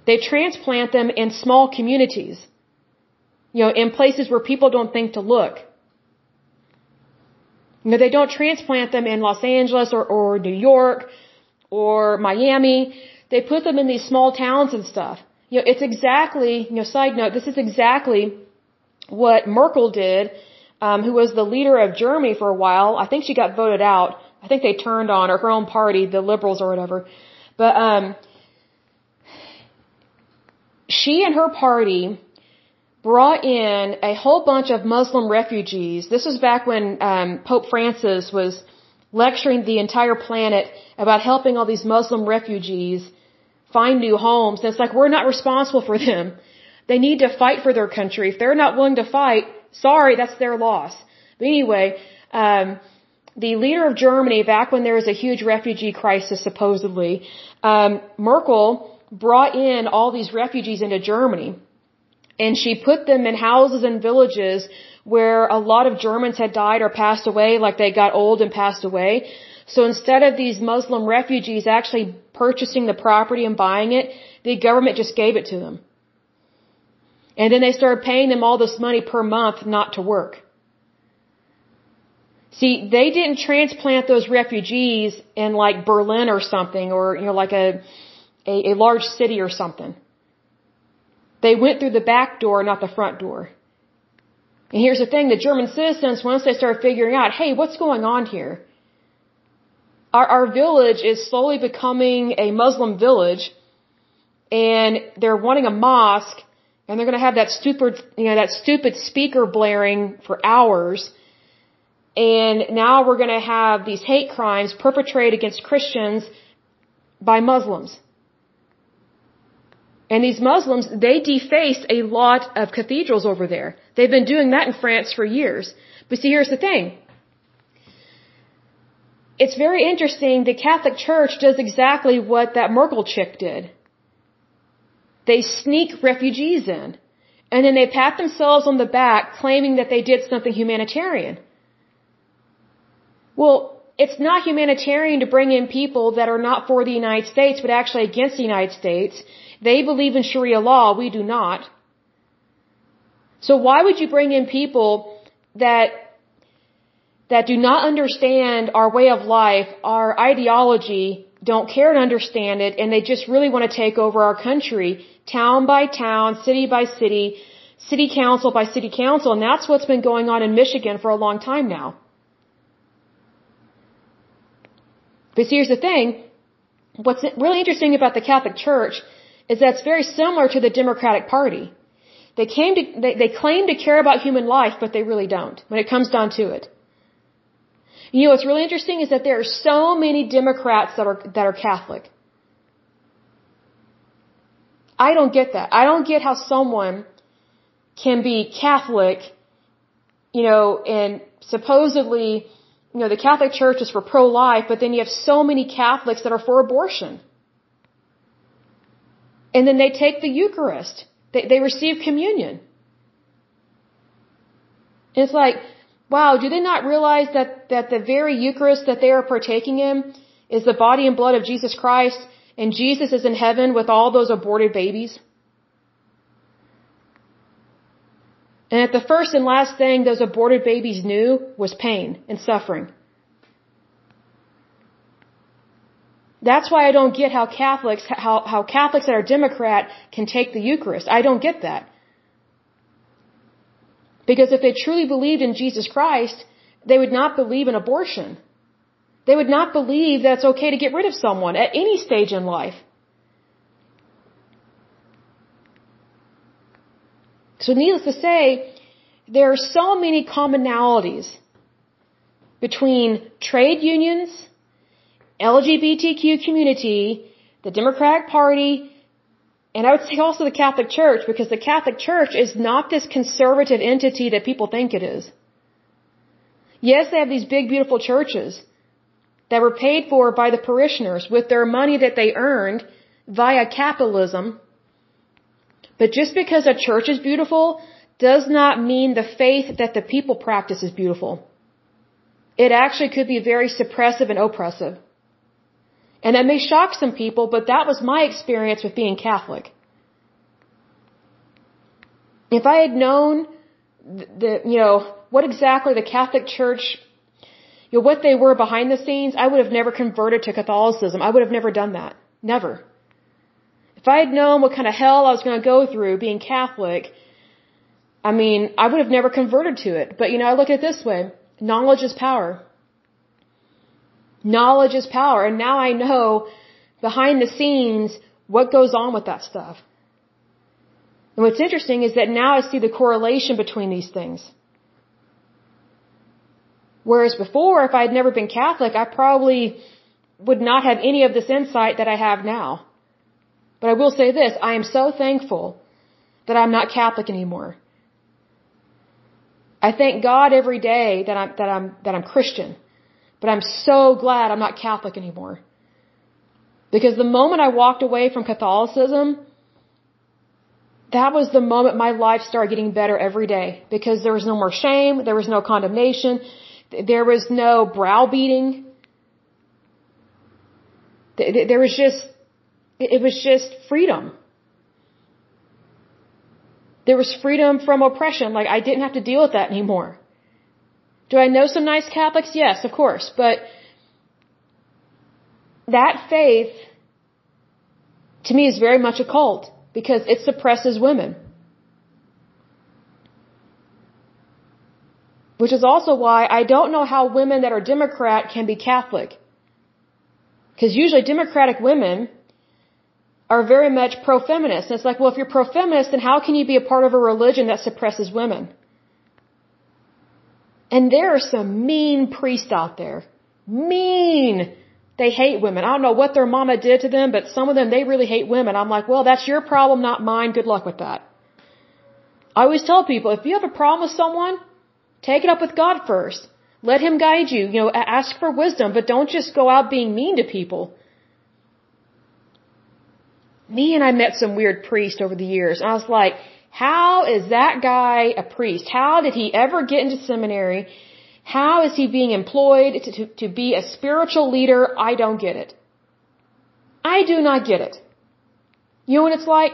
[SPEAKER 1] They transplant them in small communities. You know, in places where people don't think to look. You know, they don't transplant them in Los Angeles or, or New York or Miami. They put them in these small towns and stuff. You know, it's exactly, you know, side note, this is exactly what Merkel did, um, who was the leader of Germany for a while. I think she got voted out. I think they turned on her, her own party, the liberals or whatever. But, um, she and her party brought in a whole bunch of Muslim refugees. This was back when um, Pope Francis was lecturing the entire planet about helping all these Muslim refugees find new homes. And it's like, we're not responsible for them. They need to fight for their country. If they're not willing to fight, sorry, that's their loss. But anyway, um, the leader of Germany, back when there was a huge refugee crisis, supposedly, um, Merkel brought in all these refugees into Germany. And she put them in houses and villages where a lot of Germans had died or passed away, like they got old and passed away. So instead of these Muslim refugees actually purchasing the property and buying it, the government just gave it to them. And then they started paying them all this money per month not to work. See, they didn't transplant those refugees in like Berlin or something or, you know, like a, a, a large city or something. They went through the back door, not the front door. And here's the thing, the German citizens, once they start figuring out, hey, what's going on here? Our, our village is slowly becoming a Muslim village, and they're wanting a mosque, and they're going to have that stupid, you know, that stupid speaker blaring for hours, and now we're going to have these hate crimes perpetrated against Christians by Muslims. And these Muslims, they defaced a lot of cathedrals over there. They've been doing that in France for years. But see, here's the thing. It's very interesting. The Catholic Church does exactly what that Merkel chick did. They sneak refugees in. And then they pat themselves on the back claiming that they did something humanitarian. Well, it's not humanitarian to bring in people that are not for the United States, but actually against the United States. They believe in Sharia law. We do not. So why would you bring in people that that do not understand our way of life, our ideology, don't care to understand it, and they just really want to take over our country, town by town, city by city, city council by city council, and that's what's been going on in Michigan for a long time now. But here's the thing. What's really interesting about the Catholic Church is that it's very similar to the Democratic Party. They came to, they, they claim to care about human life, but they really don't when it comes down to it. You know what's really interesting is that there are so many Democrats that are, that are Catholic. I don't get that. I don't get how someone can be Catholic, you know, and supposedly you know, the Catholic Church is for pro-life, but then you have so many Catholics that are for abortion. And then they take the Eucharist. They, they receive communion. And it's like, wow, do they not realize that, that the very Eucharist that they are partaking in is the body and blood of Jesus Christ, and Jesus is in heaven with all those aborted babies? And that the first and last thing those aborted babies knew was pain and suffering. That's why I don't get how Catholics, how, how Catholics that are Democrat can take the Eucharist. I don't get that. Because if they truly believed in Jesus Christ, they would not believe in abortion. They would not believe that it's okay to get rid of someone at any stage in life. So needless to say, there are so many commonalities between trade unions, LGBTQ community, the Democratic Party, and I would say also the Catholic Church, because the Catholic Church is not this conservative entity that people think it is. Yes, they have these big, beautiful churches that were paid for by the parishioners with their money that they earned via capitalism but just because a church is beautiful does not mean the faith that the people practice is beautiful. It actually could be very suppressive and oppressive. And that may shock some people, but that was my experience with being Catholic. If I had known the, you know, what exactly the Catholic Church, you know, what they were behind the scenes, I would have never converted to Catholicism. I would have never done that. Never. If I had known what kind of hell I was going to go through being Catholic, I mean, I would have never converted to it. But you know, I look at it this way. Knowledge is power. Knowledge is power. And now I know behind the scenes what goes on with that stuff. And what's interesting is that now I see the correlation between these things. Whereas before, if I had never been Catholic, I probably would not have any of this insight that I have now. But I will say this, I am so thankful that I'm not Catholic anymore. I thank God every day that I'm, that I'm, that I'm Christian. But I'm so glad I'm not Catholic anymore. Because the moment I walked away from Catholicism, that was the moment my life started getting better every day. Because there was no more shame, there was no condemnation, there was no browbeating. There was just it was just freedom. There was freedom from oppression. Like, I didn't have to deal with that anymore. Do I know some nice Catholics? Yes, of course. But that faith, to me, is very much a cult. because it suppresses women. Which is also why I don't know how women that are Democrat can be Catholic. Because usually Democratic women are very much pro-feminist. And it's like, well, if you're pro-feminist, then how can you be a part of a religion that suppresses women? And there are some mean priests out there. Mean. They hate women. I don't know what their mama did to them, but some of them, they really hate women. I'm like, well, that's your problem, not mine. Good luck with that. I always tell people, if you have a problem with someone, take it up with God first. Let Him guide you. You know, ask for wisdom, but don't just go out being mean to people. Me and I met some weird priest over the years, and I was like, how is that guy a priest? How did he ever get into seminary? How is he being employed to, to, to be a spiritual leader? I don't get it. I do not get it. You know what it's like?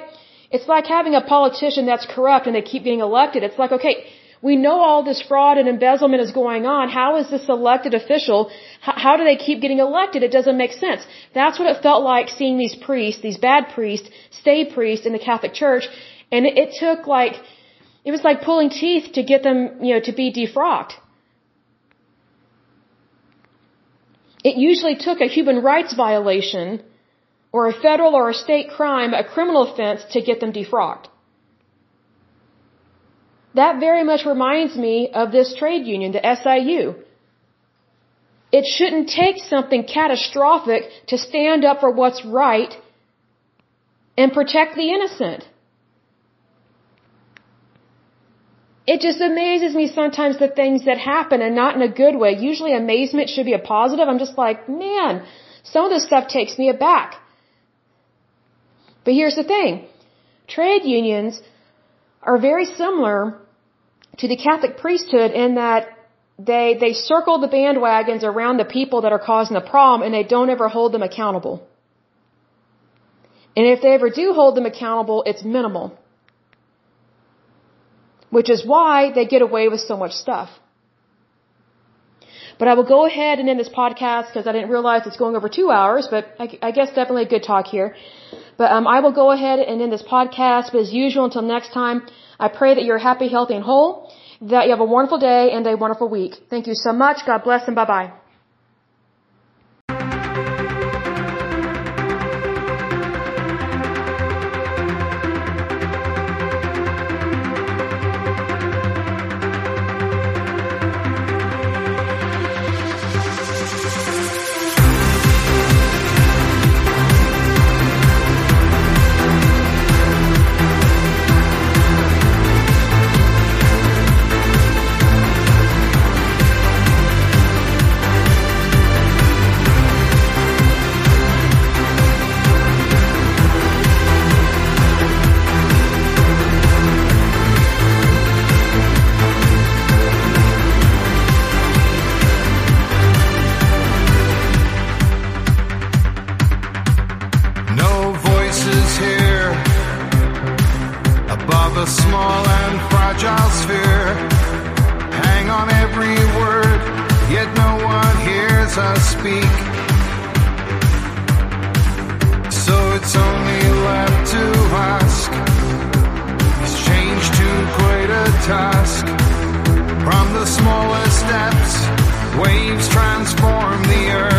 [SPEAKER 1] It's like having a politician that's corrupt and they keep getting elected. It's like, okay, we know all this fraud and embezzlement is going on. How is this elected official? How, how do they keep getting elected? It doesn't make sense. That's what it felt like seeing these priests, these bad priests, stay priests in the Catholic Church. And it, took like, it was like pulling teeth to get them, you know, to be defrocked. It usually took a human rights violation or a federal or a state crime, a criminal offense to get them defrocked. That very much reminds me of this trade union, the SIU. It shouldn't take something catastrophic to stand up for what's right and protect the innocent. It just amazes me sometimes the things that happen and not in a good way. Usually amazement should be a positive. I'm just like, man, some of this stuff takes me aback. But here's the thing. Trade unions are very similar to the Catholic priesthood in that they, they circle the bandwagons around the people that are causing the problem and they don't ever hold them accountable. And if they ever do hold them accountable, it's minimal. Which is why they get away with so much stuff. But I will go ahead and end this podcast because I didn't realize it's going over two hours, but I, I guess definitely a good talk here. But um, I will go ahead and end this podcast. But as usual, until next time, I pray that you're happy, healthy, and whole, that you have a wonderful day and a wonderful week. Thank you so much. God bless and bye bye.
[SPEAKER 2] Don't let waves transform the down.